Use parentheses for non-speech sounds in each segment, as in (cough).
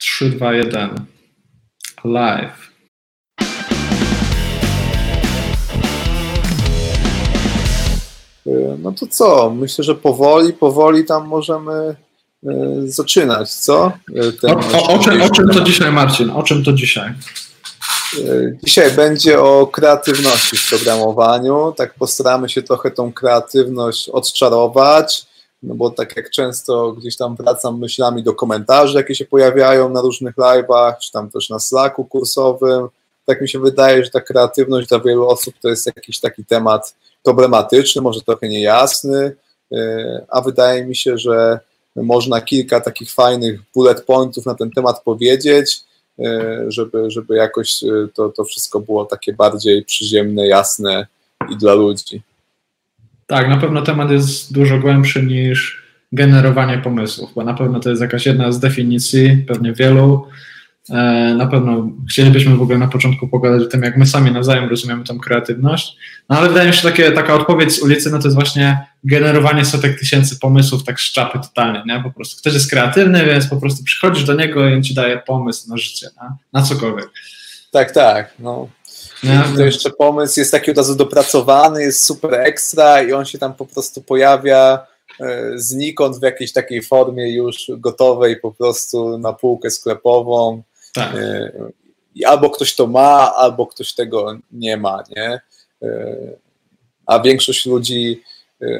3, 2, 1. Live. No to co? Myślę, że powoli, powoli tam możemy e, zaczynać, co? E, o, o, o, czym, o czym to dzisiaj, Marcin? O czym to dzisiaj? E, dzisiaj będzie o kreatywności w programowaniu. Tak postaramy się trochę tą kreatywność odczarować, no bo tak jak często gdzieś tam wracam myślami do komentarzy, jakie się pojawiają na różnych live'ach, czy tam też na Slacku kursowym, tak mi się wydaje, że ta kreatywność dla wielu osób to jest jakiś taki temat problematyczny, może trochę niejasny, e, a wydaje mi się, że można kilka takich fajnych bullet pointów na ten temat powiedzieć, e, żeby, żeby jakoś e, to, to wszystko było takie bardziej przyziemne, jasne i dla ludzi. Tak, na pewno temat jest dużo głębszy niż generowanie pomysłów, bo na pewno to jest jakaś jedna z definicji, pewnie wielu. E, na pewno chcielibyśmy w ogóle na początku pogadać o tym, jak my sami nawzajem rozumiemy tą kreatywność. No ale wydaje mi się, że taka odpowiedź z ulicy, no to jest właśnie generowanie setek tysięcy pomysłów tak z czapy totalnie, nie? Po prostu ktoś jest kreatywny, więc po prostu przychodzisz do niego i on ci daje pomysł na życie, nie? na cokolwiek. Tak, tak. No. To jeszcze pomysł jest taki od razu dopracowany, jest super ekstra i on się tam po prostu pojawia e, znikąd w jakiejś takiej formie już gotowej po prostu na półkę sklepową. Tak. E, albo ktoś to ma, albo ktoś tego nie ma, nie? E, a większość ludzi,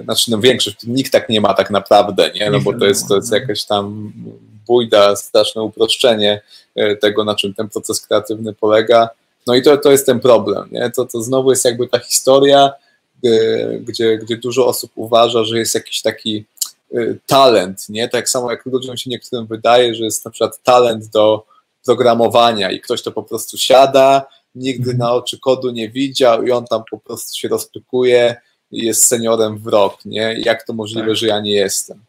znaczy no większość, nikt tak nie ma tak naprawdę, nie? No bo to jest, to jest jakaś tam bójda, straszne uproszczenie tego, na czym ten proces kreatywny polega no i to, to jest ten problem, nie? To, to znowu jest jakby ta historia, gdzie, gdzie dużo osób uważa, że jest jakiś taki y, talent, nie? Tak samo jak ludziom się niektórym wydaje, że jest na przykład talent do programowania i ktoś to po prostu siada, nigdy na oczy kodu nie widział i on tam po prostu się rozpykuje i jest seniorem w rok, nie? Jak to możliwe, tak. że ja nie jestem?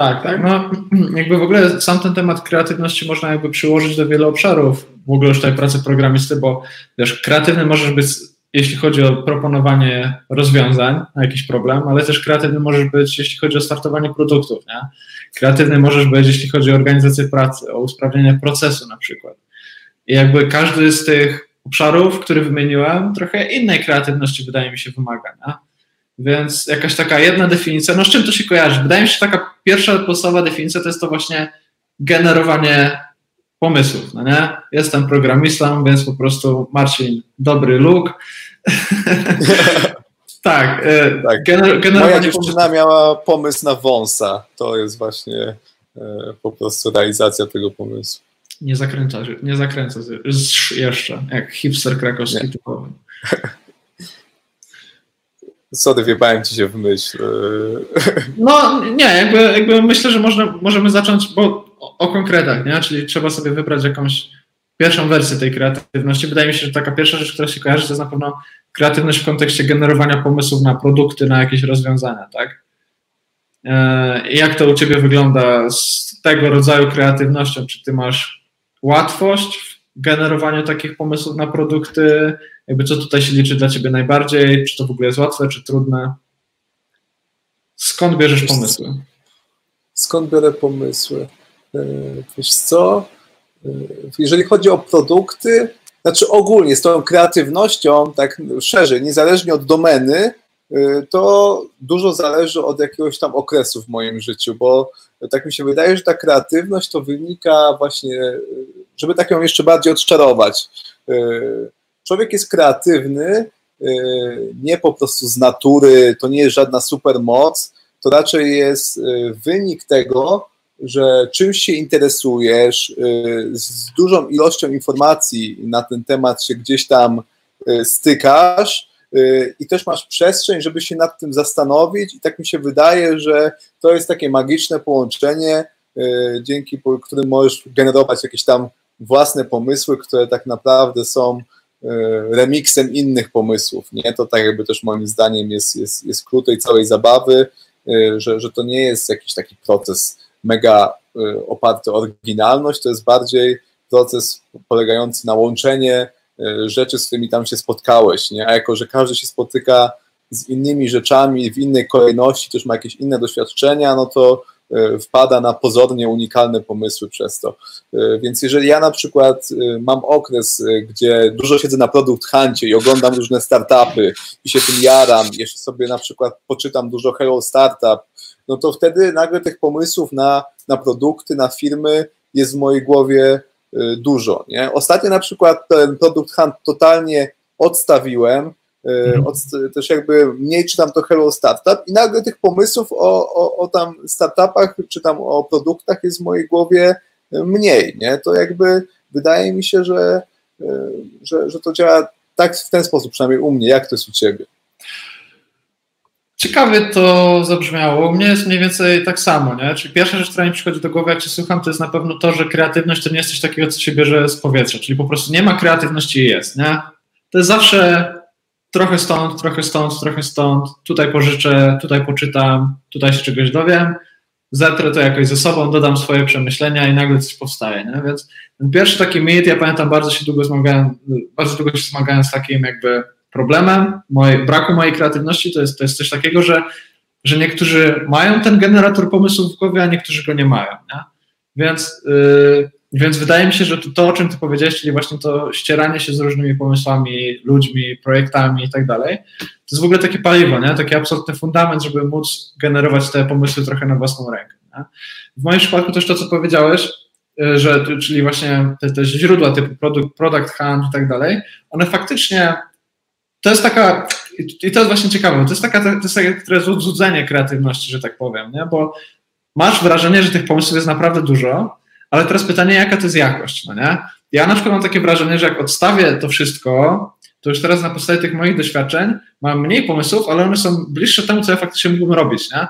Tak, tak. No, (clears throat) jakby w ogóle sam ten temat kreatywności można jakby przyłożyć do wielu obszarów w ogóle już tej pracy programisty, bo wiesz, kreatywny możesz być, jeśli chodzi o proponowanie rozwiązań na jakiś problem, ale też kreatywny możesz być, jeśli chodzi o startowanie produktów, nie? Kreatywny możesz być, jeśli chodzi o organizację pracy, o usprawnienie procesu na przykład. I jakby każdy z tych obszarów, który wymieniłem, trochę innej kreatywności wydaje mi się wymaga, nie? Więc jakaś taka jedna definicja, no z czym to się kojarzy? Wydaje mi się, taka pierwsza podstawowa definicja to jest to właśnie generowanie pomysłów, no nie? Jestem programistą, więc po prostu Marcin, dobry look. (laughs) tak, e, tak. Gener generowanie Moja dziewczyna pomysłów. miała pomysł na wąsa. To jest właśnie e, po prostu realizacja tego pomysłu. Nie zakręca, nie zakręca jeszcze, jak hipster krakowski typowy. (laughs) Sorry, wjebałem ci się w myśl. (laughs) No nie, jakby, jakby myślę, że można, możemy zacząć bo o, o konkretach, nie? czyli trzeba sobie wybrać jakąś pierwszą wersję tej kreatywności. Wydaje mi się, że taka pierwsza rzecz, która się kojarzy, to jest na pewno kreatywność w kontekście generowania pomysłów na produkty, na jakieś rozwiązania, tak? E, jak to u Ciebie wygląda z tego rodzaju kreatywnością? Czy Ty masz łatwość w generowaniu takich pomysłów na produkty? Jakby co tutaj się liczy dla Ciebie najbardziej? Czy to w ogóle jest łatwe, czy trudne? Skąd bierzesz pomysły? Skąd biorę pomysły? E, wiesz co? E, jeżeli chodzi o produkty, znaczy ogólnie z tą kreatywnością, tak szerzej, niezależnie od domeny, e, to dużo zależy od jakiegoś tam okresu w moim życiu, bo tak mi się wydaje, że ta kreatywność to wynika właśnie, żeby tak ją jeszcze bardziej odczarować człowiek jest kreatywny, y, nie po prostu z natury, to nie jest żadna supermoc, to raczej jest y, wynik tego, że czymś się interesujesz, y, z dużą ilością informacji na ten temat się gdzieś tam stykasz i też masz przestrzeń, żeby się nad tym zastanowić. I tak mi się wydaje, że to jest takie magiczne połączenie, dzięki którym możesz generować jakieś tam własne pomysły, które tak naprawdę są E, remixem innych pomysłów. Nie? To tak jakby też moim zdaniem jest, jest, jest klucz tej całej zabawy, e, że, że to nie jest jakiś taki proces mega e, oparty o oryginalność, to jest bardziej proces polegający na łączenie rzeczy, z którymi tam się spotkałeś, nie? a jako, że każdy się spotyka z innymi rzeczami w innej kolejności, też ma jakieś inne doświadczenia, no to wpada na pozornie unikalne pomysły przez to. Więc jeżeli ja na przykład mam okres, gdzie dużo siedzę na produkt huncie i oglądam różne startupy i się tym jaram, jeszcze sobie na przykład poczytam dużo Hello Startup, no to wtedy nagle tych pomysłów na, na produkty, na firmy jest w mojej głowie dużo. Nie? Ostatnio na przykład ten produkt Hunt totalnie odstawiłem. Od, też jakby mniej czytam to Hello Startup i nagle tych pomysłów o, o, o tam startupach czy tam o produktach jest w mojej głowie y, mniej. Nie? To jakby wydaje mi się, że, że, że to działa tak w ten sposób, przynajmniej u mnie. Jak to jest u Ciebie? Ciekawie to zabrzmiało. U mnie jest mniej więcej tak samo, nie? Czyli pierwsza rzecz, która mi przychodzi do głowy, jak cię słucham, to jest na pewno to, że kreatywność to nie jest coś takiego, co się bierze z powietrza, czyli po prostu nie ma kreatywności i jest, nie? To jest zawsze trochę stąd, trochę stąd, trochę stąd, tutaj pożyczę, tutaj poczytam, tutaj się czegoś dowiem, zetrę to jakoś ze sobą, dodam swoje przemyślenia i nagle coś powstaje, nie? Więc ten pierwszy taki mit, ja pamiętam, bardzo się długo zmagałem, bardzo długo się zmagałem z takim jakby problemem braku mojej kreatywności to jest, to jest coś takiego, że, że niektórzy mają ten generator pomysłów w głowie, a niektórzy go nie mają. Nie? Więc, yy, więc wydaje mi się, że to, o czym ty powiedziałeś, czyli właśnie to ścieranie się z różnymi pomysłami, ludźmi, projektami i tak dalej, to jest w ogóle takie paliwo, nie? taki absolutny fundament, żeby móc generować te pomysły trochę na własną rękę. Nie? W moim przypadku też to, co powiedziałeś, y, że, czyli właśnie te, te źródła typu product, product hunt i tak dalej, one faktycznie to jest taka, i to jest właśnie ciekawe, to jest taka, to jest takie złudzenie kreatywności, że tak powiem, nie? bo masz wrażenie, że tych pomysłów jest naprawdę dużo, ale teraz pytanie, jaka to jest jakość, no nie? Ja na przykład mam takie wrażenie, że jak odstawię to wszystko, to już teraz na podstawie tych moich doświadczeń mam mniej pomysłów, ale one są bliższe temu, co ja faktycznie mógłbym robić, nie?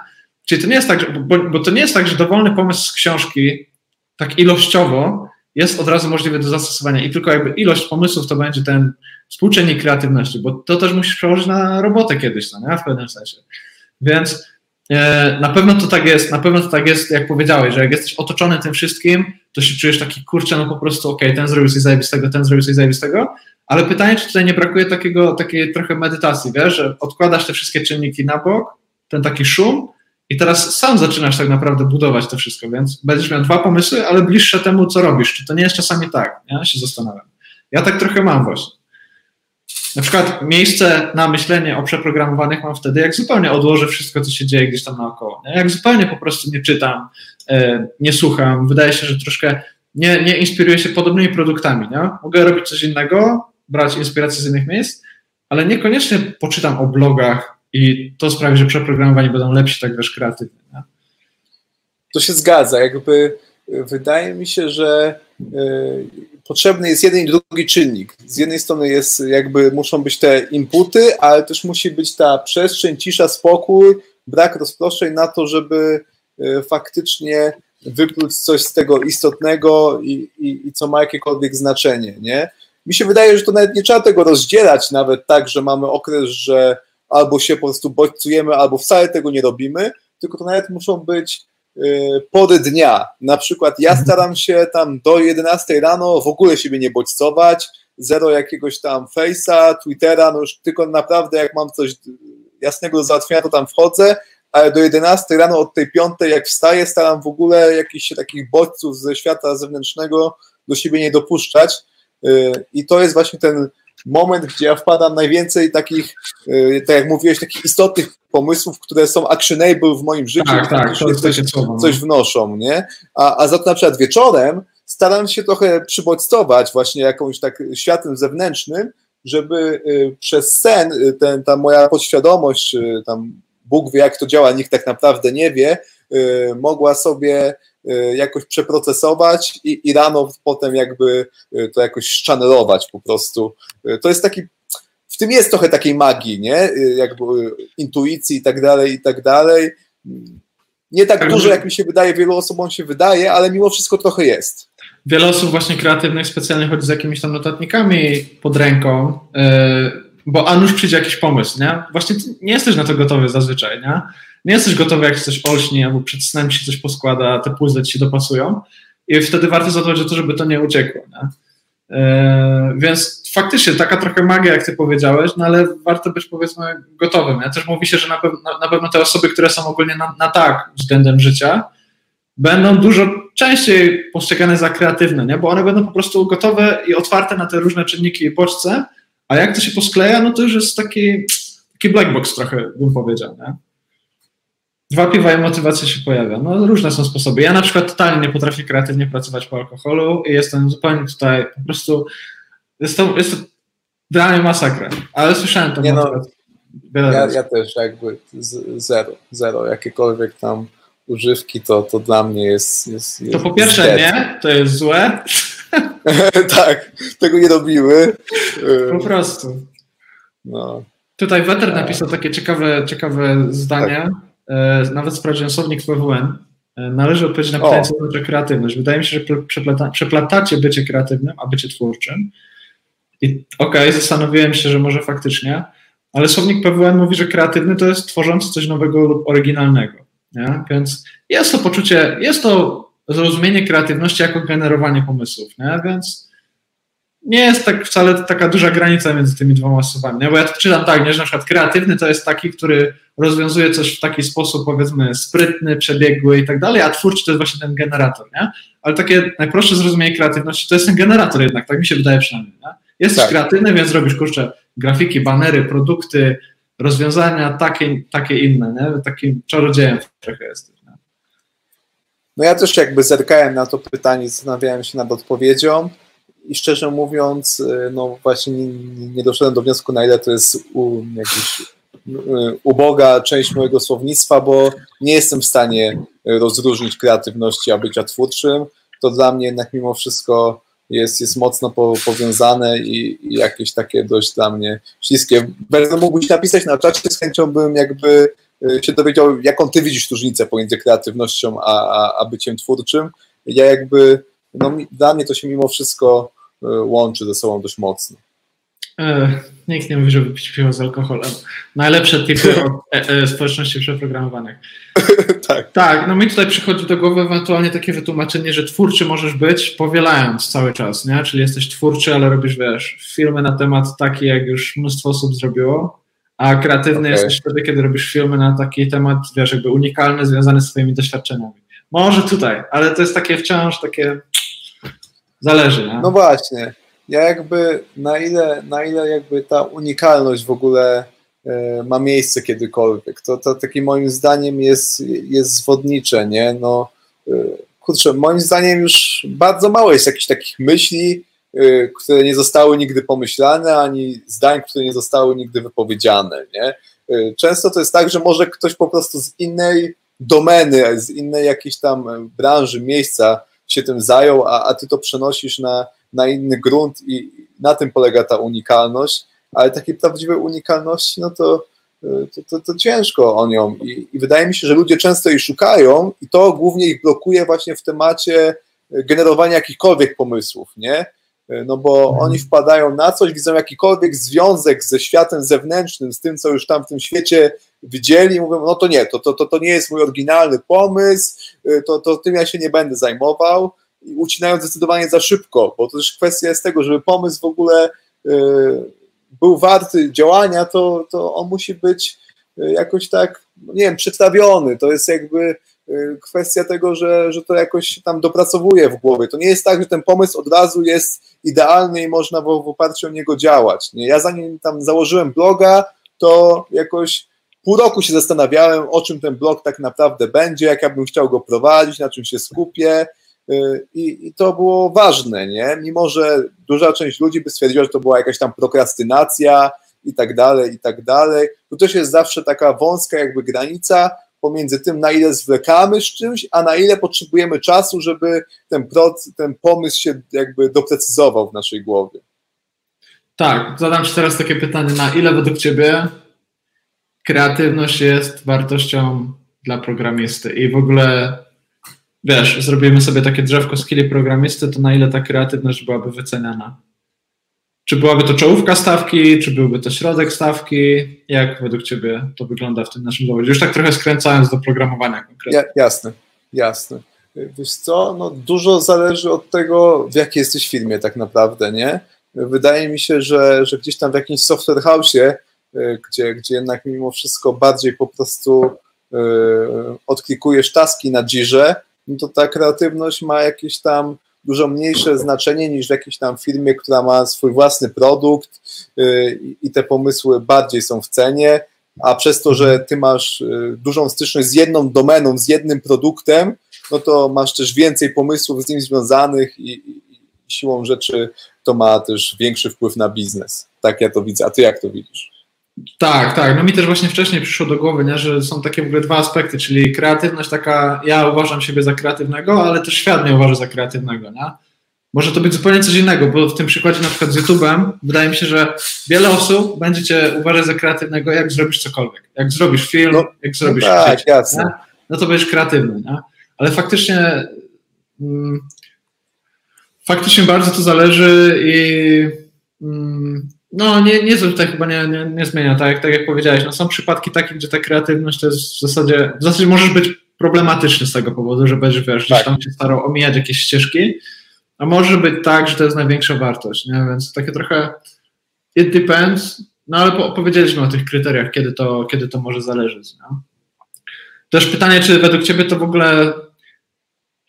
Czyli to nie jest tak, że, bo, bo to nie jest tak, że dowolny pomysł z książki, tak ilościowo, jest od razu możliwy do zastosowania i tylko jakby ilość pomysłów to będzie ten współczynnik kreatywności, bo to też musisz przełożyć na robotę kiedyś, no nie? W pewnym sensie. Więc na pewno to tak jest, na pewno to tak jest, jak powiedziałeś, że jak jesteś otoczony tym wszystkim, to się czujesz taki, kurczę, no po prostu okej, okay, ten zrobił coś zajebistego, ten zrobił coś zajebistego, ale pytanie, czy tutaj nie brakuje takiego, takiej trochę medytacji, wiesz, że odkładasz te wszystkie czynniki na bok, ten taki szum i teraz sam zaczynasz tak naprawdę budować to wszystko, więc będziesz miał dwa pomysły, ale bliższe temu, co robisz. Czy to nie jest czasami tak? Ja się zastanawiam. Ja tak trochę mam właśnie. Na przykład miejsce na myślenie o przeprogramowanych mam wtedy, jak zupełnie odłożę wszystko, co się dzieje gdzieś tam naokoło. Nie? Jak zupełnie po prostu nie czytam, e, nie słucham, wydaje się, że troszkę nie, nie inspiruję się podobnymi produktami. Nie? Mogę robić coś innego, brać inspiracje z innych miejsc, ale niekoniecznie poczytam o blogach i to sprawi, że przeprogramowani będą lepsi, tak wiesz, kreatywni. Nie? To się zgadza. Jakby wydaje mi się, że e, potrzebny jest jeden i drugi czynnik. Z jednej strony jest jakby muszą być te inputy, ale też musi być ta przestrzeń, cisza, spokój, brak rozproszeń na to, żeby e, faktycznie wypluć coś z tego istotnego i, i, i co ma jakiekolwiek znaczenie, nie? Mi się wydaje, że to nawet nie trzeba tego rozdzielać nawet tak, że mamy okres, że albo się po prostu bodźcujemy, albo wcale tego nie robimy, tylko to nawet muszą być pory dnia. Na przykład ja mhm. staram się tam do 11 rano w ogóle siebie nie bodźcować, zero jakiegoś tam Face'a, Twittera, no już tylko naprawdę jak mam coś jasnego do załatwienia, to tam wchodzę, ale do 11 rano od tej 5 jak wstaję, staram w ogóle jakichś takich bodźców ze świata zewnętrznego do siebie nie dopuszczać y, i to jest właśnie ten moment, gdzie ja wpadam najwięcej takich, y, tak jak mówiłeś, takich istotnych pomysłów, które są actionable w moim życiu, tak, tak, to coś, słowo, no. coś wnoszą, nie? A, a za to na przykład wieczorem staram się trochę przybodźcować właśnie jakąś tak światem zewnętrznym, żeby y, przez sen y, ten, ta moja podświadomość, tam Bóg wie jak to działa, nikt tak naprawdę nie wie, mogła sobie jakoś przeprocesować i, i rano potem jakby y, to jakoś szczanelować po prostu. Y, to jest taki, w tym jest trochę takiej magii, nie? Jakby intuicji i tak dalej, i tak dalej. Nie tak dużo, jak mi się wydaje, wielu osobom się wydaje, ale mimo wszystko trochę jest. Wiele osób właśnie kreatywnych specjalnie chodzi z jakimiś tam notatnikami pod ręką, bo a nuż przyjdzie jakiś pomysł, nie? Właśnie nie jesteś na to gotowy zazwyczaj, nie? Nie jesteś gotowy, jak coś olśnie, albo przed snem ci coś poskłada, te puzzle ci się dopasują i wtedy warto zadbać o to, żeby to nie uciekło. Nie? Yy, więc faktycznie taka trochę magia, jak ty powiedziałeś, no ale warto być powiedzmy gotowym. Ja też mówi się, że na, pewno, na pewno te osoby, które są ogólnie na, na tak względem życia, będą dużo częściej postrzegane za kreatywne, nie? bo one będą po prostu gotowe i otwarte na te różne czynniki i bodźce, a jak to się poskleja, no to już jest taki, taki black box trochę, bym powiedział. Nie? Dwa piwa i motywacja się pojawia. No różne są sposoby. Ja na przykład totalnie nie potrafię kreatywnie pracować po alkoholu i jestem zupełnie tutaj po prostu, jest to, jest to dla mnie masakra, ale słyszałem to. Nie no, ja, ja, też jakby zero, zero, jakiekolwiek tam używki, to, to dla mnie jest. jest, jest to po pierwsze nie, to jest złe. (laughs) tak, tego nie robiły. Po prostu. No. Tutaj Weter tak. napisał takie ciekawe, ciekawe zdanie. Tak. Nawet sprawdziłem słownik PWN. E, należy odpowiedzieć na pytanie, co znaczy kreatywność. Wydaje mi się, że przeplata, przeplatacie bycie kreatywnym, a bycie twórczym. I okej, okay, zastanowiłem się, że może faktycznie, ale słownik PWN mówi, że kreatywny to jest tworzący coś nowego lub oryginalnego. Nie? Więc jest to poczucie, jest to zrozumienie kreatywności jako generowanie pomysłów, nie? więc nie jest tak wcale taka duża granica między tymi dwoma słowami, nie? bo ja to czytam tak, nie? że na przykład kreatywny to jest taki, który rozwiązuje coś w taki sposób powiedzmy sprytny, przebiegły i tak dalej, a twórczy to jest właśnie ten generator, nie? ale takie najprostsze zrozumienie kreatywności to jest ten generator jednak, tak mi się wydaje przynajmniej. Nie? Jesteś tak. kreatywny, więc robisz kurczę grafiki, banery, produkty, rozwiązania takie, takie inne, nie? Takim czarodziejem trochę jesteś. Nie? No ja też jakby zerkałem na to pytanie, zastanawiałem się nad odpowiedzią i szczerze mówiąc, y, no właśnie nie, nie doszedłem do wniosku, na ile to jest u, jakiś uboga część mojego słownictwa, bo nie jestem w stanie rozróżnić kreatywności a bycia twórczym. To dla mnie jednak mimo wszystko jest, jest mocno po, powiązane i, i, jakieś takie dość dla mnie śliskie. Bardzo mógłbyś napisać na czacie, z chęcią bym jakby y, się dowiedział, jaką ty widzisz różnicę pomiędzy kreatywnością a, a, a byciem twórczym. Ja jakby, no dla mnie to się mimo wszystko y, łączy ze sobą dość mocno. Nikt nie mówi, żeby pić piwo z alkoholem. Najlepsze tipy od e, e, społeczności przeprogramowanych. (laughs) tak. Tak, no mi tutaj przychodzi do głowy ewentualnie takie wytłumaczenie, że twórczy możesz być powielając cały czas, nie? Czyli jesteś twórczy, ale robisz, wiesz, filmy na temat taki, jak już mnóstwo osób zrobiło, a kreatywny okay. jesteś wtedy, kiedy robisz filmy na taki temat, wiesz, jakby unikalny, związany z swoimi doświadczeniami. Może tutaj, ale to jest takie wciąż takie... Zależy, nie? No właśnie ja jakby na ile, na ile jakby ta unikalność w ogóle e, ma miejsce kiedykolwiek, to, to taki moim zdaniem jest, jest zwodnicze, nie? No, e, kurczę, moim zdaniem już bardzo mało jest jakichś takich myśli, e, które nie zostały nigdy pomyślane, ani zdań, które nie zostały nigdy wypowiedziane, nie? Często to jest tak, że może ktoś po prostu z innej domeny, z innej jakiejś tam branży, miejsca się tym zajął, a, a ty to przenosisz na, na inny grunt i na tym polega ta unikalność, ale takiej prawdziwej unikalności, no to, to, to, to ciężko o nią I, I, wydaje mi się, że ludzie często jej szukają i to głównie ich blokuje właśnie w temacie generowania jakichkolwiek pomysłów, nie? No bo mhm. oni wpadają na coś, widzą jakikolwiek związek ze światem zewnętrznym, z tym, co już tam w tym świecie widzieli, i mówią, no to nie, to, to, to, to nie jest mój oryginalny pomysł, to, to tym ja się nie będę zajmował ucinają zdecydowanie za szybko, bo to też kwestia jest tego, żeby pomysł w ogóle y, był warty działania, to, to on musi być y, jakoś tak, no nie wiem, przedstawiony. To jest jakby y, kwestia tego, że, że to jakoś tam dopracowuje w głowie. To nie jest tak, że ten pomysł od razu jest idealny i można w, w oparciu o niego działać. Nie? Ja zanim tam założyłem bloga, to jakoś pół roku się zastanawiałem, o czym ten blog tak naprawdę będzie, jak ja bym chciał go prowadzić, na czym się skupię, I, I, to było ważne, nie? Mimo, że duża część ludzi by stwierdziła, że to była jakaś tam prokrastynacja i tak dalej, i tak dalej. To też jest zawsze taka wąska jakby granica pomiędzy tym, na ile zwlekamy z czymś, a na ile potrzebujemy czasu, żeby ten, ten pomysł się jakby doprecyzował w naszej głowie. Tak, zadam Ci teraz takie pytanie, na ile według Ciebie kreatywność jest wartością dla programisty i w ogóle wiesz, zrobimy sobie takie drzewko skilli programisty, to na ile ta kreatywność byłaby wyceniana? Czy byłaby to czołówka stawki, czy byłby to środek stawki? Jak według Ciebie to wygląda w tym naszym zawodzie? Już tak trochę skręcając do programowania konkretnie. Ja, jasne, jasne. Wiesz co, no dużo zależy od tego, w jakiej jesteś firmie tak naprawdę, nie? Wydaje mi się, że, że gdzieś tam w jakimś software house'ie, gdzie, gdzie jednak mimo wszystko bardziej po prostu yy, odklikujesz taski na Jirze, no to ta kreatywność ma jakieś tam dużo mniejsze znaczenie niż w jakiejś tam firmie, która ma swój własny produkt y, i te pomysły bardziej są w cenie, a przez to, że ty masz y, dużą styczność z jedną domeną, z jednym produktem, no to masz też więcej pomysłów z nim związanych i, i siłą rzeczy to ma też większy wpływ na biznes. Tak ja to widzę. A ty jak to widzisz? Tak, tak. No mi też właśnie wcześniej przyszło do głowy, nie, że są takie w ogóle dwa aspekty, czyli kreatywność taka, ja uważam siebie za kreatywnego, ale też świat mnie uważa za kreatywnego, nie? Może to być zupełnie coś innego, bo w tym przykładzie na przykład z YouTube'em wydaje mi się, że wiele osób będzie cię uważać za kreatywnego, jak zrobisz cokolwiek. Jak zrobisz film, no, jak zrobisz no tak, jasne. no to będziesz kreatywny, nie? Ale faktycznie mm, faktycznie bardzo to zależy i mm, no nie, nie tutaj chyba nie, nie, nie zmienia, tak, tak jak powiedziałeś. No, są przypadki takie, gdzie ta kreatywność to jest w zasadzie, w zasadzie możesz być problematyczny z tego powodu, że będziesz wiesz, tak. gdzieś tam się starał omijać jakieś ścieżki, a może być tak, że to jest największa wartość, nie? więc takie trochę it depends, no ale po, powiedzieliśmy o tych kryteriach, kiedy to, kiedy to może zależeć. Nie? Też pytanie, czy według Ciebie to w ogóle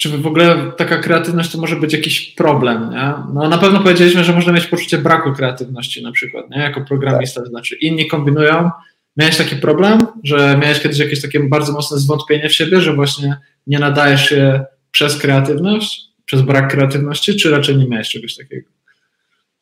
czy w ogóle taka kreatywność to może być jakiś problem, nie? No na pewno powiedzieliśmy, że można mieć poczucie braku kreatywności na przykład, nie? Jako programista, to znaczy inni kombinują. Miałeś taki problem, że miałeś kiedyś jakieś takie bardzo mocne zwątpienie w siebie, że właśnie nie nadajesz się przez kreatywność, przez brak kreatywności, czy raczej nie miałeś czegoś takiego?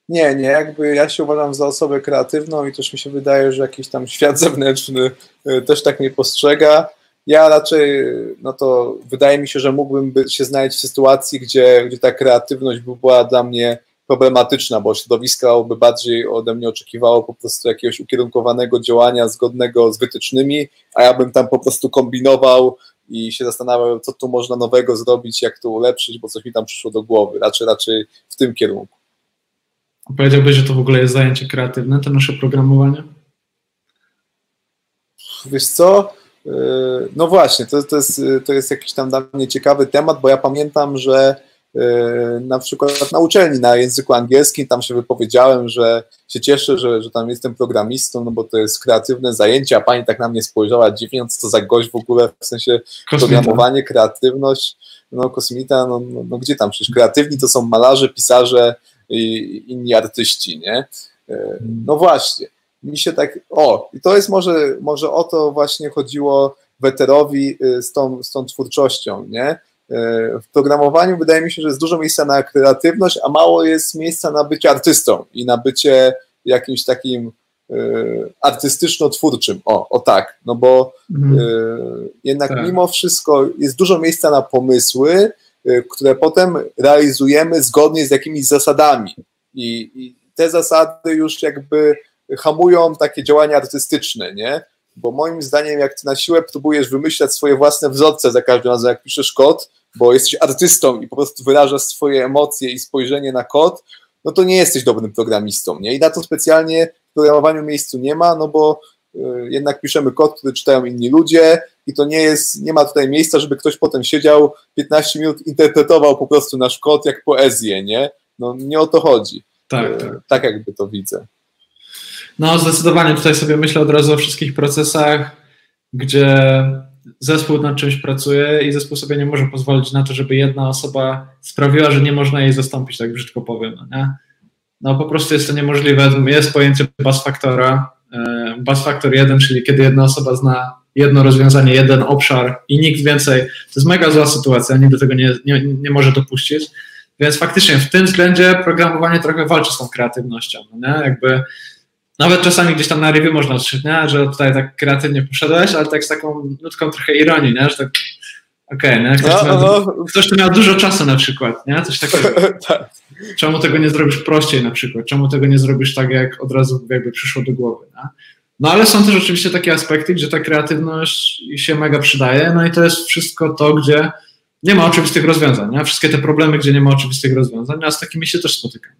Nie, nie, jakby ja się uważam za osobę kreatywną i też mi się wydaje, że jakiś tam świat zewnętrzny y, też tak nie postrzega ja raczej, no to wydaje mi się, że mógłbym się znaleźć w sytuacji, gdzie, gdzie ta kreatywność by była dla mnie problematyczna, bo środowisko by bardziej ode mnie oczekiwało po prostu jakiegoś ukierunkowanego działania zgodnego z wytycznymi, a ja bym tam po prostu kombinował i się zastanawiał, co tu można nowego zrobić, jak to ulepszyć, bo coś mi tam przyszło do głowy. Raczej, raczej w tym kierunku. Powiedziałbyś, że to w ogóle jest zajęcie kreatywne, to nasze programowanie? Wiesz co? E, no właśnie, to, to, jest, to jest jakiś tam dla mnie ciekawy temat, bo ja pamiętam, że e, na przykład na uczelni na języku angielskim tam się wypowiedziałem, że się cieszę, że, że tam jestem programistą, no bo to jest kreatywne zajęcie, a pani tak na mnie spojrzała dziwnie, co to za gość w ogóle, w sensie kosmita. programowanie, kreatywność, no kosmita, no, no, no, gdzie tam, przecież kreatywni to są malarze, pisarze i inni artyści, nie? E, no właśnie mi się tak, o, i to jest może, może o to właśnie chodziło Weterowi y, z tą, z tą twórczością, nie? Y, w programowaniu wydaje mi się, że jest dużo miejsca na kreatywność, a mało jest miejsca na bycie artystą i na bycie jakimś takim y, artystyczno-twórczym. O, o tak, no bo mhm. jednak tak. mimo wszystko jest dużo miejsca na pomysły, które potem realizujemy zgodnie z jakimiś zasadami. I, i te zasady już jakby hamują takie działania artystyczne, nie? Bo moim zdaniem, jak ty na siłę próbujesz wymyślać swoje własne wzorce za każdym razem, jak piszesz kod, bo jesteś artystą i po prostu wyrażasz swoje emocje i spojrzenie na kod, no to nie jesteś dobrym programistą, nie? I na to specjalnie w programowaniu miejscu nie ma, no bo y, jednak piszemy kod, który czytają inni ludzie i to nie jest, nie ma tutaj miejsca, żeby ktoś potem siedział 15 minut, interpretował po prostu nasz kod jak poezję, nie? No nie o to chodzi. Tak, y, tak. tak jakby to widzę. No, zdecydowanie tutaj sobie myślę od razu o wszystkich procesach, gdzie zespół nad czymś pracuje i zespół sobie nie może pozwolić na to, żeby jedna osoba sprawiła, że nie można jej zastąpić, tak brzydko powiem. No, no po prostu jest to niemożliwe. Jest pojęcie bus factora, e, bus factor 1, czyli kiedy jedna osoba zna jedno rozwiązanie, jeden obszar i nikt więcej. To jest mega zła sytuacja, nikt do tego nie, nie, nie może dopuścić. Więc faktycznie w tym względzie programowanie trochę walczy z tą kreatywnością. No nie? Jakby nawet czasami gdzieś tam na review można usłyszeć, nie? że tutaj tak kreatywnie poszedłeś, ale tak z taką nutką trochę ironii, nie? że tak okej, okay, ktoś, no, no. ktoś tu miał dużo czasu na przykład, nie? Coś takiego. (laughs) tak. Czemu tego nie zrobisz prościej na przykład? Czemu tego nie zrobisz tak, jak od razu jakby przyszło do głowy, nie? No ale są też oczywiście takie aspekty, gdzie ta kreatywność się mega przydaje, no i to jest wszystko to, gdzie nie ma oczywistych rozwiązań, nie? Wszystkie te problemy, gdzie nie ma oczywistych rozwiązań, a z takimi się też spotykam.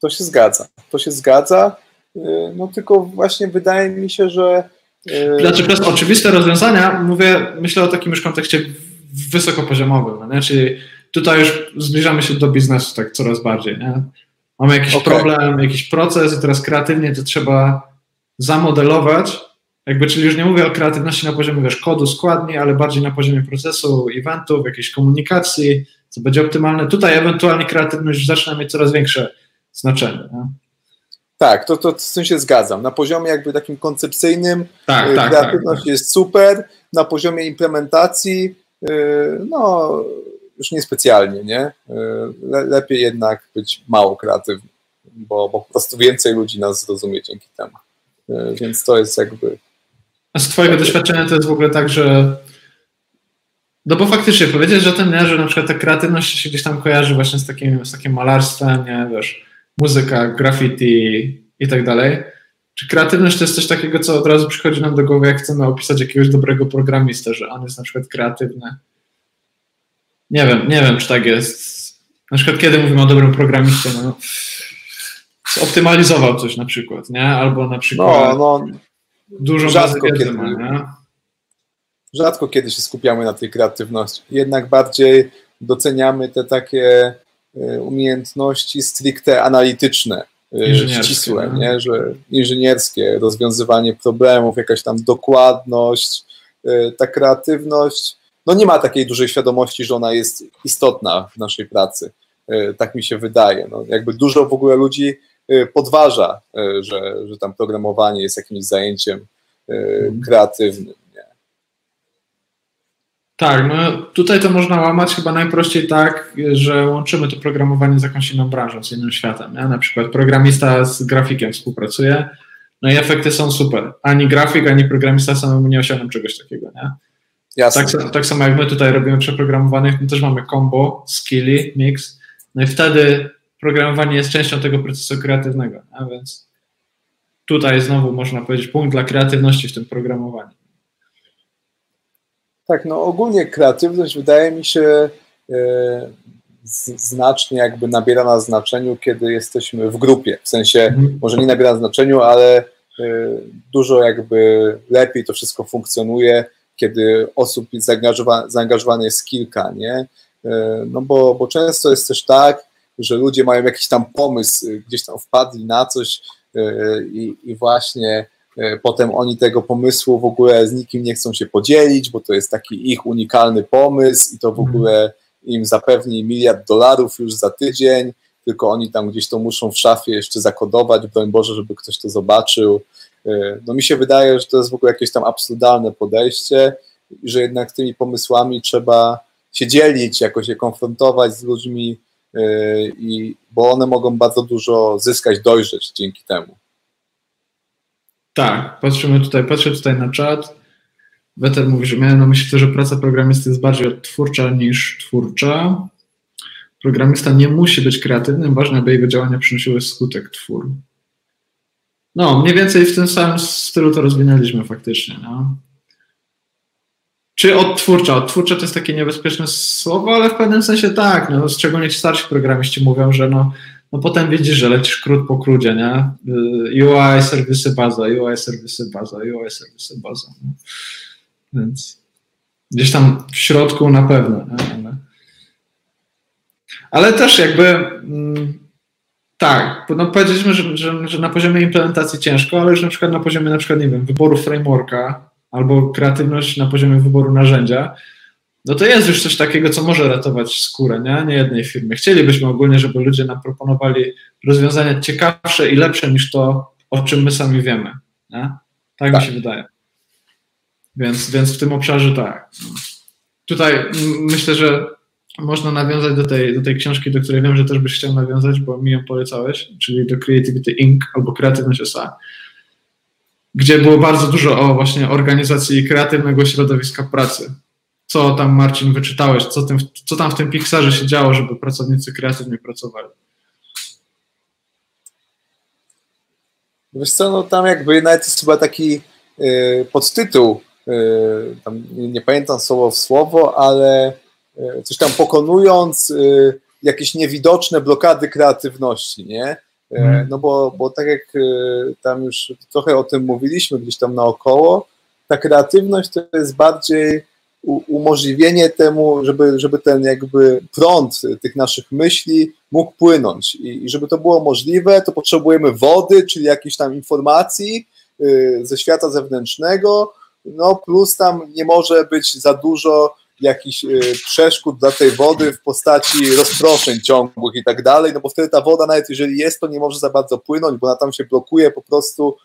To się zgadza. To się zgadza. Y, no tylko właśnie wydaje mi się, że. Y, znaczy, przez oczywiste rozwiązania mówię, myślę o takim już kontekście wysokopoziomowym. No nie? Czyli tutaj już zbliżamy się do biznesu tak coraz bardziej. Nie? Mamy jakiś okay. problem, jakiś proces i teraz kreatywnie to trzeba zamodelować Jakby, czyli już nie mówię o kreatywności na poziomie wiesz, kodu, składni, ale bardziej na poziomie procesu, eventów, jakiejś komunikacji, co będzie optymalne. Tutaj ewentualnie kreatywność zaczyna mieć coraz większe znaczenie. Nie? Tak, to, to z tym się zgadzam. Na poziomie jakby takim koncepcyjnym tak, tak, kreatywność tak, jest super, na poziomie implementacji no już niespecjalnie, nie? Le, lepiej jednak być mało kreatywny, bo, bo po prostu więcej ludzi nas zrozumie dzięki temu. Więc to jest jakby a z Twojego doświadczenia to jest w ogóle tak, że. No bo faktycznie powiedzieć, że ten nie, że na przykład ta kreatywność się gdzieś tam kojarzy właśnie z takim, z takim malarstwem, nie, wiesz, muzyka, graffiti i tak dalej. Czy kreatywność to jest coś takiego, co od razu przychodzi nam do głowy, jak chcemy opisać jakiegoś dobrego programistę, że on jest na przykład kreatywny? Nie wiem, nie wiem, czy tak jest. Na przykład, kiedy mówimy o dobrym programiście, no, zoptymalizował coś na przykład, nie? Albo na przykład. No, no, Dużo rzadko kiedy, ma, rzadko kiedy się skupiamy na tej kreatywności. Jednak bardziej doceniamy te takie umiejętności stricte analityczne, e, ścisłe, no. nie? Że inżynierskie, rozwiązywanie problemów, jakaś tam dokładność, e, ta kreatywność. No nie ma takiej dużej świadomości, że ona jest istotna w naszej pracy. Tak mi się wydaje. No, jakby dużo w ogóle ludzi podważa, że, że tam programowanie jest jakimś zajęciem mhm. kreatywnym. Tak, no tutaj to można łamać chyba najprościej tak, że łączymy to programowanie z jakąś inną branżą, z innym światem. Nie? Na przykład programista z grafikiem współpracuje, no i efekty są super. Ani grafik, ani programista samemu nie osiągną czegoś takiego. Nie? Jasne. Tak, tak samo jak my tutaj robimy przeprogramowanych, my też mamy combo, skilly, mix, no i wtedy programowanie jest częścią tego procesu kreatywnego, a więc tutaj znowu można powiedzieć punkt dla kreatywności w tym programowaniu. Tak, no ogólnie kreatywność wydaje mi się e, znacznie jakby nabiera na znaczeniu, kiedy jesteśmy w grupie. W sensie, mhm. może nie nabiera na znaczeniu, ale e, dużo jakby lepiej to wszystko funkcjonuje, kiedy osób zaangażowa zaangażowanych jest kilka, nie? E, no bo, bo często jest też tak, że ludzie mają jakiś tam pomysł, gdzieś tam wpadli na coś i, i właśnie potem oni tego pomysłu w ogóle z nikim nie chcą się podzielić, bo to jest taki ich unikalny pomysł i to w mhm. ogóle im zapewni miliard dolarów już za tydzień, tylko oni tam gdzieś to muszą w szafie jeszcze zakodować, broń Boże, żeby ktoś to zobaczył. No mi się wydaje, że to jest w ogóle jakieś tam absurdalne podejście i że jednak tymi pomysłami trzeba się dzielić, jakoś się konfrontować z ludźmi, i, bo one mogą bardzo dużo zyskać, dojrzeć dzięki temu. Tak, patrzymy tutaj, patrzę tutaj na czat. Weter mówi, że miałem na myśli że praca programisty jest bardziej odtwórcza niż twórcza. Programista nie musi być kreatywnym, ważne, aby jego działania przynosiły skutek twór. No, mniej więcej w tym samym stylu to rozwinęliśmy faktycznie. No. Czy odtwórcza? Odtwórcza to jest takie niebezpieczne słowo, ale w pewnym sensie tak. No, szczególnie ci starsi programiści mówią, że no, no potem widzisz, że lecisz krót po krócie, nie? Y, UI, serwisy, baza, UI, serwisy, baza, UI, serwisy, baza. No. Więc gdzieś tam w środku na pewno. Nie? Ale, ale też jakby mm, tak, no powiedzieliśmy, że, że, że na poziomie implementacji ciężko, ale już na przykład na poziomie na przykład, nie wiem, wyboru frameworka, albo kreatywność na poziomie wyboru narzędzia, no to jest już coś takiego, co może ratować skórę, nie? nie jednej firmy. Chcielibyśmy ogólnie, żeby ludzie nam proponowali rozwiązania ciekawsze i lepsze niż to, o czym my sami wiemy. Nie? Tak, tak. mi się wydaje. Więc, więc w tym obszarze tak. Tutaj myślę, że można nawiązać do tej, do tej książki, do której wiem, że też byś chciał nawiązać, bo mi ją polecałeś, czyli do Creativity Inc. albo Kreatywność SA gdzie było bardzo dużo o właśnie organizacji kreatywnego środowiska pracy. Co tam, Marcin, wyczytałeś? Co, tym, co tam w tym Pixarze się działo, żeby pracownicy kreatywnie pracowali? Wiesz co, no tam jakby nawet jest chyba taki y, podtytuł, y, tam nie, nie, pamiętam słowo w słowo, ale y, coś tam pokonując y, jakieś niewidoczne blokady kreatywności, nie? E, mhm. No bo, bo tak jak e, tam już trochę o tym mówiliśmy gdzieś tam naokoło, ta kreatywność to jest bardziej umożliwienie temu, żeby, żeby ten jakby prąd tych naszych myśli mógł płynąć. I, I, żeby to było możliwe, to potrzebujemy wody, czyli jakiejś tam informacji, ze świata zewnętrznego, no plus tam nie może być za dużo jakichś przeszkód dla tej wody w postaci rozproszeń ciągłych i tak dalej, no bo wtedy ta woda nawet jeżeli jest, to nie może za bardzo płynąć, bo ona tam się blokuje po prostu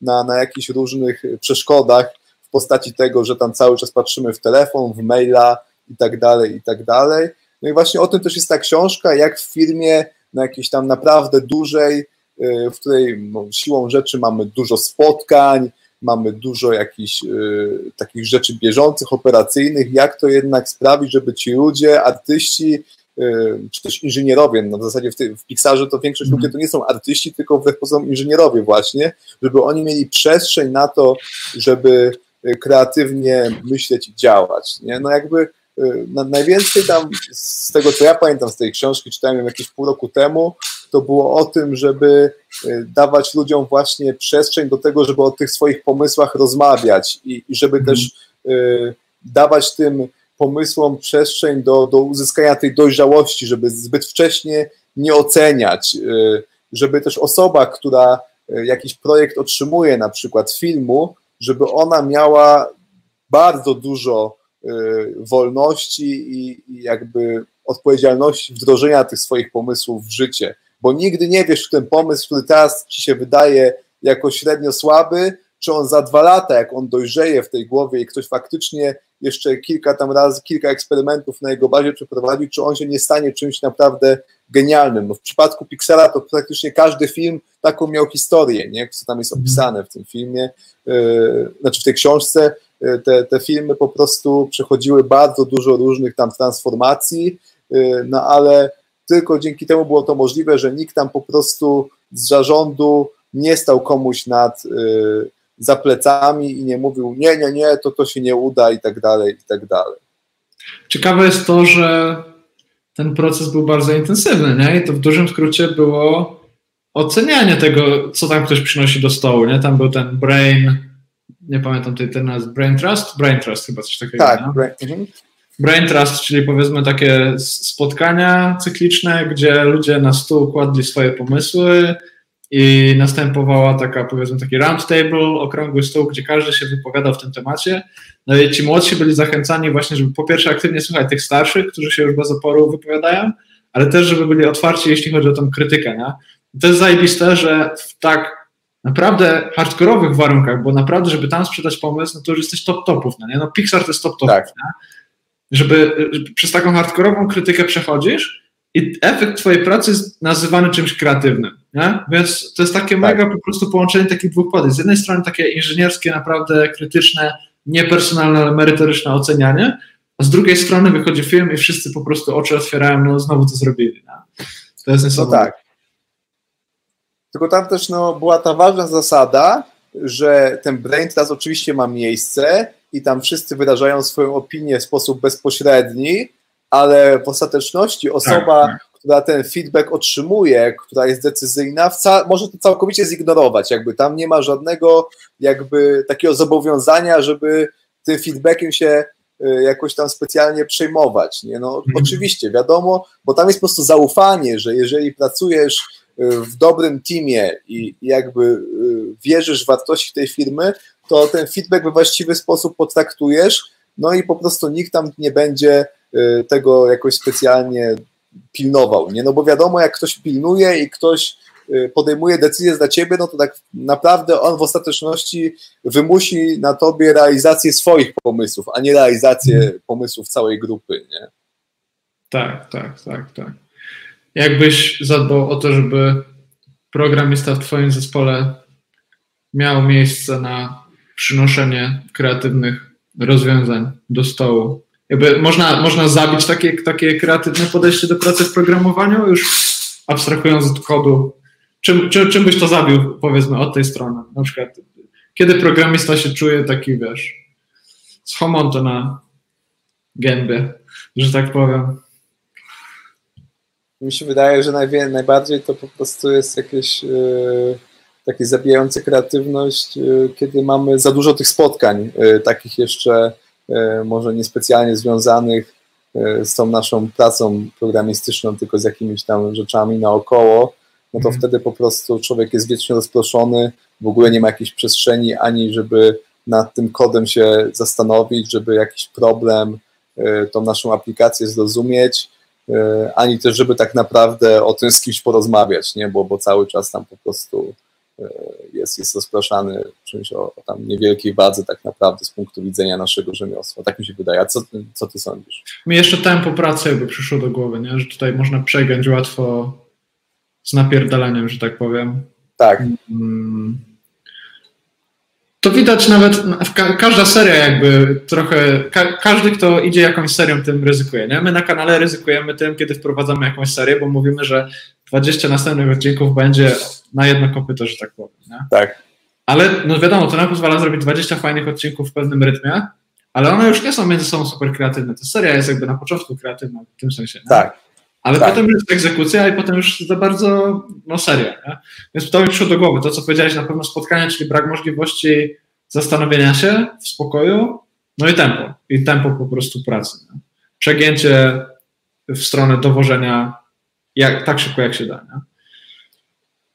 na, na jakichś różnych przeszkodach postaci tego, że tam cały czas patrzymy w telefon, w maila i tak dalej, i tak dalej. No i właśnie o tym też jest ta książka, jak w firmie na jakiejś tam naprawdę dużej, y, w której no, siłą rzeczy mamy dużo spotkań, mamy dużo jakichś y, takich rzeczy bieżących, operacyjnych, jak to jednak sprawić, żeby ci ludzie, artyści, y, czy też inżynierowie, no w zasadzie w, w Pixarze to większość ludzi to nie są artyści, tylko wbrew pozorom inżynierowie właśnie, żeby oni mieli przestrzeń na to, żeby kreatywnie myśleć i działać. Nie? No jakby Y, najwięcej tam z tego, co ja pamiętam z tej książki, czytałem ją jakieś pół roku temu, to było o tym, żeby y, dawać ludziom właśnie przestrzeń do tego, żeby o tych swoich pomysłach rozmawiać i, i żeby też y, dawać tym pomysłom przestrzeń do, do uzyskania tej dojrzałości, żeby zbyt wcześnie nie oceniać, żeby też osoba, która jakiś projekt otrzymuje, na przykład filmu, żeby ona miała bardzo dużo Y, wolności i, jakby odpowiedzialności wdrożenia tych swoich pomysłów w życie, bo nigdy nie wiesz, czy ten pomysł, który teraz ci się wydaje jako średnio słaby, czy on za dwa lata, jak on dojrzeje w tej głowie i ktoś faktycznie jeszcze kilka tam razy, kilka eksperymentów na jego bazie przeprowadzi, czy on się nie stanie czymś naprawdę genialnym. No w przypadku Pixela to praktycznie każdy film taką miał historię, nie? co tam jest opisane w tym filmie, yy, znaczy w tej książce, Y, te, te filmy po prostu przechodziły bardzo dużo różnych tam transformacji, y, no ale tylko dzięki temu było to możliwe, że nikt tam po prostu z zarządu nie stał komuś nad y, za plecami i nie mówił nie, nie, nie, to to się nie uda i tak dalej, i tak dalej. Ciekawe jest to, że ten proces był bardzo intensywny, nie? I to w dużym skrócie było ocenianie tego, co tam ktoś przynosi do stołu, nie? Tam był ten brain, nie pamiętam tej, ten nazwy, Brain Trust? Brain Trust chyba coś takiego. Tak, brain, mhm. brain Trust, czyli powiedzmy takie spotkania cykliczne, gdzie ludzie na stół kładli swoje pomysły i następowała taka, powiedzmy, taki round table, okrągły stół, gdzie każdy się wypowiadał w tym temacie. No i ci młodsi byli zachęcani właśnie, żeby po pierwsze aktywnie słuchać tych starszych, którzy się już bez oporu wypowiadają, ale też, żeby byli otwarci, jeśli chodzi o tą krytykę. Nie? to jest zajebiste, że w tak naprawdę hardkorowych warunkach, bo naprawdę, żeby tam sprzedać pomysł, no to już jesteś top topów, no nie? No Pixar to jest top topów, tak. Żeby, żeby przez taką hardkorową krytykę przechodzisz i efekt twojej pracy jest nazywany czymś kreatywnym, nie? Więc to jest takie tak. mega po prostu połączenie takich dwóch podejść. Z jednej strony takie inżynierskie, naprawdę krytyczne, niepersonalne, ale merytoryczne ocenianie, a z drugiej strony wychodzi film i wszyscy po prostu oczy otwierają, no znowu to zrobili, nie? To jest niesamowite. No tak. Tylko tam też no, była ta ważna zasada, że ten brain trust oczywiście ma miejsce i tam wszyscy wyrażają swoją opinię w sposób bezpośredni, ale w ostateczności osoba, tak, tak. Która ten feedback otrzymuje, która jest decyzyjna, może to całkowicie zignorować. Jakby tam nie ma żadnego jakby takiego zobowiązania, żeby tym feedbackiem się y, jakoś tam specjalnie przejmować. Nie? No, mhm. Oczywiście, wiadomo, bo tam jest po prostu zaufanie, że jeżeli pracujesz w dobrym teamie i jakby y, wierzysz w wartości tej firmy, to ten feedback we właściwy sposób potraktujesz, no i po prostu nikt tam nie będzie y, tego jakoś specjalnie pilnował, nie? No bo wiadomo, jak ktoś pilnuje i ktoś y, podejmuje decyzję za ciebie, no to tak naprawdę on w ostateczności wymusi na tobie realizację swoich pomysłów, a nie realizację pomysłów całej grupy, nie? Tak, tak, tak, tak. Jakbyś zadbał o to, żeby programista w Twoim zespole miał miejsce na przynoszenie kreatywnych rozwiązań do stołu? Jakby można, można zabić takie, takie kreatywne podejście do pracy w programowaniu, już abstrahując od kodu. Czym, czym, czym byś to zabił, powiedzmy, od tej strony? Na przykład, kiedy programista się czuje taki, wiesz, z homonto na gębie, że tak powiem mi się wydaje, że najwie, najbardziej to po prostu jest jakieś yy, takie zabijające kreatywność, yy, kiedy mamy za dużo tych spotkań, yy, takich jeszcze może niespecjalnie związanych z tą naszą pracą programistyczną, tylko z jakimiś tam rzeczami naokoło, no to mm. wtedy po prostu człowiek jest wiecznie rozproszony, w ogóle nie ma jakiejś przestrzeni ani żeby nad tym kodem się zastanowić, żeby jakiś problem, tą naszą aplikację zrozumieć, ani też, żeby tak naprawdę o tym z kimś porozmawiać, nie? Bo, bo cały czas tam po prostu jest, jest rozpraszany czymś o, o, tam niewielkiej wadze tak naprawdę z punktu widzenia naszego rzemiosła. Tak mi się wydaje. A co, co ty sądzisz? Mi jeszcze tempo pracy jakby przyszło do głowy, nie? że tutaj można przegiąć łatwo z napierdaleniem, że tak powiem. Tak. Mm. To widać nawet, ka każda seria jakby trochę, ka każdy kto idzie jakąś serią tym ryzykuje, nie? My na kanale ryzykujemy tym, kiedy wprowadzamy jakąś serię, bo mówimy, że 20 następnych odcinków będzie na jedno kopyto, że tak powiem. Nie? Tak. Ale no wiadomo, to nam pozwala zrobić 20 fajnych odcinków w pewnym rytmie, ale one już nie są między sobą super kreatywne. Ta seria jest jakby na początku kreatywna w tym sensie. Nie? Tak. Ale tak. potem jest egzekucja i potem już za bardzo no seria. Nie? Więc to mi przyszło do głowy. To, co powiedziałeś na pewno spotkanie, czyli brak możliwości zastanowienia się w spokoju, no i tempo. I tempo po prostu pracy. Nie? Przegięcie w stronę dowożenia jak, tak szybko, jak się da. Nie?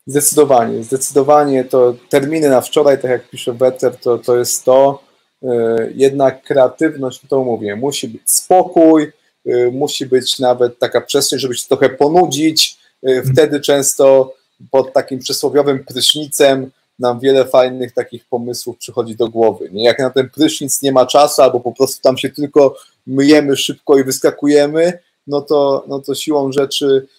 Zdecydowanie, zdecydowanie to terminy na wczoraj, tak jak pisze Wetter, to, to jest to, yy, jednak kreatywność, to mówię, musi być spokój, yy, musi być nawet taka przestrzeń, żeby się trochę ponudzić, yy, wtedy często pod takim przysłowiowym prysznicem nam wiele fajnych takich pomysłów przychodzi do głowy. Nie? Jak na ten prysznic nie ma czasu, albo po prostu tam się tylko myjemy szybko i wyskakujemy, no to, no to siłą rzeczy Y,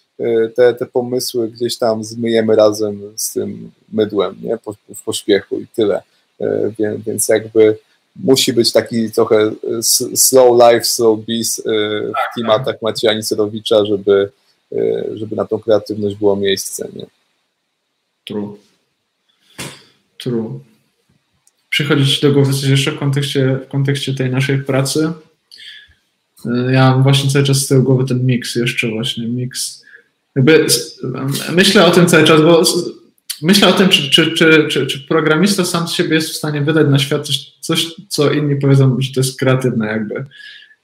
te, te pomysły gdzieś tam zmyjemy razem z tym mydłem, nie? Po, w pośpiechu i tyle. Y, więc, więc jakby musi być taki trochę y, slow life, slow beast w klimatach Macieja Nicerowicza, żeby, żeby na tą kreatywność było miejsce. Nie? True. True. Przychodzi Ci do głowy coś jeszcze w kontekście, w kontekście tej naszej pracy? Ja mam właśnie cały czas z tyłu głowy ten miks jeszcze właśnie, miks jakby myślę o tym cały czas, bo myślę o tym, czy, czy, czy, czy, czy programista sam z siebie jest w stanie wydać na świat coś, coś, co inni powiedzą, że to jest kreatywne jakby.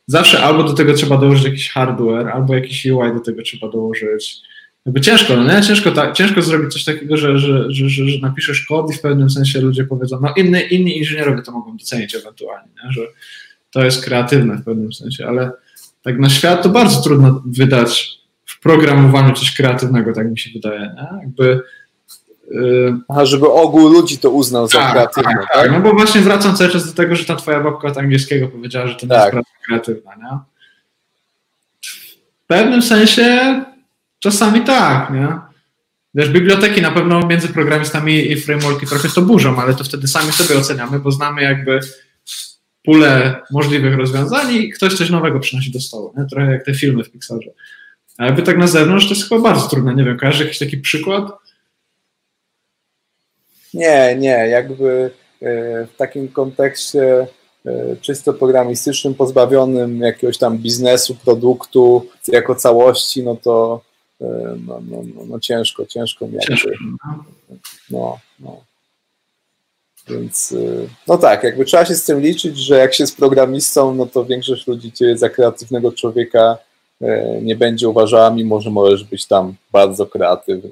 Zawsze albo do tego trzeba dołożyć jakiś hardware, albo jakiś UI do tego trzeba dołożyć. Jakby ciężko, no nie? Ciężko, ta, ciężko zrobić coś takiego, że, że, że, że, że napiszesz kod i w pewnym sensie ludzie powiedzą, no inni, inni inżynierowie to mogą docenić ewentualnie, nie? że to jest kreatywne w pewnym sensie, ale tak na świat to bardzo trudno wydać w programowaniu coś kreatywnego, tak mi się wydaje. Nie? Jakby, yy... Aha, żeby ogół ludzi to uznał za tak, kreatywne. Tak, tak, tak, no bo właśnie wracam cały czas do tego, że ta twoja babka od angielskiego powiedziała, że to nie tak. jest praca kreatywna. Nie? W pewnym sensie czasami tak, nie? Wiesz, biblioteki na pewno między programistami i frameworki trochę to burzą, ale to wtedy sami sobie oceniamy, bo znamy jakby pulę możliwych rozwiązań i ktoś coś nowego przynosi do stołu. Nie? Trochę jak te filmy w Pixarze. A jakby tak na zewnątrz to jest chyba bardzo trudne. Nie wiem, kojarzysz jakiś taki przykład? Nie, nie. Jakby e, w takim kontekście e, czysto programistycznym, pozbawionym jakiegoś tam biznesu, produktu jako całości, no to e, no, no, no, no ciężko, ciężko mi jakby. No, no. Więc no tak, jakby trzeba się z tym liczyć, że jak się jest programistą, no to większość ludzi cię za kreatywnego człowieka nie będzie uważała, mimo że możesz być tam bardzo kreatywny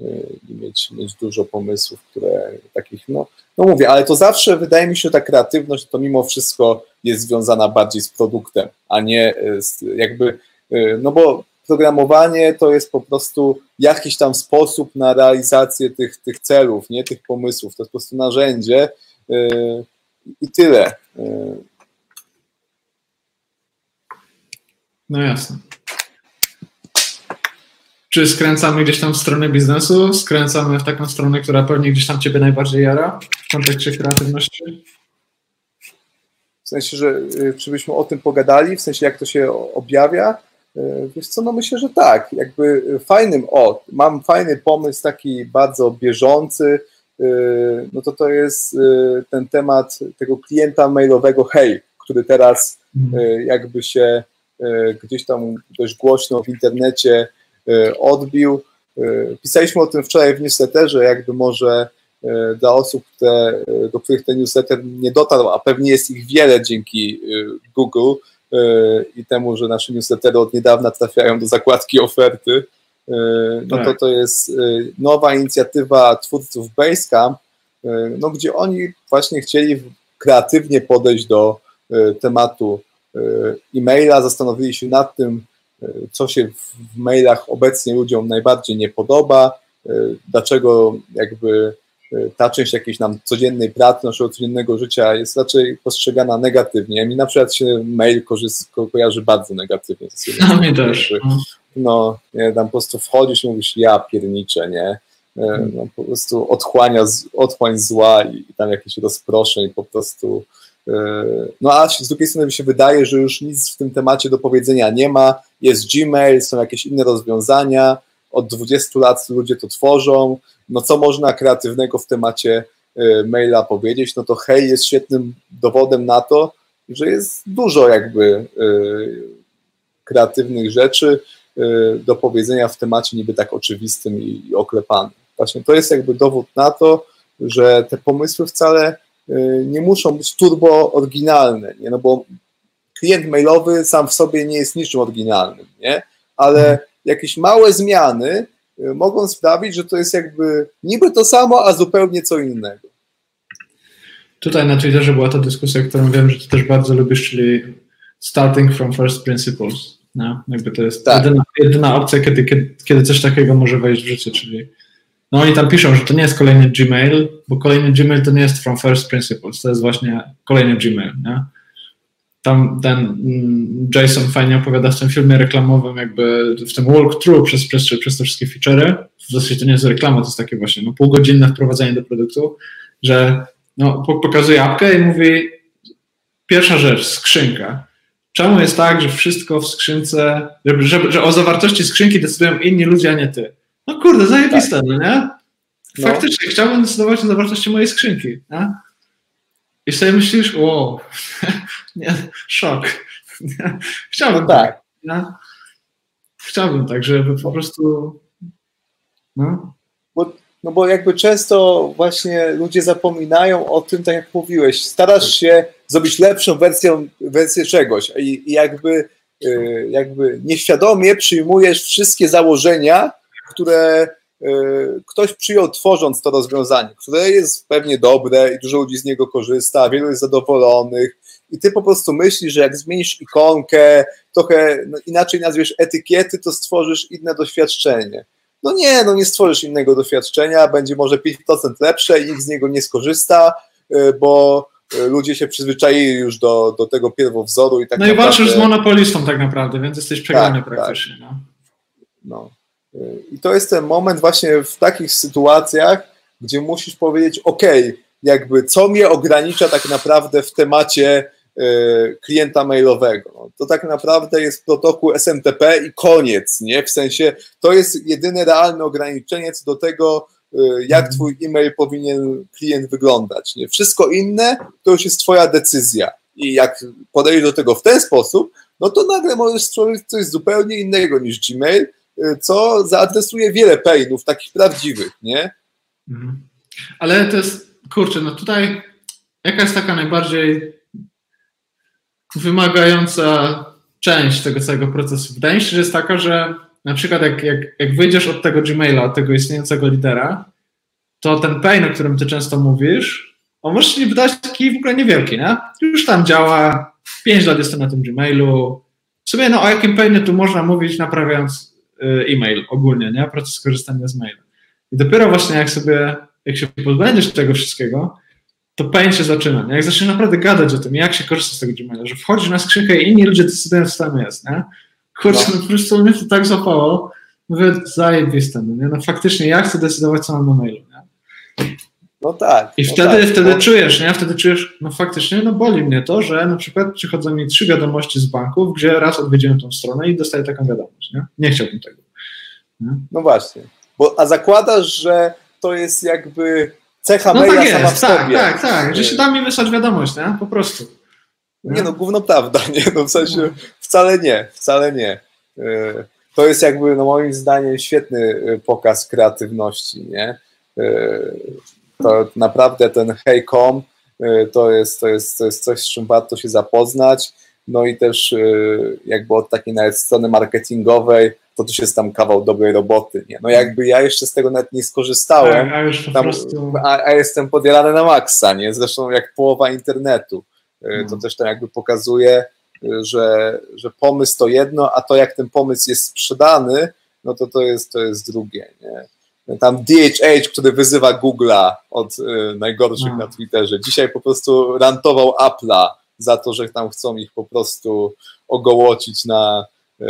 e, i mieć, mieć dużo pomysłów, które takich, no, no mówię, ale to zawsze wydaje mi się, ta kreatywność to mimo wszystko jest związana bardziej z produktem, a nie z, jakby, e, no bo programowanie to jest po prostu jakiś tam sposób na realizację tych, tych celów, nie tych pomysłów, to jest po prostu narzędzie i tyle. No jasne. Czy skręcamy gdzieś tam w stronę biznesu? Skręcamy w taką stronę, która pewnie gdzieś tam Ciebie najbardziej jara w kontekście kreatywności? W sensie, że y, czy byśmy o tym pogadali, w sensie jak to się objawia? Y, wiesz co, no myślę, że tak. Jakby y, fajnym, o, mam fajny pomysł taki bardzo bieżący, no to to jest ten temat tego klienta mailowego Hej, który teraz jakby się gdzieś tam dość głośno w internecie e, odbił. E, pisaliśmy o tym wczoraj w newsletterze, jakby może dla osób, które, do których ten newsletter nie dotarł, a pewnie jest ich wiele dzięki Google i temu, że nasze newslettery od niedawna trafiają do zakładki oferty, no to tak. to jest nowa inicjatywa twórców Basecamp, no, gdzie oni właśnie chcieli kreatywnie podejść do tematu e-maila, zastanowili się nad tym, co się w mailach obecnie ludziom najbardziej nie podoba, dlaczego jakby ta część jakiejś nam codziennej pracy, naszego codziennego życia jest raczej postrzegana negatywnie. Mi na przykład się mail korzyst, ko kojarzy bardzo negatywnie. (laughs) No mnie też. No, nie, tam po prostu wchodzisz i mówisz, ja pierniczę, nie? E, no, po prostu odchłania, odchłań zła i, i tam jakieś rozproszeń po prostu. E, no a z drugiej strony mi się wydaje, że już nic w tym temacie do powiedzenia nie ma. Jest Gmail, są jakieś inne rozwiązania, od 20 lat ludzie to tworzą, no co można kreatywnego w temacie y, maila powiedzieć, no to hej jest świetnym dowodem na to, że jest dużo jakby y, kreatywnych rzeczy do powiedzenia w temacie niby tak oczywistym i oklepanym. Właśnie to jest jakby dowód na to, że te pomysły wcale nie muszą być turbo oryginalne, nie? no bo klient mailowy sam w sobie nie jest niczym oryginalnym, nie? ale jakieś małe zmiany y, mogą sprawić, że to jest jakby niby to samo, a zupełnie co innego. Tutaj na Twitterze była ta dyskusja, którą wiem, że ty też bardzo lubisz, czyli starting from first principles. No, jakby to jest tak. jedyna, jedyna opcja, kiedy, kiedy, kiedy coś takiego może wejść w życie, czyli no oni tam piszą, że to nie jest kolejny Gmail, bo kolejny Gmail to nie jest from first principles, to jest właśnie kolejny Gmail, nie? tam ten mm, Jason fajnie opowiada w tym filmie reklamowym, jakby w tym walkthrough przez, przez, przez te wszystkie feature'y. W zasadzie to nie jest reklama, to jest takie właśnie no, półgodzinne wprowadzenie do produktu, że no, pokazuje apkę i mówi pierwsza rzecz, skrzynka. Czemu jest tak, że wszystko w skrzynce, że, że, że o zawartości skrzynki decydują inni ludzie, a nie ty? No kurde, zajebiste, tak. no nie? No. Faktycznie, no. chciałbym decydować o zawartości mojej skrzynki. Nie? I sobie myślisz, wow, (laughs) nie, szok. (laughs) Chciałbym no tak. Nie? Chciałbym tak, żeby po prostu. No. Bo, no bo jakby często właśnie ludzie zapominają o tym, tak jak mówiłeś, starasz się zrobić lepszą wersję, wersję czegoś i, i jakby, y, jakby nieświadomie przyjmujesz wszystkie założenia, które E, ktoś przyjął tworząc to rozwiązanie, które jest pewnie dobre i dużo ludzi z niego korzysta, wielu jest zadowolonych i ty po prostu myślisz, że jak zmienisz ikonkę, trochę no, inaczej nazwiesz etykiety, to stworzysz inne doświadczenie. No nie, no nie stworzysz innego doświadczenia, będzie może 5% lepsze i nikt z niego nie skorzysta, e, bo e, ludzie się przyzwyczaili już do, do tego pierwowzoru i tak No naprawdę... i walczysz z monopolistą tak naprawdę, więc jesteś przegrany tak, praktycznie. Tak. No. no. I to jest ten moment właśnie w takich sytuacjach, gdzie musisz powiedzieć, ok, jakby co mnie ogranicza tak naprawdę w temacie e, klienta mailowego. No, to tak naprawdę jest protokół SMTP i koniec, nie? W sensie to jest jedyne realne ograniczenie co do tego, e, jak mhm. twój e-mail powinien klient wyglądać. Nie? Wszystko inne to już jest twoja decyzja. I jak podejdziesz do tego w ten sposób, no to nagle możesz stworzyć coś zupełnie innego niż Gmail, co zaadresuje wiele painów, takich prawdziwych, nie? Mhm. Ale to jest, kurczę, no tutaj jaka jest taka najbardziej wymagająca część tego całego procesu? Wydaje mi się, że jest taka, że na przykład jak, jak, jak wyjdziesz od tego Gmaila, od tego istniejącego lidera, to ten pain, o którym ty często mówisz, on może się wydać taki w ogóle niewielki, nie? Już tam działa, 5 lat jestem na tym Gmailu. W sumie no o jakim painie tu można mówić, naprawiając e-mail ogólnie, nie? Proces korzystania z maila. I dopiero właśnie jak sobie, jak się pozbędziesz tego wszystkiego, to pain się zaczyna. Nie? Jak zaczniesz naprawdę gadać o tym, jak się korzysta z tego Gmaila, że wchodzisz na skrzynkę i inni ludzie decydują, co tam jest, nie? Kurczę, no. no po prostu mnie to tak zapało. Mówię, zajebiste, no nie? No faktycznie, ja chcę decydować, co mam na mailu? No tak. I no wtedy, tak, wtedy czujesz, nie? Wtedy czujesz, no faktycznie, no boli mnie to, że na przykład przychodzą mi trzy wiadomości z banków, gdzie raz odwiedziłem tą stronę i dostaję taką wiadomość, nie? Nie chciałbym tego. Nie? No właśnie. Bo, a zakładasz, że to jest jakby cecha no tak sama w tak, sobie. Tak, tak, że się da mi wysłać wiadomość, nie? Po prostu. Nie, nie no, gówno prawda, (laughs) nie? No w sensie wcale nie, wcale nie. E, to jest jakby, no moim zdaniem, świetny e, pokaz kreatywności, nie? To naprawdę ten hejcom y, to jest, to, jest, to jest coś, z czym warto się zapoznać. No i też y, jakby od takiej nawet strony marketingowej to też jest tam kawał dobrej roboty, nie? No jakby ja jeszcze z tego nawet nie skorzystałem, Tak, a tam, prostu... a, a jestem podjarany na maksa, nie? Zresztą jak połowa internetu. Y, To No. też tam jakby pokazuje, że, że pomysł to jedno, a to jak ten pomysł jest sprzedany, no to to jest, to jest drugie, nie? Tam DHH, który wyzywa Google'a od y, najgorszych No. na Twitterze, dzisiaj po prostu rantował Apple'a za to, że tam chcą ich po prostu ogołocić na, y,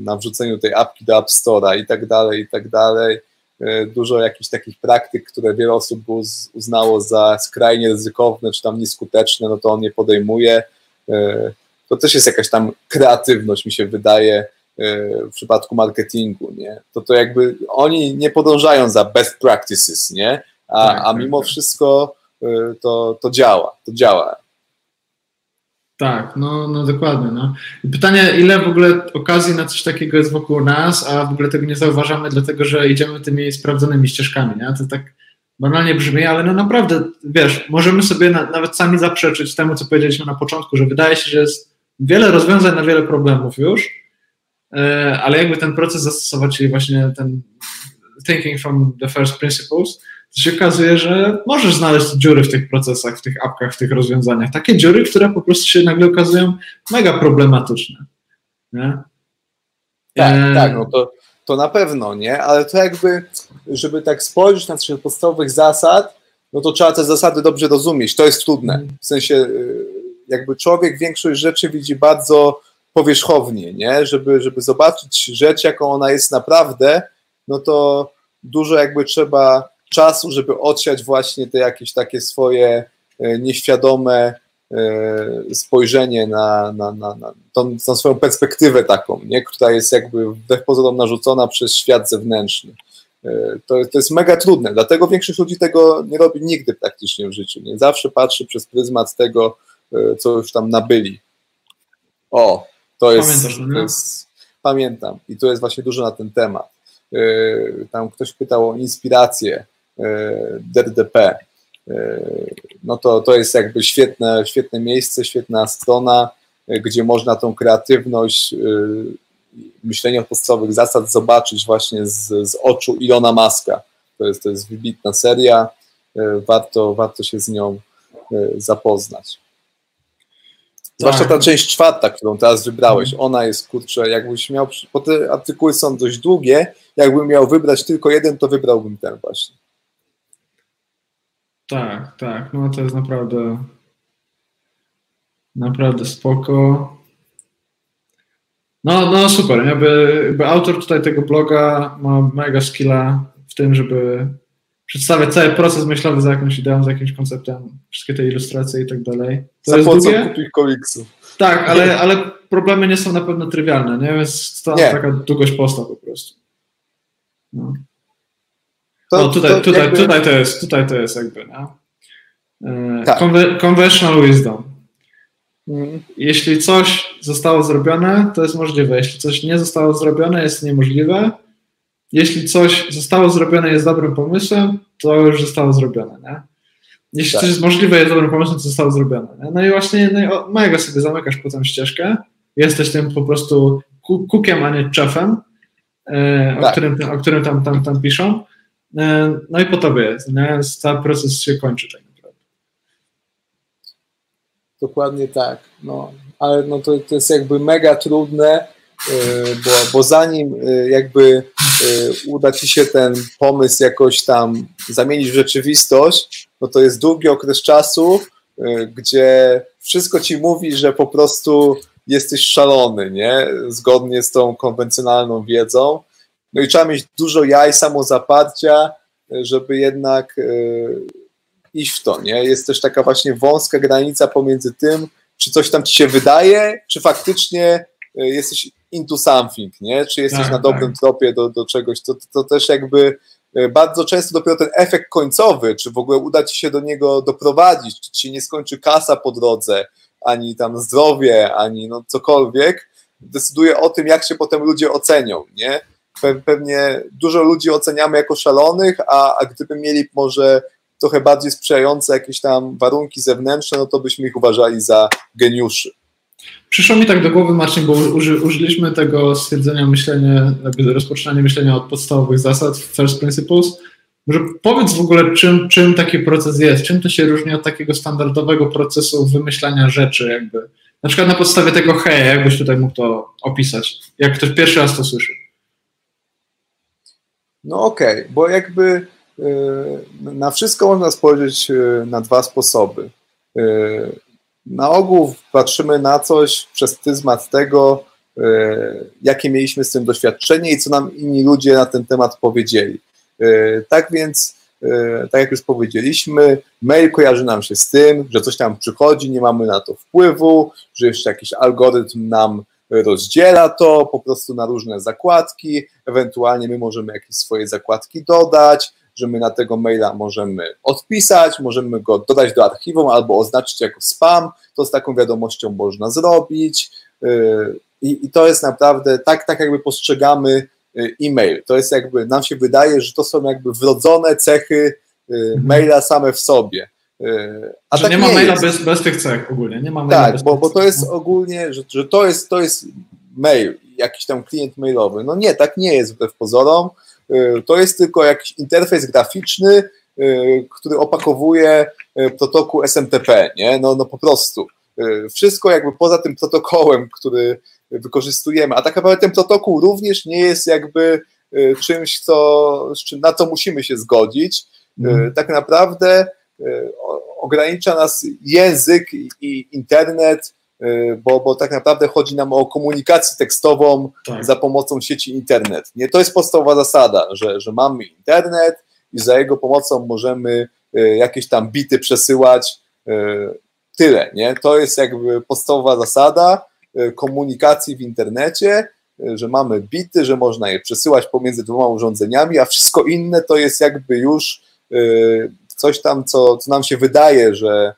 na wrzuceniu tej apki do App Store'a i tak dalej, i tak dalej. Y, Dużo jakichś takich praktyk, które wiele osób uz- uznało za skrajnie ryzykowne, czy tam nieskuteczne, no to on je podejmuje. To też jest jakaś tam kreatywność, mi się wydaje, w przypadku marketingu, nie? To to jakby oni nie podążają za best practices, nie? A, Tak, a tak, mimo tak. wszystko y, to, to działa, to działa. Tak, no, no dokładnie. No. Pytanie, ile w ogóle okazji na coś takiego jest wokół nas, a w ogóle tego nie zauważamy, dlatego że idziemy tymi sprawdzonymi ścieżkami. Nie? To tak banalnie brzmi, ale no naprawdę, wiesz, możemy sobie na, nawet sami zaprzeczyć temu, co powiedzieliśmy na początku, że wydaje się, że jest wiele rozwiązań na wiele problemów już, ale jakby ten proces zastosować, czyli właśnie ten thinking from the first principles, to się okazuje, że możesz znaleźć dziury w tych procesach, w tych apkach, w tych rozwiązaniach. Takie dziury, które po prostu się nagle okazują mega problematyczne. Nie? Tak, E, tak, no to, to na pewno, nie? Ale to jakby, żeby tak spojrzeć na tych podstawowych zasad, no to trzeba te zasady dobrze rozumieć. To jest trudne. W sensie, y, jakby człowiek większość rzeczy widzi bardzo powierzchownie, nie? Żeby, żeby zobaczyć rzecz, jaką ona jest naprawdę, no to dużo jakby trzeba czasu, żeby odsiać właśnie te jakieś takie swoje e, nieświadome e, spojrzenie na, na, na, na tą, tą swoją perspektywę taką, nie? która jest jakby wbrew pozorom narzucona przez świat zewnętrzny. E, To, to jest mega trudne, dlatego większość ludzi tego nie robi nigdy praktycznie w życiu. Nie? Zawsze patrzy przez pryzmat tego, co już tam nabyli. O, to jest, Pamiętasz, to jest. Pamiętam. I to jest właśnie dużo na ten temat. E, Tam ktoś pytał o inspirację e, DRDP. E, No to, to jest jakby świetne, świetne miejsce, świetna strona, gdzie można tą kreatywność, myślenie o podstawowych zasad zobaczyć właśnie z, z oczu Ilona Maska. To jest, to jest wybitna seria, warto, warto się z nią zapoznać. Zwłaszcza ta część czwarta, którą teraz wybrałeś, ona jest kurczę, jakbyś miał, bo te artykuły są dość długie, jakbym miał wybrać tylko jeden, to wybrałbym ten właśnie. Tak, tak, no to jest naprawdę naprawdę spoko. No, no super, jakby, jakby autor tutaj tego bloga ma mega skilla w tym, żeby przedstawiać cały proces myślowy za jakąś ideą, za jakimś konceptem, wszystkie te ilustracje i tak dalej. To jest Za po co kupić komiksu? Tak, ale, ale problemy nie są na pewno trywialne, nie? Więc to Nie. taka długość posta po prostu. No. To, tutaj, to tutaj, jakby- tutaj to jest, tutaj to jest jakby, no. E, Tak. conve- Conventional wisdom. Mhm. Jeśli coś zostało zrobione, to jest możliwe. Jeśli coś nie zostało zrobione, jest niemożliwe. Jeśli coś zostało zrobione, jest dobrym pomysłem, to już zostało zrobione. Nie? Jeśli Tak. coś jest możliwe, jest dobrym pomysłem, to zostało zrobione. Nie? No i właśnie no mega sobie zamykasz potem ścieżkę. Jesteś tym po prostu ku- kukiem, a nie czefem, e, o, Tak. którym, o którym tam, tam, tam piszą. E, no i po tobie jest. Nie? Cały proces się kończy tak naprawdę. Dokładnie tak. No, ale no to, to jest jakby mega trudne, bo, bo zanim yy, jakby yy, uda ci się ten pomysł jakoś tam zamienić w rzeczywistość, no to jest długi okres czasu, gdzie wszystko ci mówi, że po prostu jesteś szalony, nie? Zgodnie z tą konwencjonalną wiedzą. No i trzeba mieć dużo jaj, samozaparcia, żeby jednak iść w to, nie? Jest też taka właśnie wąska granica pomiędzy tym, czy coś tam ci się wydaje, czy faktycznie jesteś into something, nie? Czy jesteś Tak, na dobrym tak. tropie do, do czegoś. To, to też jakby y, bardzo często dopiero ten efekt końcowy, czy w ogóle uda ci się do niego doprowadzić, czy ci nie skończy kasa po drodze, ani tam zdrowie, ani no cokolwiek, decyduje o tym, jak się potem ludzie ocenią, nie? Pe- Pewnie dużo ludzi oceniamy jako szalonych, a, a gdyby mieli może trochę bardziej sprzyjające jakieś tam warunki zewnętrzne, no to byśmy ich uważali za geniuszy. Przyszło mi tak do głowy, Marcin, bo uży, użyliśmy tego stwierdzenia myślenia, rozpoczynania myślenia od podstawowych zasad, first principles. Może powiedz w ogóle, czym, czym taki proces jest, czym to się różni od takiego standardowego procesu wymyślania rzeczy, jakby. Na przykład na podstawie tego hej, jakbyś tutaj mógł to opisać, jak ktoś pierwszy raz to słyszy. No okej, okay, bo jakby yy, na wszystko można spojrzeć yy, na dwa sposoby. Na ogół patrzymy na coś przez pryzmat tego, jakie mieliśmy z tym doświadczenie i co nam inni ludzie na ten temat powiedzieli. Tak więc, tak jak już powiedzieliśmy, mail kojarzy nam się z tym, że coś tam przychodzi, nie mamy na to wpływu, że jeszcze jakiś algorytm nam rozdziela to po prostu na różne zakładki, ewentualnie my możemy jakieś swoje zakładki dodać, że my na tego maila możemy odpisać, możemy go dodać do archiwum albo oznaczyć jako spam, to z taką wiadomością można zrobić yy, i, i to jest naprawdę tak, tak jakby postrzegamy yy, e-mail. To jest jakby, nam się wydaje, że to są jakby wrodzone cechy yy, maila same w sobie. A że tak nie ma nie maila bez, bez tych cech ogólnie. Nie ma maila tak, bo, bo to jest ogólnie, że, że to, jest, to jest mail, jakiś tam klient mailowy. No nie, tak nie jest wbrew pozorom. Y, to jest tylko jakiś interfejs graficzny, y, który opakowuje y, protokół SMTP, nie? No, no po prostu. Wszystko jakby poza tym protokołem, który wykorzystujemy, a tak naprawdę ten protokół również nie jest jakby czymś, co, na co musimy się zgodzić. Mm. Tak naprawdę ogranicza nas język i internet, bo, bo tak naprawdę chodzi nam o komunikację tekstową tak. za pomocą sieci internet. Nie, to jest podstawowa zasada, że, że mamy internet i za jego pomocą możemy y, jakieś tam bity przesyłać. Y, tyle, nie? To jest jakby podstawowa zasada komunikacji w internecie, że mamy bity, że można je przesyłać pomiędzy dwoma urządzeniami, a wszystko inne to jest jakby już coś tam, co, co nam się wydaje, że,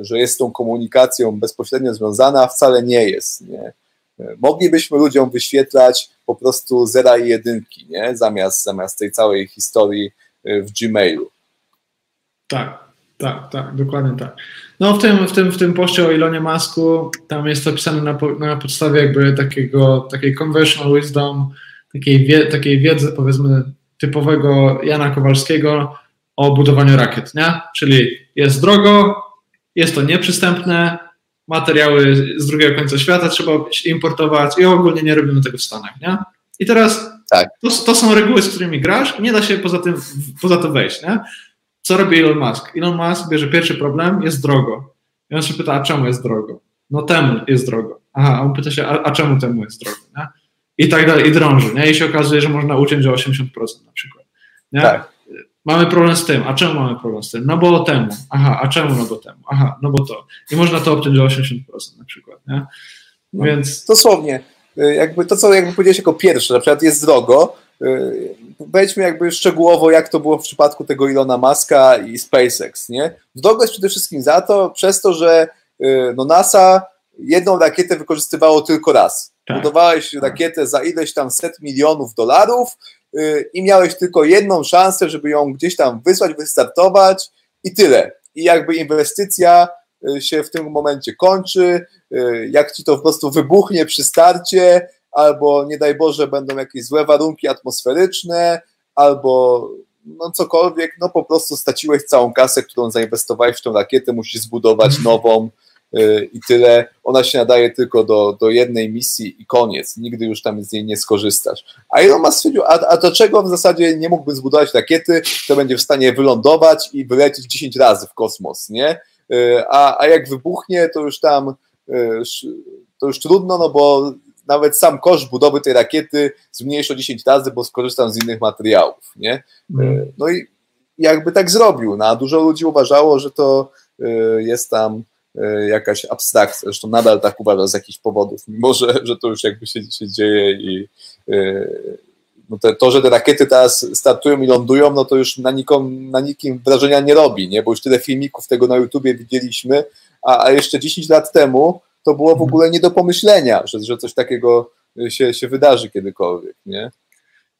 że jest tą komunikacją bezpośrednio związana, wcale nie jest. Nie? E, moglibyśmy ludziom wyświetlać po prostu zera i jedynki, nie? Zamiast, zamiast tej całej historii e, w Gmailu. Tak, tak, tak, dokładnie tak. No w tym, w tym, w tym poście o Ilonie Masku, tam jest opisane na, na podstawie jakby takiego, takiej conventional wisdom, takiej, wie, takiej wiedzy powiedzmy typowego Jana Kowalskiego, o budowaniu rakiet, nie? Czyli jest drogo, jest to nieprzystępne, materiały z drugiego końca świata trzeba importować i ogólnie nie robimy tego w Stanach, nie? I teraz tak. to, to, są reguły, z którymi grasz i nie da się poza, tym, poza to wejść, nie? Co robi Elon Musk? Elon Musk bierze pierwszy problem, jest drogo. I on się pyta, a czemu jest drogo? No temu jest drogo. Aha, on pyta się, a, a czemu temu jest drogo, nie? I tak dalej, i drąży, nie? I się okazuje, że można uciąć o 80% na przykład, nie? Tak. Mamy problem z tym. A czemu mamy problem z tym? No bo temu. Aha, a czemu no bo temu? Aha, no bo to. I można to obciąć o 80% na przykład, nie? No, Więc... Dosłownie. Y, jakby to, co jakby powiedziałeś jako pierwsze, na przykład jest drogo, y, wejdźmy jakby szczegółowo, jak to było w przypadku tego Ilona Maska i SpaceX, nie? W drogo jest przede wszystkim za to, przez to, że y, no NASA jedną rakietę wykorzystywało tylko raz. Tak. Budowałeś rakietę za ileś tam set milionów dolarów, i miałeś tylko jedną szansę, żeby ją gdzieś tam wysłać, wystartować i tyle. I jakby inwestycja y, się w tym momencie kończy, y, jak ci to po prostu wybuchnie przy starcie, albo nie daj Boże będą jakieś złe warunki atmosferyczne, albo no cokolwiek, no po prostu straciłeś całą kasę, którą zainwestowałeś w tą rakietę, musisz zbudować nową, i tyle. Ona się nadaje tylko do, do jednej misji i koniec. Nigdy już tam z niej nie skorzystasz. A Elon Musk stwierdził, a, a dlaczego w zasadzie nie mógłby zbudować rakiety, to będzie w stanie wylądować i wylecieć 10 razy w kosmos, nie? E, a, a jak wybuchnie, to już tam e, to już trudno, no bo nawet sam koszt budowy tej rakiety zmniejszy o 10 razy, bo skorzystam z innych materiałów, nie? Mm. No i jakby tak zrobił, no, a dużo ludzi uważało, że to jest tam jakaś abstrakcja. Zresztą nadal tak uważam z jakichś powodów, mimo że, że to już jakby się, się dzieje i e, no to, to, że te rakiety teraz startują i lądują, no to już na, nikom, na nikim wrażenia nie robi, nie? bo już tyle filmików tego na YouTubie widzieliśmy, a, a jeszcze 10 lat temu to było w ogóle nie do pomyślenia, że, że coś takiego się, się wydarzy kiedykolwiek. Nie?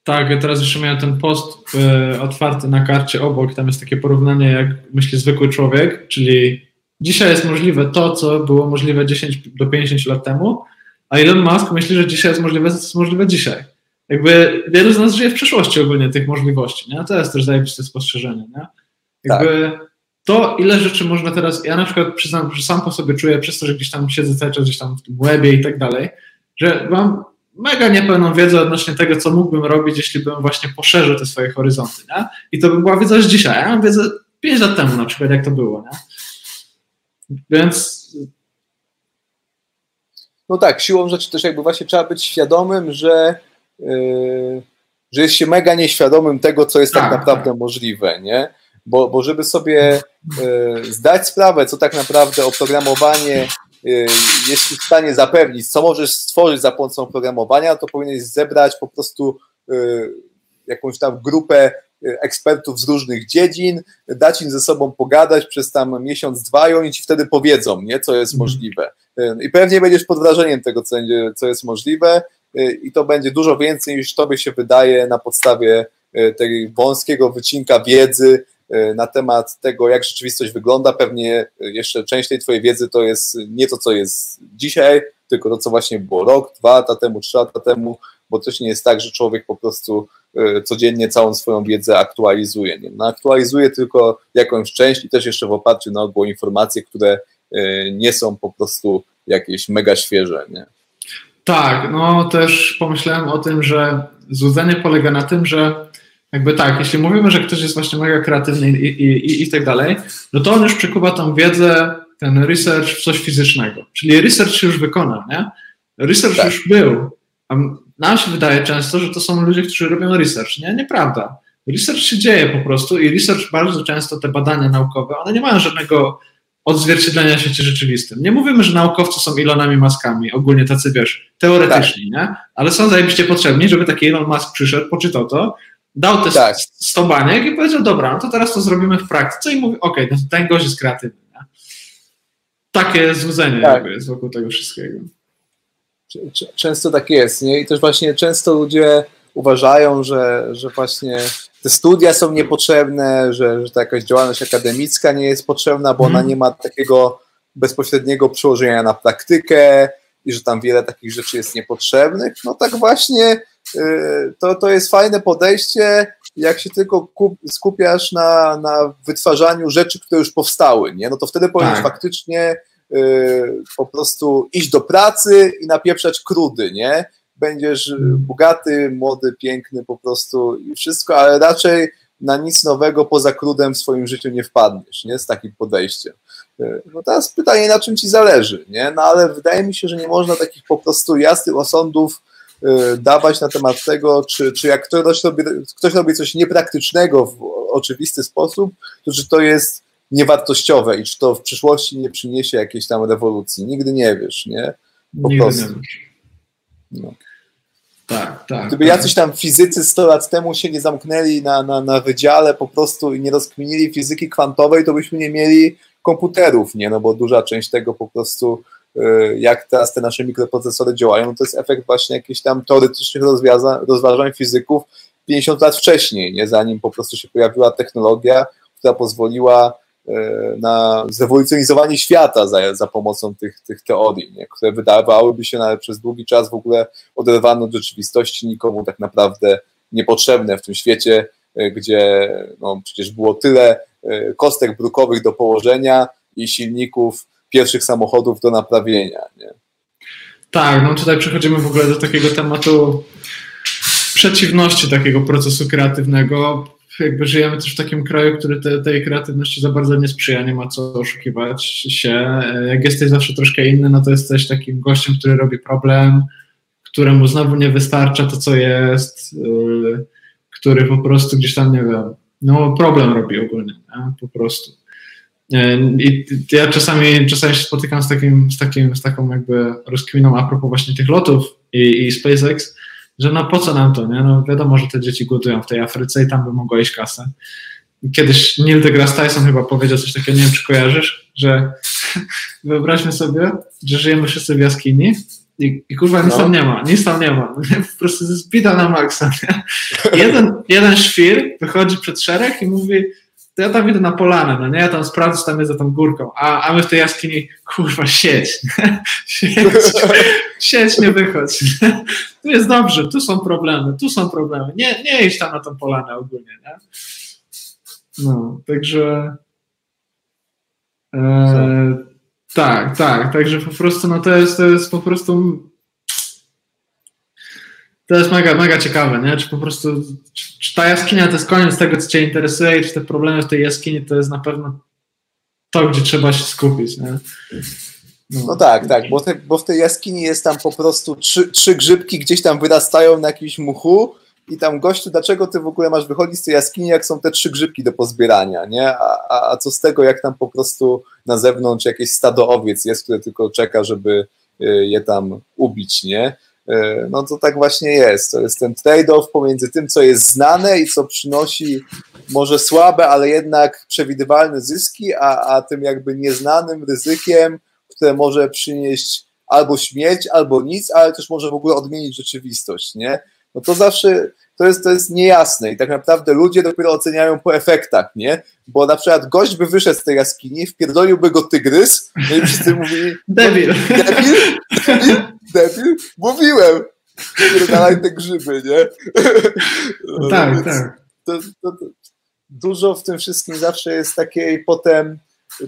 Tak, ja teraz jeszcze miałem ten post y, otwarty na karcie obok, tam jest takie porównanie, jak myśli zwykły człowiek, czyli dzisiaj jest możliwe to, co było możliwe 10 do 50 lat temu, a Elon Musk myśli, że dzisiaj jest możliwe, co jest możliwe dzisiaj. Jakby wielu z nas żyje w przeszłości ogólnie tych możliwości, nie? To jest też zajebiste spostrzeżenie, nie? Jakby tak. to, ile rzeczy można teraz, ja na przykład przyznam, że sam po sobie czuję, przez to, że gdzieś tam siedzę cały czas gdzieś tam w tym webie i tak dalej, że mam mega niepełną wiedzę odnośnie tego, co mógłbym robić, jeśli bym właśnie poszerzył te swoje horyzonty, nie? I to by była wiedza już dzisiaj. Ja mam wiedzę 5 lat temu na przykład, jak to było, nie? Więc... No tak, siłą rzeczy też jakby właśnie trzeba być świadomym, że yy, że jest się mega nieświadomym tego, co jest tak, tak naprawdę tak. możliwe, nie? Bo, bo żeby sobie yy, zdać sprawę, co tak naprawdę oprogramowanie yy, jest w stanie zapewnić, co możesz stworzyć za pomocą programowania, to powinieneś zebrać po prostu jakąś tam grupę ekspertów z różnych dziedzin, dać im ze sobą pogadać przez tam miesiąc, dwa i oni ci wtedy powiedzą, nie, co jest mhm. możliwe. I pewnie będziesz pod wrażeniem tego, co, będzie, co jest możliwe i to będzie dużo więcej niż tobie się wydaje na podstawie tej wąskiego wycinka wiedzy na temat tego, jak rzeczywistość wygląda. Pewnie jeszcze część tej twojej wiedzy to jest nie to, co jest dzisiaj, tylko to, co właśnie było rok, dwa lata temu, trzy lata temu, bo też nie jest tak, że człowiek po prostu codziennie całą swoją wiedzę aktualizuje. Nie? No, aktualizuje tylko jakąś część i też jeszcze w oparciu na ogół informacje, które nie są po prostu jakieś mega świeże. Nie? Tak, no też pomyślałem o tym, że złudzenie polega na tym, że jakby tak, jeśli mówimy, że ktoś jest właśnie mega kreatywny i, i, i, i tak dalej, no to on już przekuwa tą wiedzę, ten research w coś fizycznego. Czyli research się już wykonał, nie? Research tak. już był. Nam się wydaje często, że to są ludzie, którzy robią research. Nie, nieprawda. Research się dzieje po prostu i research bardzo często te badania naukowe, one nie mają żadnego odzwierciedlenia świecie rzeczywistym. Nie mówimy, że naukowcy są Elonami Maskami, ogólnie tacy, wiesz, teoretyczni, tak. nie? Ale są zajebiście potrzebni, żeby taki Elon Musk przyszedł, poczytał to, dał te tak. 100 baniek i powiedział, dobra, no to teraz to zrobimy w praktyce i mówi, okej, okay, no ten gość jest kreatywny, nie? Takie złudzenie tak. jest wokół tego wszystkiego. Często tak jest, nie? I też właśnie często ludzie uważają, że, że właśnie te studia są niepotrzebne, że, że ta jakaś działalność akademicka nie jest potrzebna, bo ona mhm. nie ma takiego bezpośredniego przełożenia na praktykę i że tam wiele takich rzeczy jest niepotrzebnych. No tak właśnie y, to, to jest fajne podejście, jak się tylko skupiasz na, na wytwarzaniu rzeczy, które już powstały, nie? no to wtedy powinieneś tak. faktycznie po prostu iść do pracy i napieprzać krudy, nie? będziesz y, bogaty, młody, piękny po prostu i wszystko, ale raczej na nic nowego poza krudem w swoim życiu nie wpadniesz, nie? Z takim podejściem. Y, no teraz pytanie, na czym ci zależy, nie? No ale wydaje mi się, że nie można takich po prostu jasnych osądów y, dawać na temat tego, czy, czy jak ktoś robi, ktoś robi coś niepraktycznego w oczywisty sposób, to czy to jest niewartościowe i czy to w przyszłości nie przyniesie jakiejś tam rewolucji. Nigdy nie wiesz, nie? Po Nigdy prostu. Nie wiesz. No. Tak, tak. Gdyby tak. jacyś tam fizycy 100 lat temu się nie zamknęli na, na, na wydziale po prostu i nie rozkminili fizyki kwantowej, to byśmy nie mieli komputerów, nie? No bo duża część tego po prostu, y, jak teraz te nasze mikroprocesory działają, to jest efekt właśnie jakichś tam teoretycznych rozważań fizyków 50 lat wcześniej, nie? Zanim po prostu się pojawiła technologia, która pozwoliła na zrewolucjonizowanie świata za, za pomocą tych, tych teorii, nie? które wydawałyby się nawet przez długi czas w ogóle oderwane od rzeczywistości, nikomu tak naprawdę niepotrzebne w tym świecie, e, gdzie no, przecież było tyle e, kostek brukowych do położenia i silników pierwszych samochodów do naprawienia. Nie? Tak, no tutaj przechodzimy w ogóle do takiego tematu przeciwności takiego procesu kreatywnego, jakby żyjemy też w takim kraju, który te, tej kreatywności za bardzo nie sprzyja, nie ma co oszukiwać się. Jak jesteś zawsze troszkę inny, no to jesteś takim gościem, który robi problem, któremu znowu nie wystarcza to, co jest, yy, który po prostu gdzieś tam, nie wiem, no problem robi ogólnie, nie? po prostu. Yy, I ja czasami, czasami się spotykam z, takim, z, takim, z taką jakby rozkminą a propos właśnie tych lotów i, i SpaceX, że no po co nam to, nie? No wiadomo, że te dzieci głodują w tej Afryce i tam by mogło iść kasę. Kiedyś Neil deGrasse Tyson chyba powiedział coś takiego, nie wiem czy kojarzysz, że (laughs) wyobraźmy sobie, że żyjemy wszyscy w jaskini i, i kurwa nic no. tam nie ma, nic tam nie ma. (laughs) Po prostu bida na maksa. Jeden, jeden świr wychodzi przed szereg i mówi to ja tam idę na polanę, no nie, ja tam sprawdzę, co tam jest za tą górką, a, a my w tej jaskini, kurwa, sieć, sieć, sieć, nie wychodź, tu jest dobrze, tu są problemy, tu są problemy, nie, nie idź tam na tą polanę ogólnie, nie? No, także e, tak, tak, także po prostu, no to jest, to jest po prostu to jest mega, mega ciekawe, nie? Czy po prostu, czy, czy, ta jaskinia to jest koniec tego, co Cię interesuje, czy te problemy w tej jaskini to jest na pewno to, gdzie trzeba się skupić, nie? No, no tak, tak, bo, te, bo w tej jaskini jest tam po prostu trzy, trzy grzybki gdzieś tam wyrastają na jakimś muchu i tam gościu, dlaczego ty w ogóle masz wychodzić z tej jaskini, jak są te trzy grzybki do pozbierania, nie? A, a, a co z tego, jak tam po prostu na zewnątrz jakieś stado owiec jest, które tylko czeka, żeby y, je tam ubić, nie? E, no to tak właśnie jest. To jest ten trade-off pomiędzy tym, co jest znane i co przynosi może słabe, ale jednak przewidywalne zyski, a, a tym jakby nieznanym ryzykiem, które może przynieść albo śmierć, albo nic, ale też może w ogóle odmienić rzeczywistość, nie? No to zawsze to jest, to jest niejasne i tak naprawdę ludzie dopiero oceniają po efektach, nie? Bo na przykład gość by wyszedł z tej jaskini, wpierdoliłby go tygrys, no i wszyscy mówili... Debil. Debil? Debil? Debil? Mówiłem! Pierdalaj te grzyby, nie? No, (laughs) tak, tak. To, to, to, dużo w tym wszystkim zawsze jest takiej potem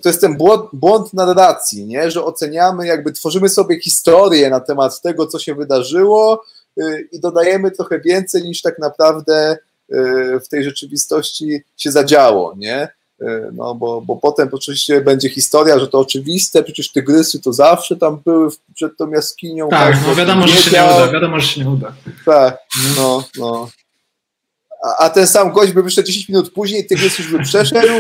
to jest ten błąd, błąd narracji, nie? że oceniamy, jakby tworzymy sobie historię na temat tego, co się wydarzyło, Y, i dodajemy trochę więcej niż tak naprawdę y, w tej rzeczywistości się zadziało, nie? Y, no bo, bo potem oczywiście będzie historia, że to oczywiste, przecież tygrysy to zawsze tam były przed tą jaskinią. Tak, no wiadomo, że się nie uda, wiadomo, że się nie uda. Tak, no, no a, ten sam gość by wyszedł 10 minut później, tygrys już by przeszedł,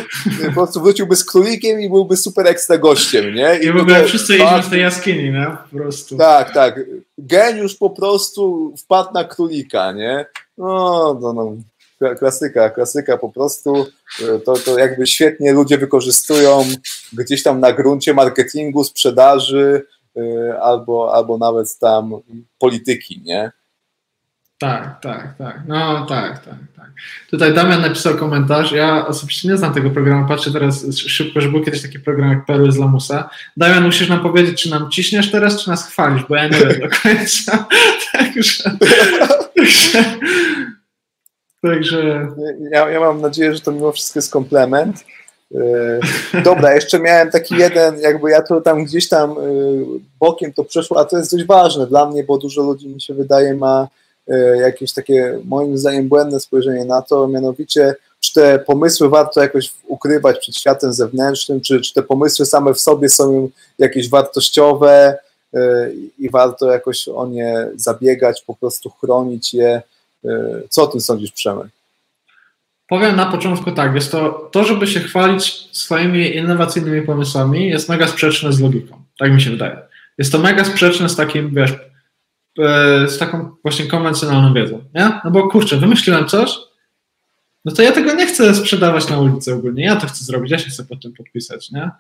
po prostu wróciłby z królikiem i byłby super ekstra gościem, nie? I, I w ogóle wszyscy idą z tej jaskini, nie? Po prostu. Tak, tak. Geniusz po prostu wpadł na królika, nie? No, no, no. Klasyka, klasyka po prostu. To, to jakby świetnie ludzie wykorzystują gdzieś tam na gruncie marketingu, sprzedaży y, albo, albo nawet tam polityki, nie? Tak, tak, tak. No tak, tak, tak. Tutaj Damian napisał komentarz. Ja osobiście nie znam tego programu. Patrzę teraz szybko, że był kiedyś taki program jak Perły z Lamusa. Damian, musisz nam powiedzieć, czy nam ciśniesz teraz, czy nas chwalisz, bo ja nie wiem do końca. (laughs) także, także, (laughs) także... Ja, ja mam nadzieję, że to mimo wszystko jest komplement. E, dobra, jeszcze miałem taki jeden, jakby ja to tam gdzieś tam e, bokiem to przeszło, a to jest dość ważne dla mnie, bo dużo ludzi mi się wydaje ma E, jakieś takie moim zdaniem błędne spojrzenie na to, mianowicie czy te pomysły warto jakoś ukrywać przed światem zewnętrznym, czy, czy te pomysły same w sobie są jakieś wartościowe i warto jakoś o nie zabiegać, po prostu chronić je. E, co o tym sądzisz, Przemek? Powiem na początku tak, jest to, to, żeby się chwalić swoimi innowacyjnymi pomysłami, jest mega sprzeczne z logiką. Tak mi się wydaje. Jest to mega sprzeczne z takim, wiesz, E, z taką właśnie konwencjonalną wiedzą, nie? No bo kurczę, wymyśliłem coś, no to ja tego nie chcę sprzedawać na ulicy ogólnie, ja to chcę zrobić, ja się chcę pod tym podpisać, nie?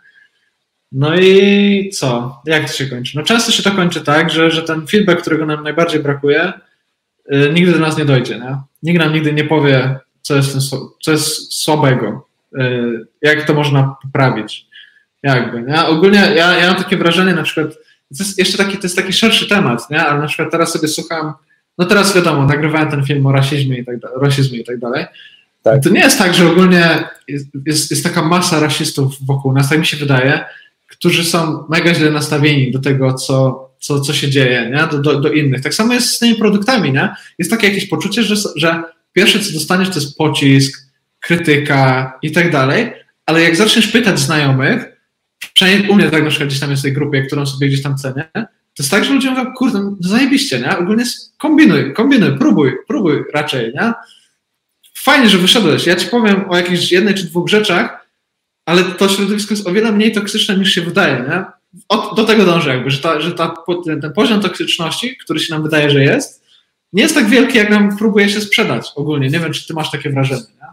No i co? Jak to się kończy? No często się to kończy tak, że, że ten feedback, którego nam najbardziej brakuje, nigdy do nas nie dojdzie, nie? Nikt nam nigdy nie powie, co jest, co jest słabego, yy, jak to można poprawić, jakby, nie? Ogólnie ja, ja mam takie wrażenie na przykład, to jest jeszcze taki, to jest taki szerszy temat, nie? ale na przykład teraz sobie słucham, no teraz wiadomo, nagrywałem ten film o rasizmie i tak, rasizmie i tak dalej. Tak. To nie jest tak, że ogólnie jest, jest, jest, taka masa rasistów wokół nas, tak mi się wydaje, którzy są mega źle nastawieni do tego, co, co, co się dzieje, nie? Do, do, do innych. Tak samo jest z tymi produktami, nie? Jest takie jakieś poczucie, że, że pierwsze, co dostaniesz, to jest pocisk, krytyka i tak dalej, ale jak zaczniesz pytać znajomych, przynajmniej u mnie tak na przykład gdzieś tam jest w tej grupie, którą sobie gdzieś tam cenię, to jest tak, że ludzie mówią, kurde, no zajebiście, nie? Ogólnie kombinuj, kombinuj, próbuj, próbuj raczej, nie? Fajnie, że wyszedłeś. Ja ci powiem o jakiejś jednej czy dwóch rzeczach, ale to środowisko jest o wiele mniej toksyczne niż się wydaje, nie? Od, do tego dążę jakby, że, ta, że ta, ten poziom toksyczności, który się nam wydaje, że jest, nie jest tak wielki, jak nam próbuje się sprzedać ogólnie. Nie wiem, czy ty masz takie wrażenie, nie?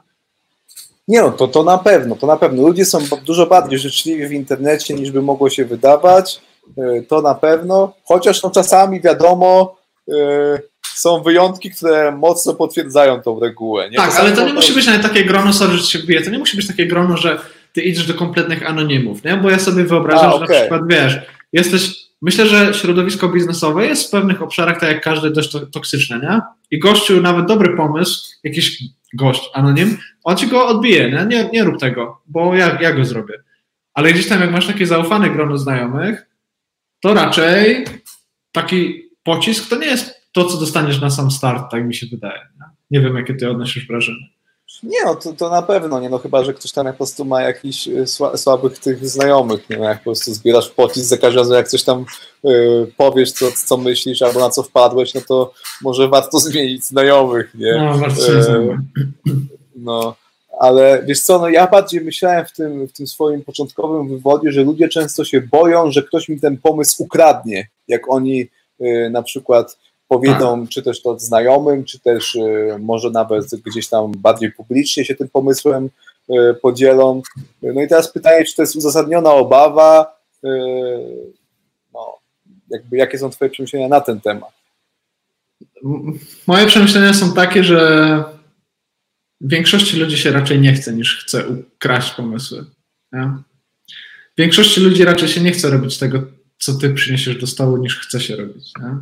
Nie no, to, to na pewno, to na pewno. Ludzie są dużo bardziej życzliwi w internecie niż by mogło się wydawać, e, to na pewno, chociaż no czasami wiadomo, e, są wyjątki, które mocno potwierdzają tą regułę. Nie? Tak, ale to nie musi być nawet takie grono, sorry, że się wbije, to nie musi być takie grono, że ty idziesz do kompletnych anonimów, nie? Bo ja sobie wyobrażam, A, że okay. na przykład, wiesz, jesteś, myślę, że środowisko biznesowe jest w pewnych obszarach, tak jak każdy, dość toksyczne, nie? I gościu, nawet dobry pomysł, jakiś gość, anonim, on ci go odbije, nie? Nie, nie rób tego, bo ja, ja go zrobię. Ale gdzieś tam, jak masz takie zaufane grono znajomych, to raczej taki pocisk to nie jest to, co dostaniesz na sam start, tak mi się wydaje. Nie, nie wiem, jakie ty odnosisz wrażenie. Nie, no to, to na pewno, nie no chyba, że ktoś tam po prostu ma jakiś y, słabych tych znajomych, nie no, jak po prostu zbierasz pocisk za każdym razem, jak coś tam y, powiesz, co, co myślisz, albo na co wpadłeś, no to może warto (laughs) zmienić znajomych, nie? No, warto y, No, ale wiesz co, no ja bardziej myślałem w tym, w tym swoim początkowym wywodzie, że ludzie często się boją, że ktoś mi ten pomysł ukradnie, jak oni y, na przykład powiedzą, czy też to znajomym, czy też y, może nawet gdzieś tam bardziej publicznie się tym pomysłem y, podzielą. No i teraz pytanie, czy to jest uzasadniona obawa, y, no, jakby jakie są Twoje przemyślenia na ten temat? Moje przemyślenia są takie, że większości ludzi się raczej nie chce, niż chce ukraść pomysły. Nie? Większości ludzi raczej się nie chce robić tego, co ty przyniesiesz do stołu, niż chce się robić. Nie?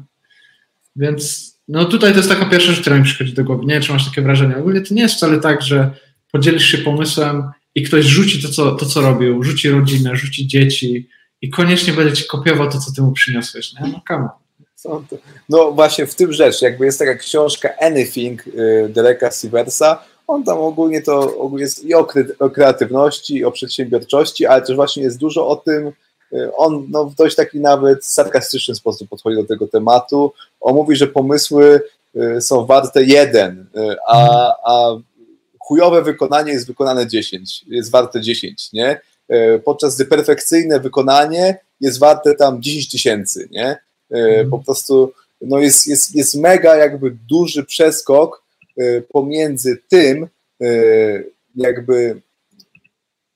Więc no tutaj to jest taka pierwsza rzecz, która mi przychodzi do głowy. Nie wiem, czy masz takie wrażenie. Ogólnie to nie jest wcale tak, że podzielisz się pomysłem i ktoś rzuci to, co, to, co robił, rzuci rodzinę, rzuci dzieci i koniecznie będzie ci kopiował to, co ty mu przyniosłeś. Nie? No come No właśnie w tym rzecz, jakby jest taka książka Anything y, Dereka Siversa, on tam ogólnie to ogólnie jest i o, kreatywności, i o przedsiębiorczości, ale też właśnie jest dużo o tym, on no, w dość taki nawet sarkastyczny sposób podchodzi do tego tematu. On mówi, że pomysły y, są warte jeden, y, a, a chujowe wykonanie jest wykonane 10, jest warte 10, nie? Podczas gdy perfekcyjne wykonanie jest warte tam 10 tysięcy, nie? Po prostu no jest, jest, jest mega jakby duży przeskok pomiędzy tym, jakby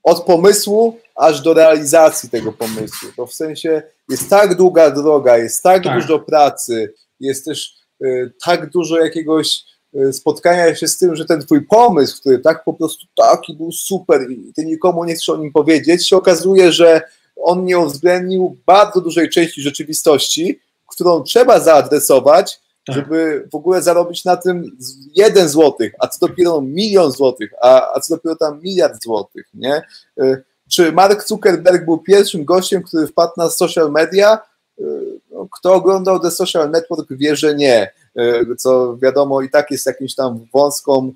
od pomysłu aż do realizacji tego pomysłu. To w sensie jest tak długa droga, jest tak, tak. dużo pracy, jest też y, tak dużo jakiegoś y, spotkania się z tym, że ten twój pomysł, który tak po prostu taki był super i ty nikomu nie chcesz o nim powiedzieć, się okazuje, że on nie uwzględnił bardzo dużej części rzeczywistości, którą trzeba zaadresować, tak. żeby w ogóle zarobić na tym jeden złotych, a co dopiero milion złotych, a, a co dopiero tam miliard złotych, nie? Y, czy Mark Zuckerberg był pierwszym gościem, który wpadł na social media? Y, no, kto oglądał The Social Network wie, że nie, y, co wiadomo i tak jest jakimś tam wąską,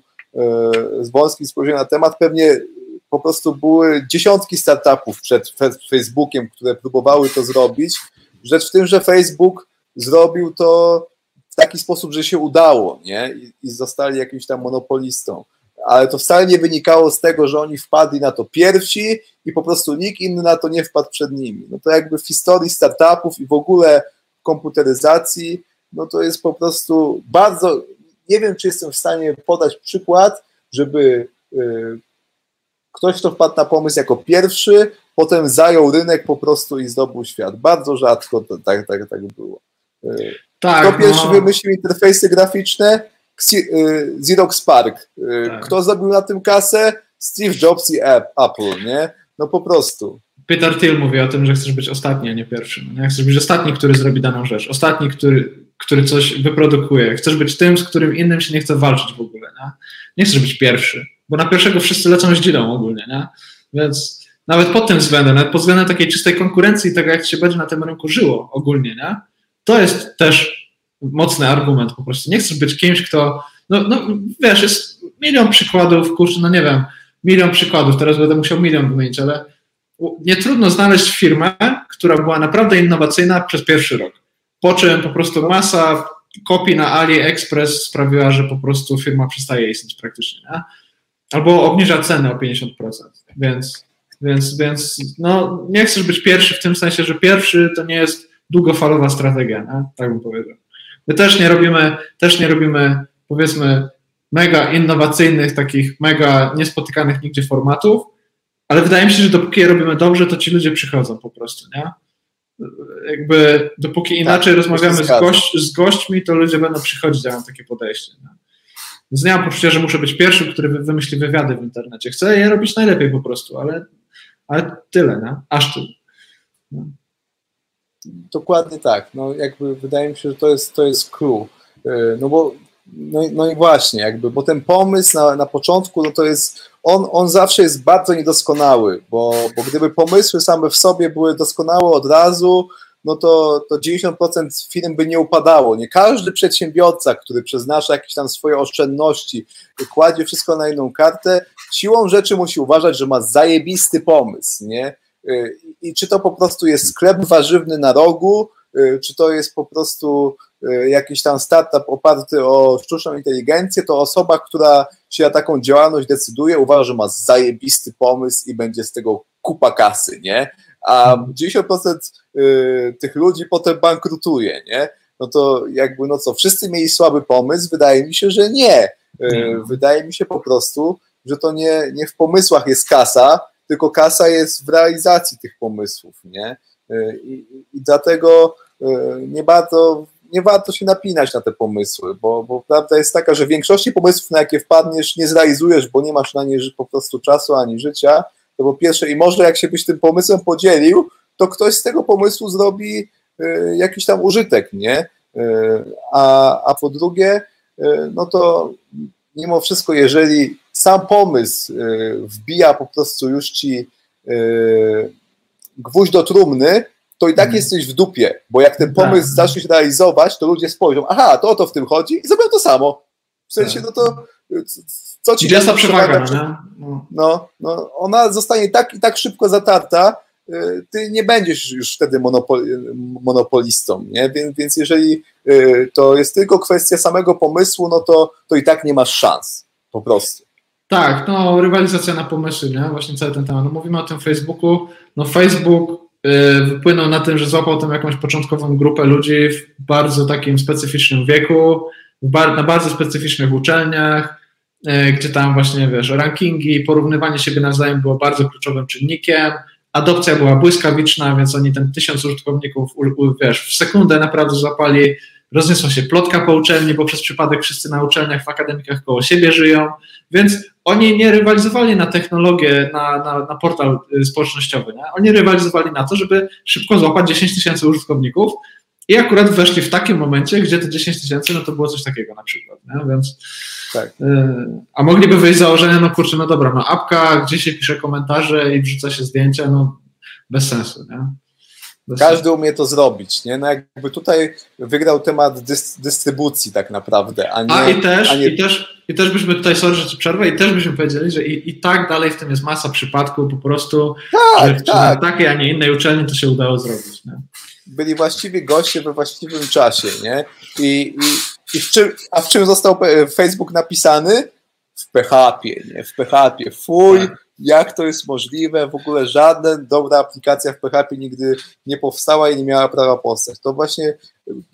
z wąskim spojrzeniem na temat. Pewnie po prostu były dziesiątki startupów przed Facebookiem, które próbowały to zrobić. Rzecz w tym, że Facebook zrobił to taki sposób, że się udało, nie? I, i zostali jakimś tam monopolistą. Ale to wcale nie wynikało z tego, że oni wpadli na to pierwsi i po prostu nikt inny na to nie wpadł przed nimi. No to jakby w historii startupów i w ogóle komputeryzacji, no to jest po prostu bardzo, nie wiem, czy jestem w stanie podać przykład, żeby y, ktoś, kto wpadł na pomysł jako pierwszy, potem zajął rynek po prostu i zdobył świat. Bardzo rzadko tak, tak, tak było. Y, tak, Kto pierwszy no. wymyślił interfejsy graficzne? Y, Xerox Park. Y, tak. Kto zrobił na tym kasę? Steve Jobs i Apple, nie? No po prostu. Peter Thiel mówi o tym, że chcesz być ostatni, a nie pierwszy. Nie? Chcesz być ostatni, który zrobi daną rzecz. Ostatni, który, który coś wyprodukuje. Chcesz być tym, z którym innym się nie chce walczyć w ogóle. Nie, nie chcesz być pierwszy, bo na pierwszego wszyscy lecą z dzidą ogólnie. Nie? Więc nawet pod tym względem, nawet pod względem takiej czystej konkurencji, tego jak się będzie na tym rynku żyło ogólnie, nie? to jest też mocny argument po prostu. Nie chcesz być kimś, kto, no, no wiesz, jest milion przykładów, kurczę, no nie wiem, milion przykładów, teraz będę musiał milion wymienić, ale nie trudno znaleźć firmę, która była naprawdę innowacyjna przez pierwszy rok. Po czym po prostu masa kopii na AliExpress sprawiła, że po prostu firma przestaje istnieć praktycznie, nie? albo obniża cenę o 50%. Więc, więc, więc no, nie chcesz być pierwszy w tym sensie, że pierwszy to nie jest długofalowa strategia, nie? tak bym powiedział. My też nie robimy, też nie robimy, powiedzmy, mega innowacyjnych, takich mega niespotykanych nigdzie formatów, ale wydaje mi się, że dopóki je robimy dobrze, to ci ludzie przychodzą po prostu, nie? jakby dopóki tak, inaczej tak, rozmawiamy z, gość, z gośćmi, to ludzie będą przychodzić, ja mam takie podejście. Nie? Więc nie mam poczucia, że muszę być pierwszym, który wymyśli wywiady w internecie. Chcę je robić najlepiej po prostu, ale, ale tyle, nie? aż tu. No. Dokładnie tak. No jakby wydaje mi się, że to jest, to jest clue. Y, no bo no, no i właśnie, jakby, bo ten pomysł na, na początku, no to jest, on, on zawsze jest bardzo niedoskonały, bo, bo gdyby pomysły same w sobie były doskonałe od razu, no to, to 90% firm by nie upadało. Nie każdy przedsiębiorca, który przeznacza jakieś tam swoje oszczędności, kładzie wszystko na jedną kartę, siłą rzeczy musi uważać, że ma zajebisty pomysł, nie? I czy to po prostu jest sklep warzywny na rogu, czy to jest po prostu Y, jakiś tam startup oparty o sztuczną inteligencję, to osoba, która się na taką działalność decyduje, uważa, że ma zajebisty pomysł i będzie z tego kupa kasy, nie? A 90% y, tych ludzi potem bankrutuje, nie? No to jakby, no co, wszyscy mieli słaby pomysł? Wydaje mi się, że nie. Y, wydaje mi się po prostu, że to nie, nie w pomysłach jest kasa, tylko kasa jest w realizacji tych pomysłów, nie? I, i dlatego nie bardzo nie warto się napinać na te pomysły, bo, bo prawda jest taka, że większości pomysłów, na jakie wpadniesz, nie zrealizujesz, bo nie masz na nie po prostu czasu ani życia. To po pierwsze, i może jak się byś tym pomysłem podzielił, to ktoś z tego pomysłu zrobi y, jakiś tam użytek, nie? Y, a, a po drugie, y, no to mimo wszystko, jeżeli sam pomysł wbija po prostu już ci gwóźdź do trumny, to i tak mhm. jesteś w dupie, bo jak ten pomysł tak. zaczniesz realizować, to ludzie spojrzą, aha, to o to w tym chodzi i zrobią to samo. W sensie, no to co ci... Jest przewaga, no, no. no, no, ona zostanie tak i tak szybko zatarta, y, ty nie będziesz już wtedy monopol, monopolistą, nie? Więc, więc jeżeli y, to jest tylko kwestia samego pomysłu, no to, to i tak nie masz szans, po prostu. Tak, no rywalizacja na pomysły, nie? Właśnie cały ten temat. No, mówimy o tym Facebooku, no Facebook Y, wypłynął na tym, że złapał tam jakąś początkową grupę ludzi w bardzo takim specyficznym wieku, na bardzo specyficznych uczelniach, y, gdzie tam właśnie, wiesz, rankingi, porównywanie siebie nawzajem było bardzo kluczowym czynnikiem, adopcja była błyskawiczna, więc oni ten tysiąc użytkowników, wiesz, w sekundę naprawdę złapali, rozniosła się plotka po uczelni, bo przez przypadek wszyscy na uczelniach, w akademikach koło siebie żyją, więc oni nie rywalizowali na technologię, na, na, na portal y, społecznościowy. Nie? Oni rywalizowali na to, żeby szybko złapać 10 tysięcy użytkowników i akurat weszli w takim momencie, gdzie te 10 tysięcy, no to było coś takiego na przykład. Nie? Więc, tak. Y, a mogliby wyjść z założenia, no kurczę, no dobra, no apka, gdzie się pisze komentarze i wrzuca się zdjęcia, no bez sensu. Nie? Każdy umie to zrobić, nie? No jakby tutaj wygrał temat dys, dystrybucji tak naprawdę, a nie... A i też, a nie... i też, i też byśmy tutaj, sorry, że ci przerwę, i też byśmy powiedzieli, że i, i tak dalej w tym jest masa przypadków, po prostu tak, tak. na takiej, a nie innej uczelni to się udało zrobić, nie? Byli właściwi goście we właściwym czasie, nie? I, i, i w czym, a w czym został Facebook napisany? W PHP, nie? W PHP. Full tak jak to jest możliwe, w ogóle żadna dobra aplikacja w PHP nigdy nie powstała i nie miała prawa powstać. To właśnie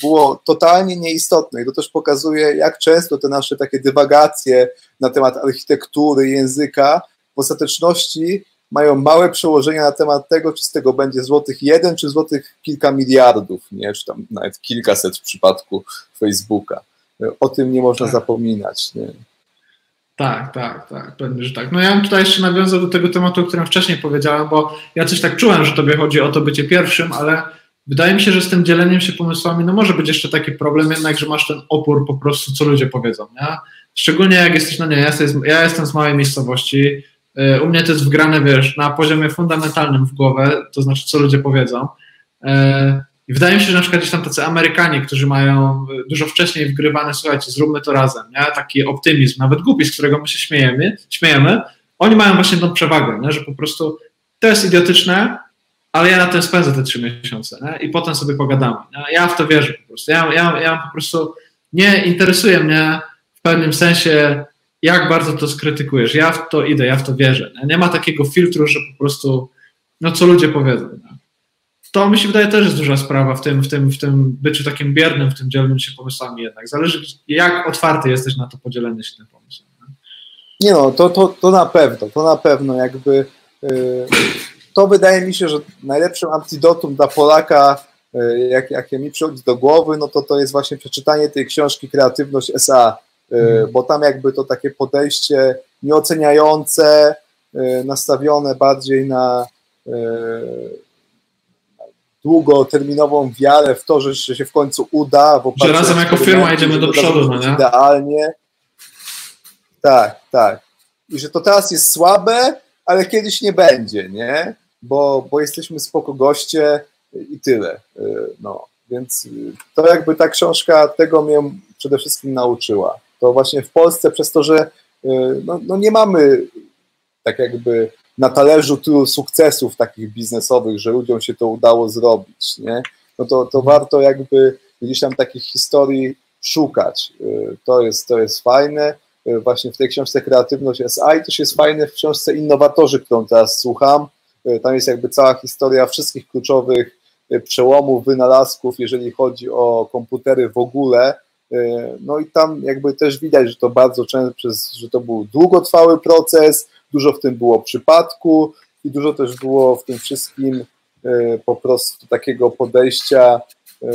było totalnie nieistotne i to też pokazuje, jak często te nasze takie dywagacje na temat architektury, języka w ostateczności mają małe przełożenia na temat tego, czy z tego będzie złotych jeden, czy złotych kilka miliardów, nie? czy tam nawet kilkaset w przypadku Facebooka. O tym nie można tak. zapominać. Nie? Tak, tak, tak, pewnie, że tak. No ja bym tutaj jeszcze nawiązał do tego tematu, o którym wcześniej powiedziałem, bo ja coś tak czułem, że tobie chodzi o to bycie pierwszym, ale wydaje mi się, że z tym dzieleniem się pomysłami, no może być jeszcze taki problem jednak, że masz ten opór po prostu, co ludzie powiedzą, nie? Szczególnie jak jesteś, no nie, ja jestem, ja jestem z małej miejscowości, y, u mnie to jest wgrane, wiesz, na poziomie fundamentalnym w głowę, to znaczy, co ludzie powiedzą. I wydaje mi się, że na przykład gdzieś tam tacy Amerykanie, którzy mają e, dużo wcześniej wgrywane, słuchajcie, zróbmy to razem, nie? taki optymizm, nawet głupi, z którego my się śmiejemy, śmiejemy, oni mają właśnie tą przewagę, nie? że po prostu to jest idiotyczne, ale ja na tym spędzę te trzy miesiące nie? i potem sobie pogadamy. Nie? Ja w to wierzę po prostu. Ja, ja, ja po prostu nie interesuje mnie w pewnym sensie, jak bardzo to skrytykujesz. Ja w to idę, ja w to wierzę. Nie, nie ma takiego filtru, że po prostu, no co ludzie powiedzą. Nie? To mi się wydaje też jest duża sprawa w tym, w tym, w tym byciu takim biernym, w tym dzieleniu się pomysłami jednak. Zależy, jak otwarty jesteś na to podzielenie się tym pomysłem. Nie, no, to, to, to na pewno, to na pewno jakby yy, to wydaje mi się, że najlepszym antidotum dla Polaka, e, jak, jakie mi przychodzi do głowy, no to to jest właśnie przeczytanie tej książki Kreatywność SA, mm. bo tam jakby to takie podejście nieoceniające, nastawione bardziej na długoterminową wiarę w to, że się w końcu uda. Że razem jako firma idziemy do przodu, no nie? Idealnie. Tak, tak. I że to teraz jest słabe, ale kiedyś nie będzie, nie? Bo, bo jesteśmy spoko goście i tyle. Y, no, więc to jakby ta książka tego mnie przede wszystkim nauczyła. To właśnie w Polsce przez to, że y, no, no nie mamy tak jakby na talerzu tylu sukcesów takich biznesowych, że ludziom się to udało zrobić, nie? No to, to warto jakby gdzieś tam takich historii szukać. Y, to jest, to jest fajne. Y, właśnie w tej książce Kreatywność SI też jest fajne w książce Innowatorzy, którą teraz słucham. Y, tam jest jakby cała historia wszystkich kluczowych przełomów, wynalazków, jeżeli chodzi o komputery w ogóle. No i tam jakby też widać, że to bardzo często, że to był długotrwały proces, dużo w tym było przypadku i dużo też było w tym wszystkim e, po prostu takiego podejścia e,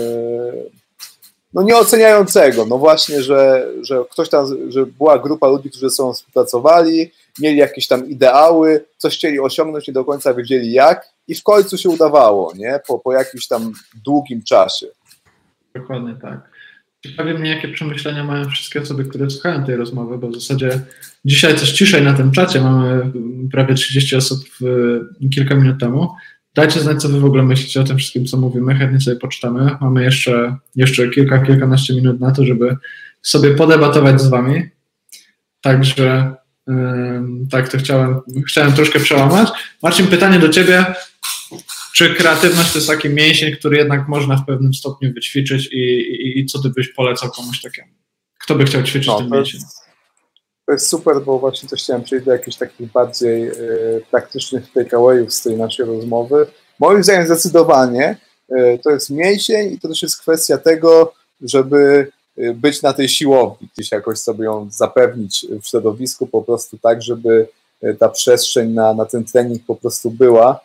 no nieoceniającego, no właśnie, że, że ktoś tam, że była grupa ludzi, którzy ze sobą współpracowali, mieli jakieś tam ideały, coś chcieli osiągnąć, nie do końca wiedzieli jak i w końcu się udawało, nie, po, po jakimś tam długim czasie. Dokładnie tak. Ciekawi mnie, jakie przemyślenia mają wszystkie osoby, które słuchają tej rozmowy, bo w zasadzie dzisiaj coś ciszej na tym czacie, mamy prawie 30 osób kilka minut temu. Dajcie znać, co wy w ogóle myślicie o tym wszystkim, co mówimy, chętnie sobie poczytamy. Mamy jeszcze, jeszcze kilka, kilkanaście minut na to, żeby sobie podebatować z wami. Także tak, to chciałem, chciałem troszkę przełamać. Marcin, pytanie do ciebie. Czy kreatywność to jest taki mięsień, który jednak można w pewnym stopniu wyćwiczyć i, i, i co ty byś polecał komuś takiemu? Kto by chciał ćwiczyć no, ten mięsień? To jest super, bo właśnie też chciałem przejść do jakichś takich bardziej y, praktycznych takeawayów z tej naszej rozmowy. Moim zdaniem zdecydowanie y, to jest mięsień i to też jest kwestia tego, żeby y, być na tej siłowni, gdzieś jakoś sobie ją zapewnić w środowisku po prostu tak, żeby ta przestrzeń na, na ten trening po prostu była.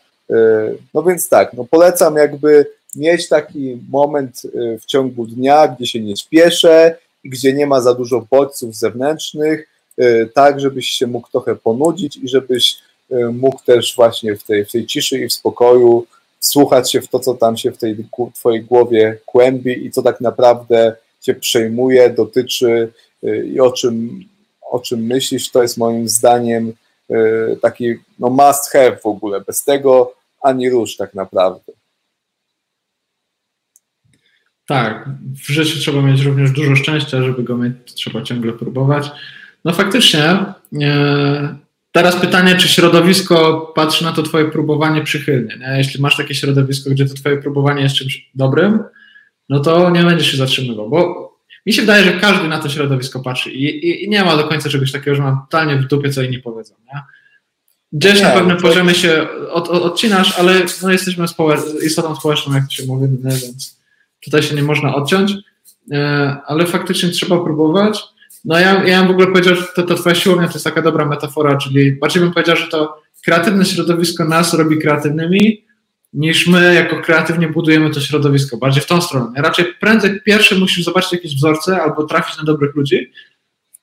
No więc tak, no polecam jakby mieć taki moment w ciągu dnia, gdzie się nie śpieszę, gdzie nie ma za dużo bodźców zewnętrznych, Y, tak, żebyś się mógł trochę ponudzić i żebyś mógł też właśnie w tej, w tej ciszy i w spokoju słuchać się w to, co tam się w tej twojej głowie kłębi i co tak naprawdę cię przejmuje, dotyczy i o czym, o czym myślisz, to jest moim zdaniem taki no must have w ogóle. Bez tego ani rusz tak naprawdę. Tak, w życiu trzeba mieć również dużo szczęścia, żeby go mieć, trzeba ciągle próbować. No faktycznie. E, teraz pytanie, czy środowisko patrzy na to twoje próbowanie przychylnie. Nie? Jeśli masz takie środowisko, gdzie to twoje próbowanie jest czymś dobrym, no to nie będziesz się zatrzymywał, bo mi się wydaje, że każdy na to środowisko patrzy i, i, i nie ma do końca czegoś takiego, że mam totalnie w dupie, co inni powiedzą. Nie? Gdzieś nie, na pewnym poziomie się od, od, odcinasz, ale no, jesteśmy społecz- istotą społeczną, jak to się mówi, nie? więc tutaj się nie można odciąć, e, ale faktycznie trzeba próbować no ja, ja bym w ogóle powiedział, że to, to twoja siłownia to jest taka dobra metafora, czyli bardziej bym powiedział, że to kreatywne środowisko nas robi kreatywnymi, niż my jako kreatywnie budujemy to środowisko, bardziej w tą stronę. Raczej prędzej pierwszy musisz zobaczyć jakieś wzorce albo trafić na dobrych ludzi,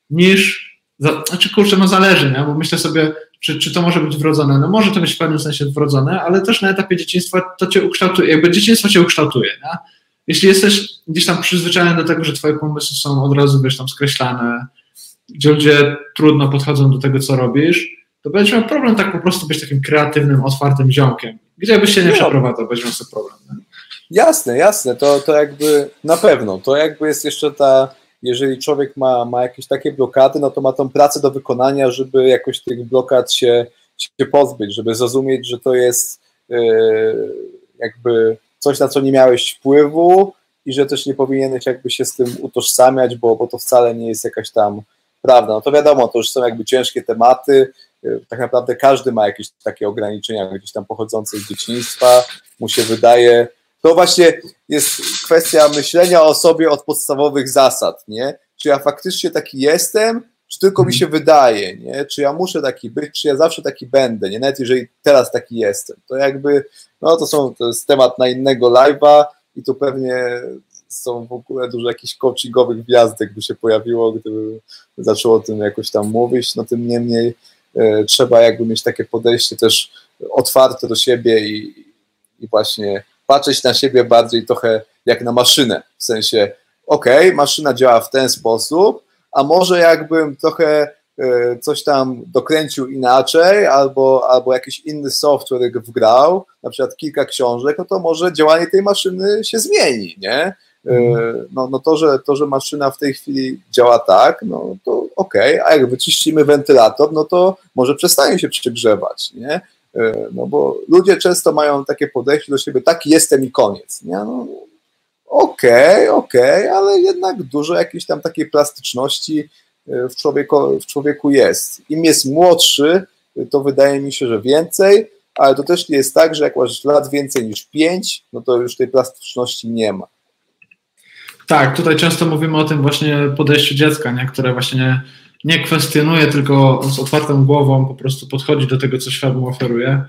niż, znaczy kurczę, no zależy, nie? bo myślę sobie, czy, czy to może być wrodzone. No może to być w pewnym sensie wrodzone, ale też na etapie dzieciństwa to cię ukształtuje, jakby dzieciństwo cię ukształtuje, nie? jeśli jesteś gdzieś tam przyzwyczajony do tego, że twoje pomysły są od razu, wiesz, tam skreślane, gdzie ludzie trudno podchodzą do tego, co robisz, to będziesz miał problem tak po prostu być takim kreatywnym, otwartym ziomkiem. Gdzie byś się nie no. przeprowadzał, będziesz miał sobie problem. Nie? Jasne, jasne, to, to jakby na pewno, to jakby jest jeszcze ta, jeżeli człowiek ma, ma jakieś takie blokady, no to ma tą pracę do wykonania, żeby jakoś tych blokad się, się pozbyć, żeby zrozumieć, że to jest yy, jakby coś, na co nie miałeś wpływu i że też nie powinieneś jakby się z tym utożsamiać, bo, bo to wcale nie jest jakaś tam prawda. No to wiadomo, to już są jakby ciężkie tematy. Tak naprawdę każdy ma jakieś takie ograniczenia gdzieś tam pochodzące z dzieciństwa, mu się wydaje. To właśnie jest kwestia myślenia o sobie od podstawowych zasad, nie? Czy ja faktycznie taki jestem, czy tylko mi się wydaje, nie? czy ja muszę taki być, czy ja zawsze taki będę, nie? nawet jeżeli teraz taki jestem. To jakby, no to, są, to jest temat na innego live'a i tu pewnie są w ogóle dużo jakichś coachingowych gwiazdek by się pojawiło, gdyby zaczęło o tym jakoś tam mówić, no tym niemniej e, trzeba jakby mieć takie podejście też otwarte do siebie i, i właśnie patrzeć na siebie bardziej trochę jak na maszynę, w sensie ok, maszyna działa w ten sposób, a może jakbym trochę e, coś tam dokręcił inaczej, albo, albo jakiś inny software wgrał, na przykład kilka książek, no to może działanie tej maszyny się zmieni, nie? E, no, no to, że, to, że maszyna w tej chwili działa tak, no to ok, a jak wyczyścimy wentylator, no to może przestanie się przegrzewać, nie? E, no bo ludzie często mają takie podejście do siebie, tak jestem i koniec, nie? No, okej, okay, okej, okay, ale jednak dużo jakiejś tam takiej plastyczności e, w człowieku, w człowieku jest. Im jest młodszy, to wydaje mi się, że więcej, ale to też nie jest tak, że jak masz lat więcej niż pięć, no to już tej plastyczności nie ma. Tak, tutaj często mówimy o tym właśnie podejściu dziecka, nie? które właśnie nie kwestionuje, tylko z otwartą głową po prostu podchodzi do tego, co świat mu oferuje.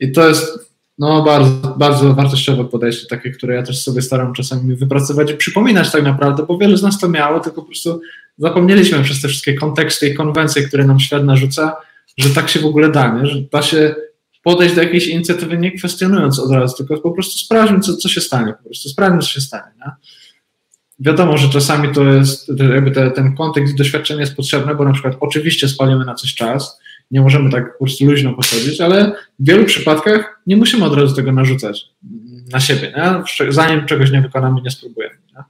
I to jest no, bardzo, bardzo wartościowe podejście, takie, które ja też sobie staram czasami wypracować i przypominać tak naprawdę, bo wielu z nas to miało, tylko po prostu zapomnieliśmy przez te wszystkie konteksty i konwencje, które nam świat narzuca, że tak się w ogóle da, nie? że da się podejść do jakiejś inicjatywy nie kwestionując od razu, tylko po prostu sprawdźmy, co, co się stanie, po prostu sprawdźmy, co się stanie. Nie? Wiadomo, że czasami to jest, jakby te, ten kontekst i doświadczenie jest potrzebne, bo na przykład oczywiście spalimy na coś czas, nie możemy tak po prostu luźno podchodzić, ale w wielu przypadkach nie musimy od razu tego narzucać na siebie, nie? zanim czegoś nie wykonamy, nie spróbujemy. Nie?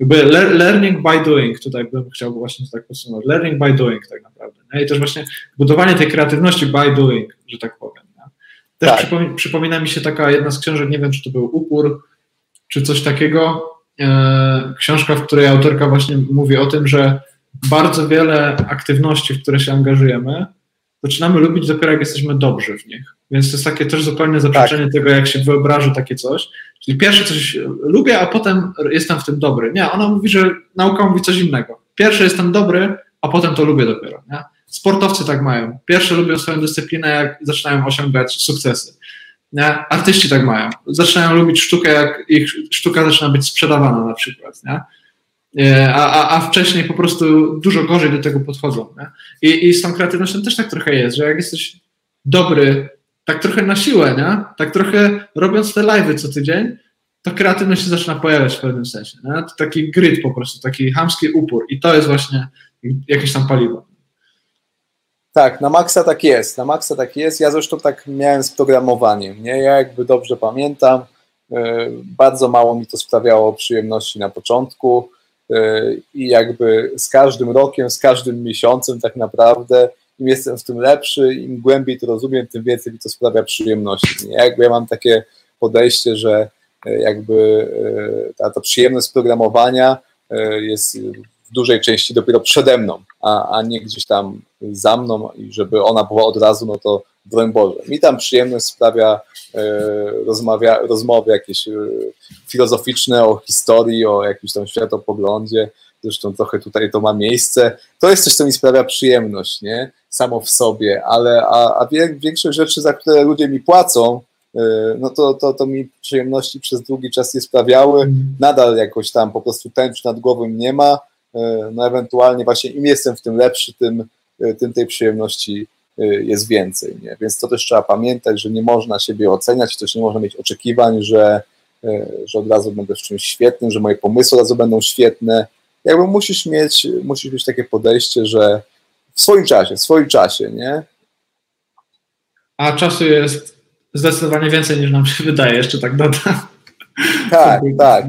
Jakby learning by doing, tutaj bym chciał właśnie tak podsumować, learning by doing tak naprawdę. Nie? I też właśnie budowanie tej kreatywności by doing, że tak powiem. Też tak. przypomina, przypomina mi się taka jedna z książek, nie wiem czy to był Upór, czy coś takiego, książka, w której autorka właśnie mówi o tym, że bardzo wiele aktywności, w które się angażujemy, zaczynamy lubić dopiero jak jesteśmy dobrzy w nich. Więc to jest takie też zupełnie zaprzeczenie tak. tego, jak się wyobraża takie coś. Czyli pierwsze coś lubię, a potem jestem w tym dobry. Nie, ona mówi, że nauka mówi coś innego. Pierwsze jestem dobry, a potem to lubię dopiero. Nie? Sportowcy tak mają. Pierwsze lubią swoją dyscyplinę, jak zaczynają osiągać sukcesy. Nie? Artyści tak mają. Zaczynają lubić sztukę, jak ich sztuka zaczyna być sprzedawana na przykład. Nie? E, a, a, a wcześniej po prostu dużo gorzej do tego podchodzą. Nie? I, I z tą kreatywnością też tak trochę jest, że jak jesteś dobry, tak trochę na siłę, nie? tak trochę robiąc te live'y co tydzień, to kreatywność się zaczyna pojawiać w pewnym sensie. Nie? To taki gryt po prostu, taki hamski upór i to jest właśnie jakieś tam paliwo. Tak, na maksa tak jest, na maksa tak jest. Ja zresztą tak miałem z programowaniem, nie? Ja jakby dobrze pamiętam, e, bardzo mało mi to sprawiało przyjemności na początku, i jakby z każdym rokiem, z każdym miesiącem tak naprawdę im jestem w tym lepszy, im głębiej to rozumiem, tym więcej mi to sprawia przyjemności. Nie? Jakby ja mam takie podejście, że e, jakby e, ta, ta przyjemność programowania e, jest w dużej części dopiero przede mną, a, a nie gdzieś tam za mną i żeby ona była od razu, no to broń Boże. Mi tam przyjemność sprawia e, rozmawia, rozmowy jakieś e, filozoficzne o historii, o jakimś tam światopoglądzie, zresztą trochę tutaj to ma miejsce. To jest coś, co mi sprawia przyjemność, nie? Samo w sobie, ale a, a większość rzeczy, za które ludzie mi płacą, e, no to, to, to mi przyjemności przez długi czas nie sprawiały. Nadal jakoś tam po prostu tęcz nad głową nie ma. No ewentualnie właśnie im jestem w tym lepszy, tym, tym tej przyjemności Y, jest więcej. Nie? Więc to też trzeba pamiętać, że nie można siebie oceniać, też nie można mieć oczekiwań, że, y, że od razu będę w czymś świetnym, że moje pomysły od razu będą świetne. Jakby musisz mieć, musisz mieć takie podejście, że w swoim czasie, w swoim czasie, nie? A czasu jest zdecydowanie więcej niż nam się wydaje, jeszcze tak dodam. Tak, tak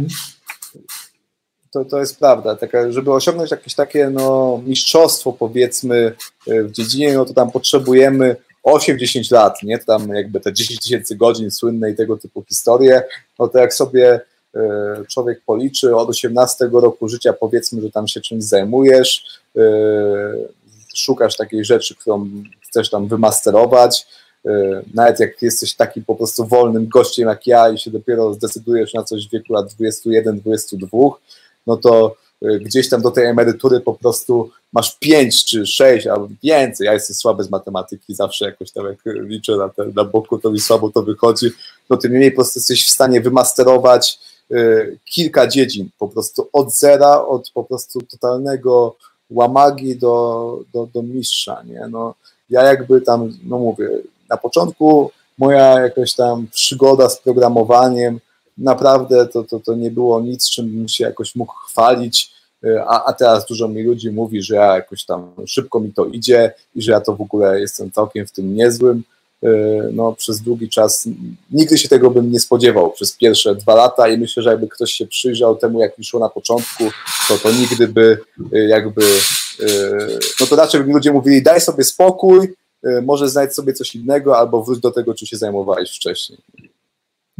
to, to jest prawda. Taka, żeby osiągnąć jakieś takie no, mistrzostwo, powiedzmy, e, w dziedzinie, no to tam potrzebujemy 8-10 lat, nie? Tam jakby te 10 tysięcy godzin słynne i tego typu historie, no to jak sobie e, człowiek policzy od 18 roku życia, powiedzmy, że tam się czymś zajmujesz, e, szukasz takiej rzeczy, którą chcesz tam wymasterować, nawet jak jesteś takim po prostu wolnym gościem jak ja i się dopiero zdecydujesz na coś w wieku lat 21-22, no to y, gdzieś tam do tej emerytury po prostu masz pięć czy sześć albo więcej. Ja jestem słaby z matematyki, zawsze jakoś tam jak liczę na, te, na boku, to mi słabo to wychodzi. No tym niemniej po prostu jesteś w stanie wymasterować y, kilka dziedzin, po prostu od zera, od po prostu totalnego łamagi do, do, do mistrza, nie? No, ja jakby tam, no mówię, na początku moja jakaś tam przygoda z programowaniem, naprawdę to, to, to nie było nic, czym bym się jakoś mógł chwalić, a, a teraz dużo mi ludzi mówi, że ja jakoś tam szybko mi to idzie i że ja to w ogóle jestem całkiem w tym niezłym. No, przez długi czas nigdy się tego bym nie spodziewał przez pierwsze dwa lata i myślę, że jakby ktoś się przyjrzał temu, jak mi szło na początku, to to nigdy by jakby, no to raczej by ludzie mówili, daj sobie spokój, może znajdź sobie coś innego albo wróć do tego, czym się zajmowałeś wcześniej.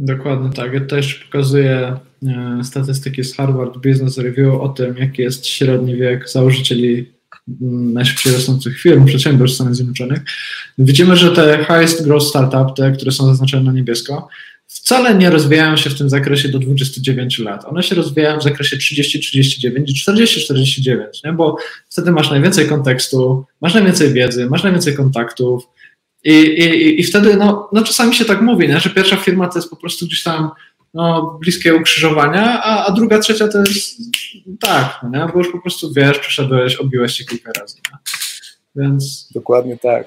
Dokładnie tak. Też pokazuję e, statystyki z Harvard Business Review o tym, jaki jest średni wiek założycieli mm, najszybciej rosnących firm, przedsiębiorstw Stanów Zjednoczonych. Widzimy, że te highest growth startup, te, które są zaznaczone na niebiesko, wcale nie rozwijają się w tym zakresie do 29 lat. One się rozwijają w zakresie 30-39 i 40-49, nie? bo wtedy masz najwięcej kontekstu, masz najwięcej wiedzy, masz najwięcej kontaktów, i, i, i wtedy, no, no czasami się tak mówi, nie? że pierwsza firma to jest po prostu gdzieś tam no, bliskie ukrzyżowania, a, a druga, trzecia to jest tak, no, nie? bo już po prostu wiesz, przeszedłeś, obiłeś się kilka razy. Nie? Więc... Dokładnie tak.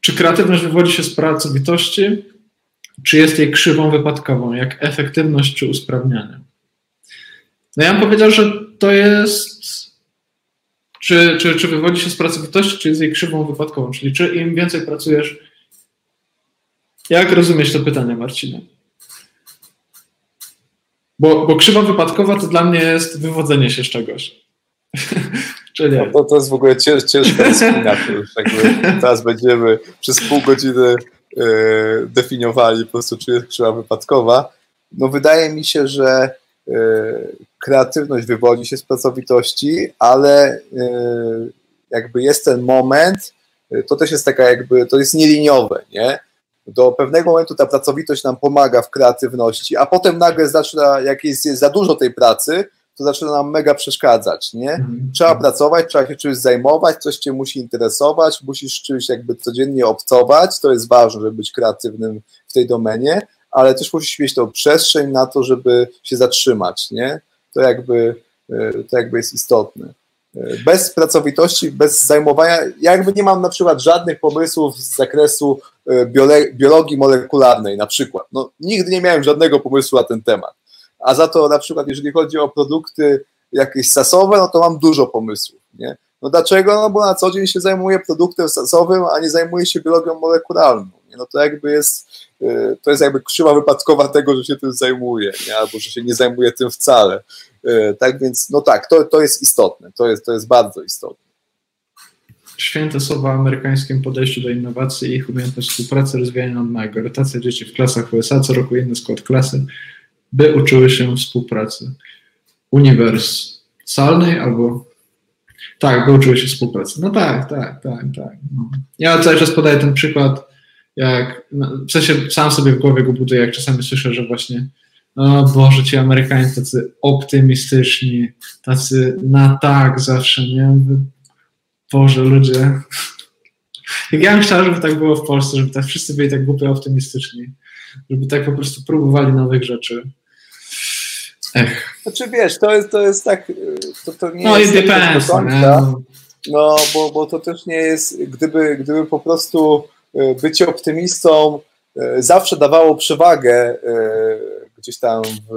Czy kreatywność wywodzi się z pracowitości, czy jest jej krzywą wypadkową, jak efektywność czy usprawnianie? No ja bym powiedział, że to jest czy, czy, czy wywodzi się z pracowitości, czy jest jej krzywą wypadkową? Czyli czy im więcej pracujesz, jak rozumiesz to pytanie, Marcinie? Bo, bo krzywa wypadkowa to dla mnie jest wywodzenie się z czegoś. (laughs) czy nie? No to, to jest w ogóle cięż, ciężka (laughs) dyscyplina. Teraz będziemy przez pół godziny e, definiowali po prostu, czy jest krzywa wypadkowa. No wydaje mi się, że e, kreatywność wywodzi się z pracowitości, ale e, jakby jest ten moment, e, to też jest taka jakby, to jest nieliniowe, nie? Do pewnego momentu ta pracowitość nam pomaga w kreatywności, a potem nagle zaczyna, jak jest, jest za dużo tej pracy, to zaczyna nam mega przeszkadzać, nie? Mhm. Trzeba pracować, trzeba się czymś zajmować, coś cię musi interesować, musisz czymś jakby codziennie obcować, to jest ważne, żeby być kreatywnym w tej domenie, ale też musisz mieć tą przestrzeń na to, żeby się zatrzymać, nie? To jakby, e, to jakby jest istotne. E, bez pracowitości, bez zajmowania, ja jakby nie mam na przykład żadnych pomysłów z zakresu e, biologii molekularnej na przykład. No, nigdy nie miałem żadnego pomysłu na ten temat. A za to na przykład jeżeli chodzi o produkty jakieś sasowe, no to mam dużo pomysłów. Nie? No dlaczego? No bo na co dzień się zajmuję produktem sasowym, a nie zajmuję się biologią molekularną. Nie? No to jakby jest, to jest jakby krzywa wypadkowa tego, że się tym zajmuje, nie? albo że się nie zajmuje tym wcale. Y, tak więc, no tak, to, to jest istotne, to jest, to jest bardzo istotne. Święte słowa o amerykańskim podejściu do innowacji i ich umiejętność współpracy rozwijania od małego. Rotacja dzieci w klasach USA, co roku inny skład klasy, by uczyły się współpracy uniwersalnej albo tak, by uczyły się współpracy. No tak, tak, tak, tak. No. Ja cały czas podaję ten przykład jak, no, w sensie sam sobie w głowie go buduję, jak czasami słyszę, że właśnie o Boże, ci Amerykanie tacy optymistyczni, tacy na tak zawsze, nie? Boże, ludzie. Jak (laughs) ja bym chciał, żeby tak było w Polsce, żeby tak wszyscy byli tak głupio optymistyczni, żeby tak po prostu próbowali nowych rzeczy. Ech. Znaczy wiesz, to jest, to jest tak, to, to nie no, jest... No i depends, no, bo, bo to też nie jest, gdyby, gdyby po prostu bycie optymistą e, zawsze dawało przewagę e, gdzieś tam w,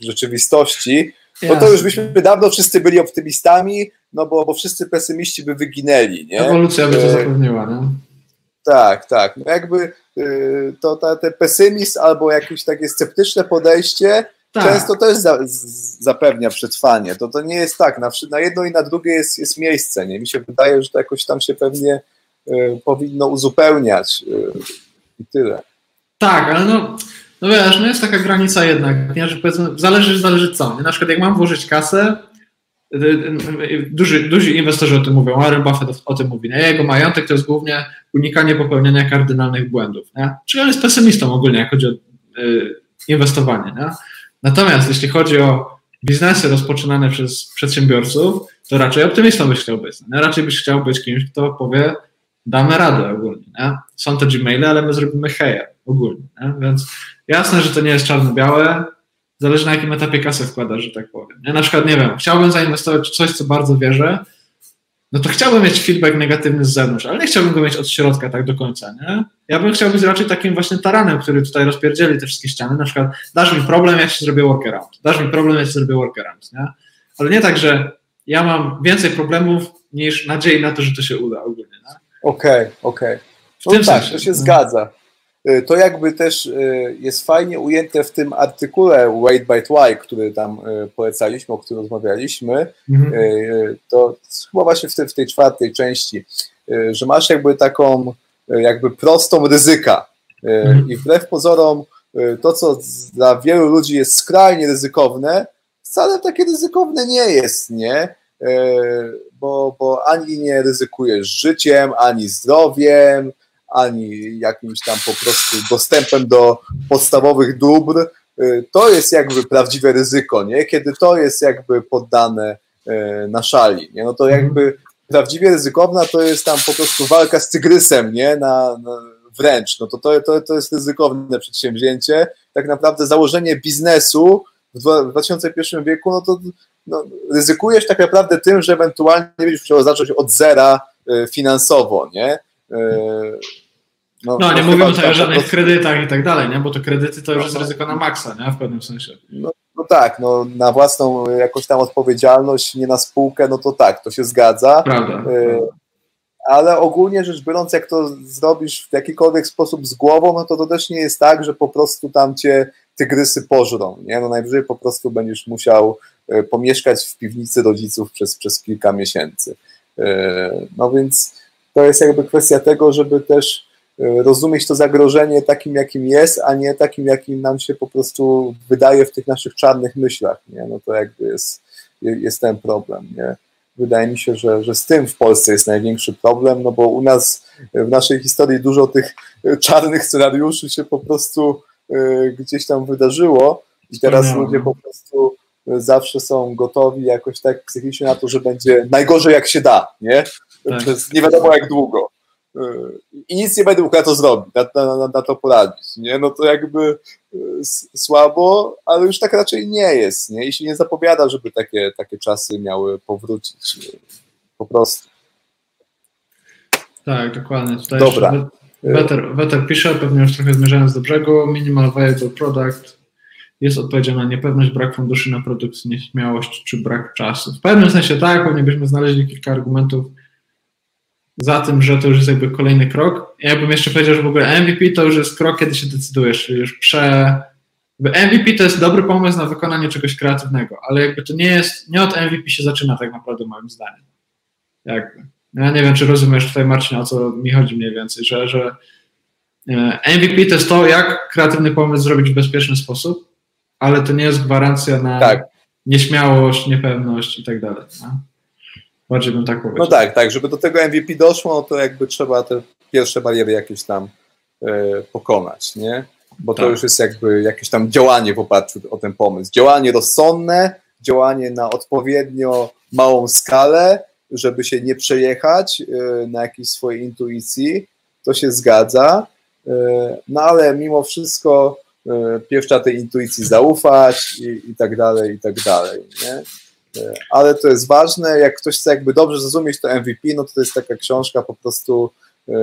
w rzeczywistości, no to już byśmy dawno wszyscy byli optymistami, no bo, bo wszyscy pesymiści by wyginęli. Nie? Ewolucja by to zapewniła. Nie? Tak, tak. No jakby to ta, ten pesymizm albo jakieś takie sceptyczne podejście tak. często też za, zapewnia przetrwanie. To, to nie jest tak. Na, na jedno i na drugie jest, jest miejsce. Nie? Mi się wydaje, że to jakoś tam się pewnie powinno uzupełniać y, i tyle. Tak, ale no, no wiesz, no jest taka granica jednak, nie, że powiedzmy, zależy, zależy co. Nie? Na przykład jak mam włożyć kasę, y, duży, duzi inwestorzy o tym mówią, Warren Buffett o tym mówi, nie? jego majątek to jest głównie unikanie popełniania kardynalnych błędów. Nie? Czyli on jest pesymistą ogólnie, jak chodzi o y, inwestowanie. Nie? Natomiast jeśli chodzi o biznesy rozpoczynane przez przedsiębiorców, to raczej optymistą byś chciał być. Nie? Raczej byś chciał być kimś, kto powie, damy radę ogólnie. Nie? Są to Gmaile, ale my zrobimy heja ogólnie. Nie? Więc jasne, że to nie jest czarno-białe, zależy na jakim etapie kasę wkładasz, że tak powiem. Ja na przykład, nie wiem, chciałbym zainwestować w coś, co bardzo wierzę, no to chciałbym mieć feedback negatywny z zewnątrz, ale nie chciałbym go mieć od środka tak do końca, nie? Ja bym chciał być raczej takim właśnie taranem, który tutaj rozpierdzieli te wszystkie ściany, na przykład dasz mi problem, jak się zrobię workaround, dasz mi problem, jak się zrobię workaround, nie? Ale nie tak, że ja mam więcej problemów niż nadziei na to, że to się uda ogólnie, nie? Okej, okej. No tak, sensie. to się zgadza. Y, to jakby też y, jest fajnie ujęte w tym artykule Wait by Twy, który tam y, polecaliśmy, o którym rozmawialiśmy, mhm. to chyba właśnie w tej, w tej czwartej części, że masz jakby taką jakby prostą ryzyka mhm. i wbrew pozorom to, co dla wielu ludzi jest skrajnie ryzykowne, wcale takie ryzykowne nie jest, nie? Bo, bo ani nie ryzykujesz życiem, ani zdrowiem, ani jakimś tam po prostu dostępem do podstawowych dóbr, y, to jest jakby prawdziwe ryzyko, nie? Kiedy to jest jakby poddane y, na szali, nie? No to jakby prawdziwie ryzykowna to jest tam po prostu walka z tygrysem, nie? Na, na wręcz, no to, to, to, to jest ryzykowne przedsięwzięcie. Tak naprawdę założenie biznesu w 2001 wieku, no to no, ryzykujesz tak naprawdę tym, że ewentualnie będziesz musiał zacząć od zera y, finansowo, nie? No, no nie mówimy tutaj o żadnych kredytach i tak dalej, nie? bo to kredyty to już jest ryzyko na maksa, nie? w pewnym sensie. No, no, tak, no, na własną jakąś tam odpowiedzialność, nie na spółkę, no to tak, to się zgadza. Prawda. Y ale ogólnie rzecz biorąc, jak to zrobisz w jakikolwiek sposób z głową, no to to też nie jest tak, że po prostu tam cię tygrysy pożrą, nie? No najwyżej po prostu będziesz musiał y, pomieszkać w piwnicy rodziców przez, przez kilka miesięcy. Y, no więc to jest jakby kwestia tego, żeby też E, rozumieć to zagrożenie takim, jakim jest, a nie takim, jakim nam się po prostu wydaje w tych naszych czarnych myślach. Nie? No to jakby jest, jest ten problem. Nie? Wydaje mi się, że, że z tym w Polsce jest największy problem, no bo u nas w naszej historii dużo tych czarnych scenariuszy się po prostu e, gdzieś tam wydarzyło i teraz ludzie po prostu zawsze są gotowi jakoś tak psychicznie na to, że będzie najgorzej jak się da, nie? Tak. Nie wiadomo jak długo i nic nie będę mógł na to zrobić, na, na, na, to poradzić, nie? No to jakby e, słabo, ale już tak raczej nie jest, nie? I się nie zapowiada, żeby takie, takie czasy miały powrócić, po prostu. Tak, dokładnie. Tutaj Dobra. Weter, Weter pisze, pewnie już trochę zmierzając do brzegu, minimal viable product jest odpowiedzią na niepewność, brak funduszy na produkcję, nieśmiałość czy brak czasu. W pewnym sensie tak, pewnie byśmy znaleźli kilka argumentów, za tym, że to już jest jakby kolejny krok. Ja bym jeszcze powiedział, że w ogóle MVP to już jest krok, kiedy się decydujesz, czyli już prze... MVP to jest dobry pomysł na wykonanie czegoś kreatywnego, ale jakby to nie jest, nie od MVP się zaczyna tak naprawdę moim zdaniem. Jakby. Ja nie wiem, czy rozumiesz tutaj Marcin, o co mi chodzi mniej więcej, że, że e, MVP to jest to, jak kreatywny pomysł zrobić w bezpieczny sposób, ale to nie jest gwarancja na tak. nieśmiałość, niepewność i tak dalej. Bardziej bym tak powiedział. No tak, tak, żeby do tego MVP doszło, no to jakby trzeba te pierwsze bariery jakieś tam e, pokonać, nie? Bo tak. to już jest jakby jakieś tam działanie w oparciu o ten pomysł. Działanie rozsądne, działanie na odpowiednio małą skalę, żeby się nie przejechać e, na jakiejś swojej intuicji, to się zgadza, e, no ale mimo wszystko e, pierwsza trzeba tej intuicji zaufać i, i tak dalej, i tak dalej, nie? ale to jest ważne. Jak ktoś chce jakby dobrze zrozumieć to MVP, no to to jest taka książka po prostu e,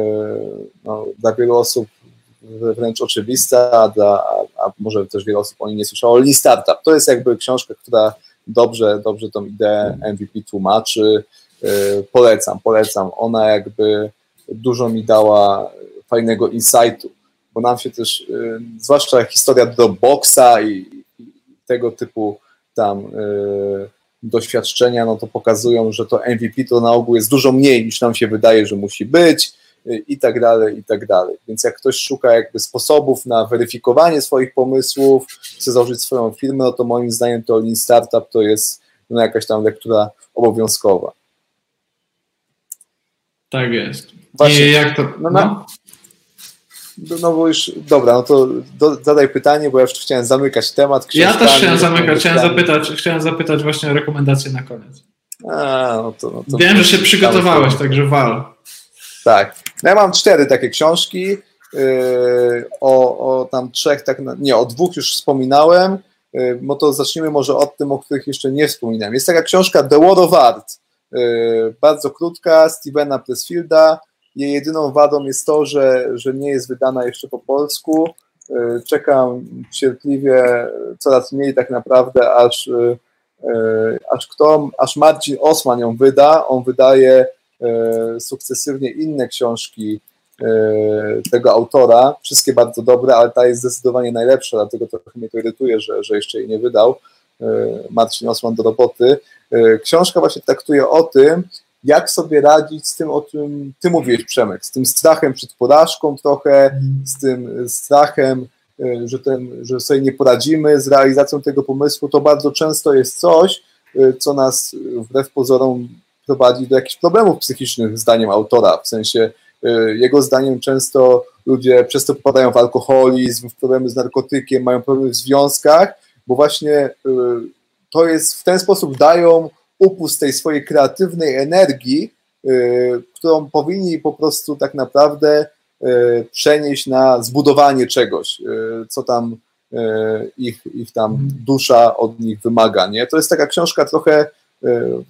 no, dla wielu osób wręcz oczywista, a, dla, a, może też wiele osób o niej nie słyszało. Lean Startup to jest jakby książka, która dobrze, dobrze tą ideę MVP tłumaczy. Polecam, polecam. Ona jakby dużo mi dała fajnego insightu, bo nam się też, e, zwłaszcza historia Dropboxa i, i tego typu tam doświadczenia, no to pokazują, że to MVP to na ogół jest dużo mniej niż nam się wydaje, że musi być y, i tak dalej, i tak dalej. Więc jak ktoś szuka jakby sposobów na weryfikowanie swoich pomysłów, chce założyć swoją firmę, no to moim zdaniem to Lean Startup to jest no jakaś tam lektura obowiązkowa. Tak jest. Właśnie, I jak to... No, no. No bo już, dobra, no to do, zadaj pytanie, bo ja już chciałem zamykać temat. Ja też chciałem zamykać, chciałem zapytać, chciałem zapytać właśnie o rekomendacje na koniec. A, no to, no to Wiem, że się przygotowałeś, także wal. Tak. No ja mam cztery takie książki. Yy, o, o tam trzech, tak, nie, o dwóch już wspominałem. Yy, no to zacznijmy może od tym, o których jeszcze nie wspominałem. Jest taka książka The War of Art. Yy, bardzo krótka, Stevena Pressfielda. Jej jedyną wadą jest to, że, że nie jest wydana jeszcze po polsku. Czekam cierpliwie, coraz mniej tak naprawdę, aż, aż kto, aż Marcin Osman ją wyda. On wydaje sukcesywnie inne książki E, tego autora. Wszystkie bardzo dobre, ale ta jest zdecydowanie najlepsza, dlatego trochę mnie to irytuje, że, że jeszcze jej nie wydał. E, Marcin Osman do roboty. E, książka właśnie traktuje o tym, jak sobie radzić z tym, o czym ty mówiłeś, Przemek, z tym strachem przed porażką trochę, z tym strachem, że, ten, że sobie nie poradzimy z realizacją tego pomysłu, to bardzo często jest coś, co nas wbrew pozorom prowadzi do jakichś problemów psychicznych, zdaniem autora, w sensie Y, jego zdaniem często ludzie przez to popadają w alkoholizm, w problemy z narkotykiem, mają problemy w związkach, bo właśnie y, to jest w ten sposób dają upust tej swojej kreatywnej energii, y, którą powinni po prostu tak naprawdę przenieść na zbudowanie czegoś, co tam ich, ich tam dusza od nich wymaga. Nie? To jest taka książka trochę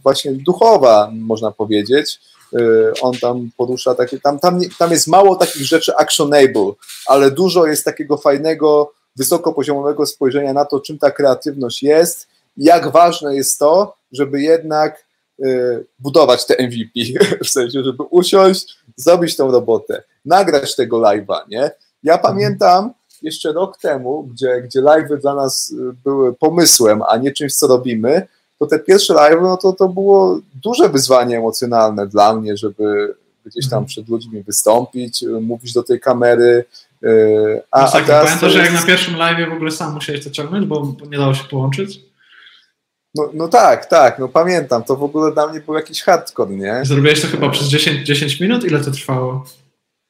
właśnie duchowa, można powiedzieć, Y, on tam porusza takie, tam, tam, tam jest mało takich rzeczy actionable, ale dużo jest takiego fajnego, wysokopoziomowego spojrzenia na to, czym ta kreatywność jest, jak ważne jest to, żeby jednak y, budować te MVP, (laughs) w sensie, żeby usiąść, zrobić tą robotę, nagrać tego live'a, nie? Ja pamiętam jeszcze rok temu, gdzie, gdzie live'y dla nas y, były pomysłem, a nie czymś, co robimy, to te pierwsze live, no to, to było duże wyzwanie emocjonalne dla mnie, żeby gdzieś tam mhm. przed ludźmi wystąpić, mówić do tej kamery. Y, a, no tak, a teraz pamiętasz, że jak na pierwszym live w ogóle sam musiałeś to ciągnąć, bo nie dało się połączyć? No, no tak, tak, no pamiętam, to w ogóle dla mnie był jakiś hardcore, nie? Zrobiłeś to chyba przez 10, 10 minut? Ile to trwało?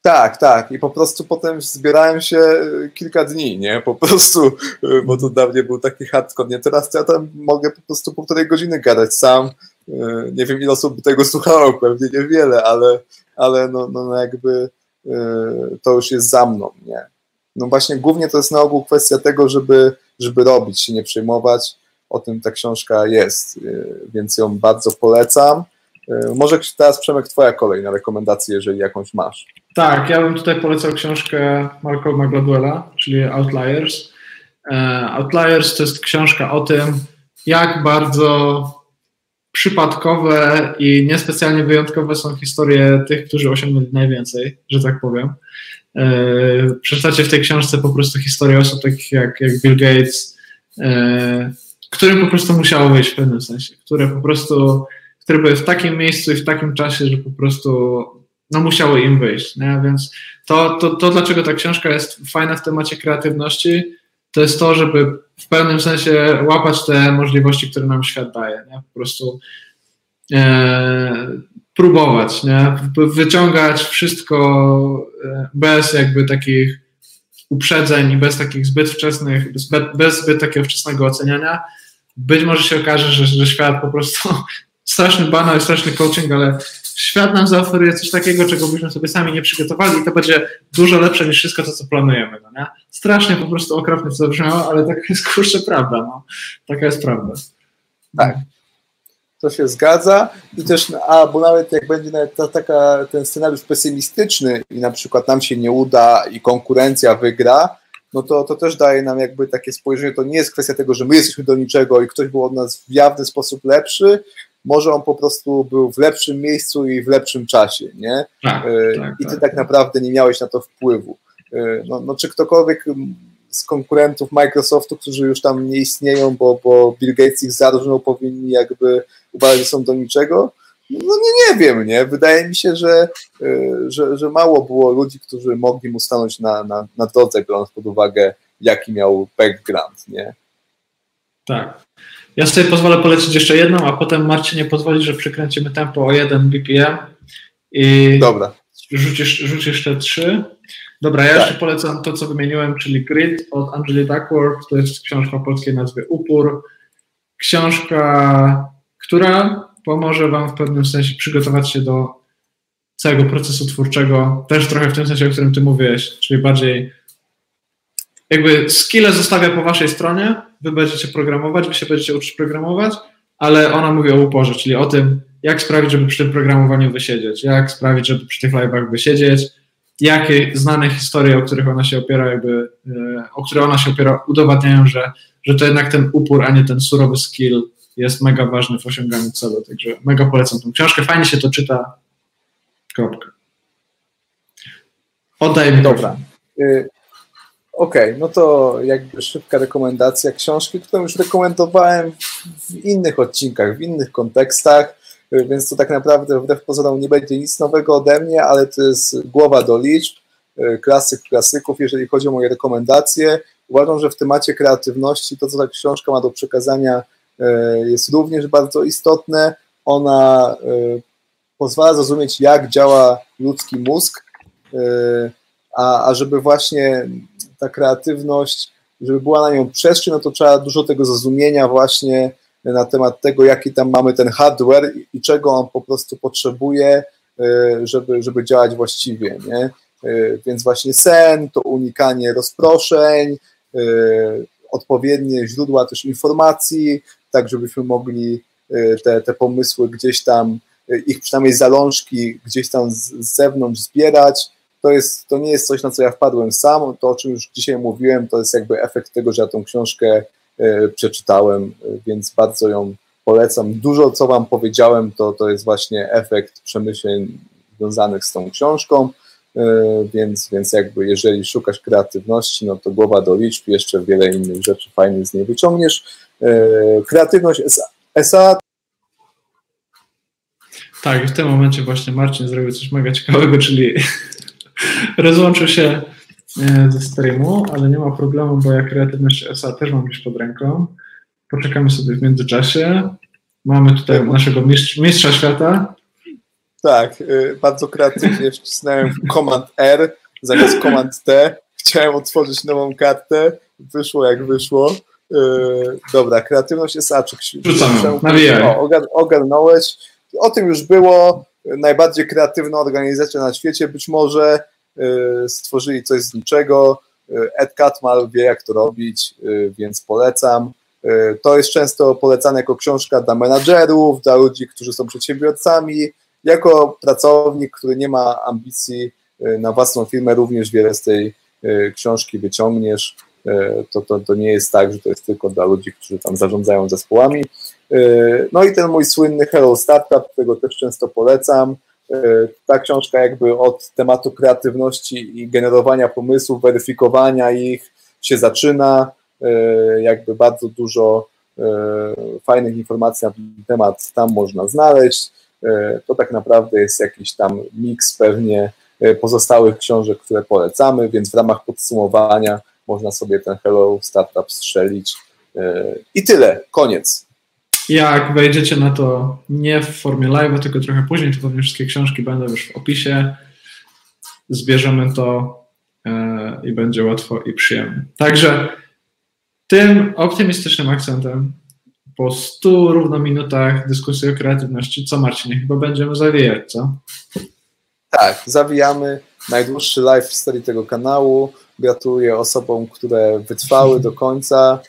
Tak, tak. I po prostu potem zbierałem się e, kilka dni, nie? Po prostu, e, bo to dawniej był taki hardcore, nie? Teraz ja tam mogę po prostu półtorej godziny gadać sam. E, nie wiem, ile osób by tego słuchało, pewnie niewiele, ale, ale no, no, no jakby to już jest za mną, nie? No właśnie, głównie to jest na ogół kwestia tego, żeby, żeby robić, się nie przejmować. O tym ta książka jest, więc ją bardzo polecam. Może teraz Przemek, Twoja kolejna rekomendacja, jeżeli jakąś masz. Tak, ja bym tutaj polecał książkę Malcolma Gladwella, czyli Outliers. E, Outliers to jest książka o tym, jak bardzo przypadkowe i niespecjalnie wyjątkowe są historie tych, którzy osiągnęli najwięcej, że tak powiem. E, przeczytacie w tej książce po prostu historię osób takich jak, jak Bill Gates, e, którym po prostu musiało wyjść w pewnym sensie, które po prostu, które były w takim miejscu i w takim czasie, że po prostu no musiało im wyjść, nie? więc to, to, to, dlaczego ta książka jest fajna w temacie kreatywności, to jest to, żeby w pewnym sensie łapać te możliwości, które nam świat daje, nie? po prostu e, próbować, nie? wyciągać wszystko e, bez jakby takich uprzedzeń i bez takich zbyt wczesnych, bez, bez zbyt takiego wczesnego oceniania. Być może się okaże, że, że świat po prostu (laughs) straszny banał i straszny coaching, ale świat nam zaoferuje coś takiego, czego byśmy sobie sami nie przygotowali i to będzie dużo lepsze niż wszystko to, co planujemy. No nie? Strasznie po prostu okropnie to zabrzmiało, ale taka jest kurczę prawda. No. Taka jest prawda. Tak. To się zgadza i też, a bo nawet jak będzie nawet ta, taka, ten scenariusz pesymistyczny i na przykład nam się nie uda i konkurencja wygra, no to, to też daje nam jakby takie spojrzenie, to nie jest kwestia tego, że my jesteśmy do niczego i ktoś był od nas w jawny sposób lepszy, może on po prostu był w lepszym miejscu i w lepszym czasie, nie? Tak, e, tak, I ty tak, tak naprawdę nie miałeś na to wpływu. E, no, no, czy ktokolwiek z konkurentów Microsoftu, którzy już tam nie istnieją, bo, bo Bill Gates ich zarżnął, powinni jakby uważać, że są do niczego? No nie, nie wiem, nie? Wydaje mi się, że, e, że, że mało było ludzi, którzy mogli mu stanąć na, na, na drodze, biorąc pod uwagę, jaki miał background, nie? Tak. Ja sobie pozwolę polecić jeszcze jedną, a potem Marcinie pozwoli, że przykręcimy tempo o 1 BPM. I Dobra. rzucisz, rzucisz te trzy. Dobra, ja tak. jeszcze polecam to, co wymieniłem, czyli Grid od Angeli Duckworth. To jest książka o polskiej nazwie Upór. Książka, która pomoże Wam w pewnym sensie przygotować się do całego procesu twórczego, też trochę w tym sensie, o którym Ty mówiłeś, czyli bardziej jakby skille zostawia po Waszej stronie, Wy będziecie programować, Wy się będziecie uczyć programować, ale ona mówi o uporze, czyli o tym, jak sprawić, żeby przy tym programowaniu wysiedzieć, jak sprawić, żeby przy tych live'ach wysiedzieć, jakie znane historie, o których ona się opiera, jakby, e, o które ona się opiera, udowadniają, że, że to jednak ten upór, a nie ten surowy skill jest mega ważny w osiąganiu celu. Także mega polecam tą książkę. Fajnie się to czyta. Kropka. Oddaj mi. Dobra. Y, okej, okay, no to jakby szybka rekomendacja książki, którą już rekomendowałem w innych odcinkach, w innych kontekstach, y, więc to tak naprawdę wbrew pozorom nie będzie nic nowego ode mnie, ale to jest głowa do liczb, y, klasyk klasyków, jeżeli chodzi o moje rekomendacje. Uważam, że w temacie kreatywności to, co ta książka ma do przekazania, jest również bardzo istotne. Ona e, pozwala zrozumieć, jak działa ludzki mózg, e, a, a żeby właśnie ta kreatywność, żeby była na nią przestrzeń, no to trzeba dużo tego zrozumienia właśnie na temat tego, jaki tam mamy ten hardware i czego on po prostu potrzebuje, żeby, żeby działać właściwie. Nie? Więc właśnie sen, to unikanie rozproszeń, odpowiednie źródła też informacji, tak żebyśmy mogli e, te, te pomysły gdzieś tam, e, ich przynajmniej zalążki gdzieś tam z, z zewnątrz zbierać. To, jest, to nie jest coś, na co ja wpadłem sam. To, o czym już dzisiaj mówiłem, to jest jakby efekt tego, że ja tą książkę e, przeczytałem, więc bardzo ją polecam. Dużo, co Wam powiedziałem, to, to jest właśnie efekt przemyśleń związanych z tą książką. Więc, więc jakby jeżeli szukasz kreatywności, no to głowa do liczb, jeszcze wiele innych rzeczy fajnych z niej wyciągniesz. E, kreatywność SA. Tak, w tym momencie właśnie Marcin zrobił coś mega ciekawego, czyli (laughs) rozłączył się e, ze streamu, ale nie ma problemu, bo ja kreatywność SA też mam gdzieś pod ręką. Poczekamy sobie w międzyczasie. Mamy tutaj naszego mistrza świata. Tak, e, bardzo kreatywnie wcisnąłem Command R zamiast Command T. Chciałem otworzyć nową kartę, wyszło jak wyszło. Yy, dobra, kreatywność jest aczyk. nawijaj. Ogarnąłeś. O tym już było. Najbardziej kreatywna organizacja na świecie być może yy, stworzyli coś z niczego. Ed Catmull wie, jak to robić, więc polecam. To jest często polecane jako książka dla menadżerów, dla ludzi, którzy są przedsiębiorcami. Jako pracownik, który nie ma ambicji na własną firmę, również wiele z tej książki wyciągniesz. E, to, to, to nie jest tak, że to jest tylko dla ludzi, którzy tam zarządzają zespołami. No i ten mój słynny Hello Startup, którego też często polecam. Ta książka jakby od tematu kreatywności i generowania pomysłów, weryfikowania ich się zaczyna. Jakby bardzo dużo fajnych informacji na ten temat tam można znaleźć. To tak naprawdę jest jakiś tam miks pewnie pozostałych książek, które polecamy, więc w ramach podsumowania można sobie ten Hello Startup strzelić. E, I tyle, koniec. Jak wejdziecie na to nie w formie live, tylko trochę później, to pewnie wszystkie książki będą już w opisie. Zbierzemy to e, i będzie łatwo i przyjemnie. Także tym optymistycznym akcentem po 100 równo minutach dyskusji o kreatywności, co Marcinie, chyba będziemy zawijać, co? Tak, zawijamy. Najdłuższy live w historii tego kanału. Gratuluję osobom, które wytrwały do końca.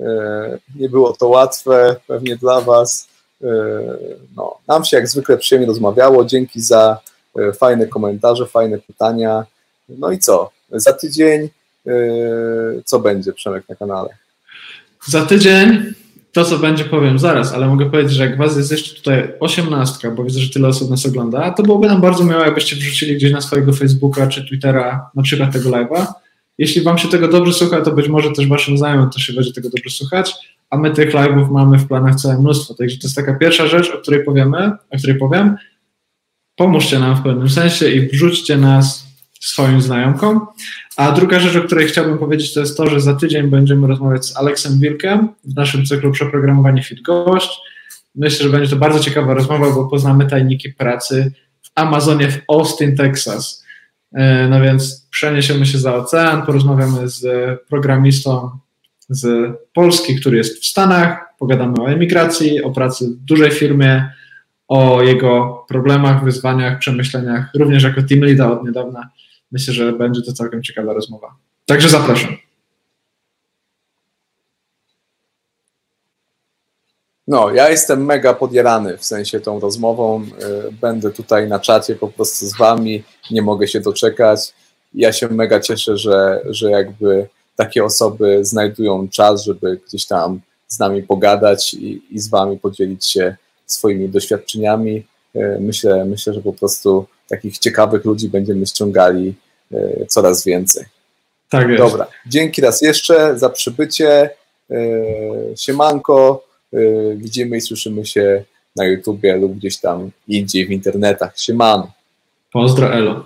E, nie było to łatwe, pewnie dla Was. E, no, nam się jak zwykle przyjemnie rozmawiało. Dzięki za e, fajne komentarze, fajne pytania. No i co? Za tydzień co będzie, Przemek, na kanale? Za tydzień to, co będzie, powiem zaraz, ale mogę powiedzieć, że jak Was jest jeszcze tutaj osiemnastka, bo widzę, że tyle osób nas ogląda, to byłoby nam bardzo miło, jakbyście wrzucili gdzieś na swojego Facebooka czy Twittera na przykład tego live'a. Jeśli Wam się tego dobrze słucha, to być może też Waszym znajomym też się będzie tego dobrze słuchać, a my tych live'ów mamy w planach całe mnóstwo. Także to jest taka pierwsza rzecz, o której powiemy, o której powiem. Pomóżcie nam w pewnym sensie i wrzućcie nas swoim znajomkom. A druga rzecz, o której chciałbym powiedzieć, to jest to, że za tydzień będziemy rozmawiać z Aleksem Wilkiem w naszym cyklu Przeprogramowanie Fit. Myślę, że będzie to bardzo ciekawa rozmowa, bo poznamy tajniki pracy w Amazonie w Austin, Texas. E, no więc przeniesiemy się za ocean, porozmawiamy z programistą z Polski, który jest w Stanach, pogadamy o emigracji, o pracy w dużej firmie, o jego problemach, wyzwaniach, przemyśleniach, również jako team leader od niedawna. Myślę, że będzie to całkiem ciekawa rozmowa. Także zapraszam. No, ja jestem mega podjarany w sensie tą rozmową. Y, będę tutaj na czacie po prostu z wami, nie mogę się doczekać. Ja się mega cieszę, że, że jakby takie osoby znajdują czas, żeby gdzieś tam z nami pogadać i, i z wami podzielić się swoimi doświadczeniami. Y, myślę, myślę, że po prostu takich ciekawych ludzi będziemy ściągali y, coraz więcej. Tak jest. Dobra, dzięki raz jeszcze za przybycie. Siemanko. Y, widzimy i słyszymy się na YouTubie lub gdzieś tam indziej w internetach. Siemano. Pozdro Elo.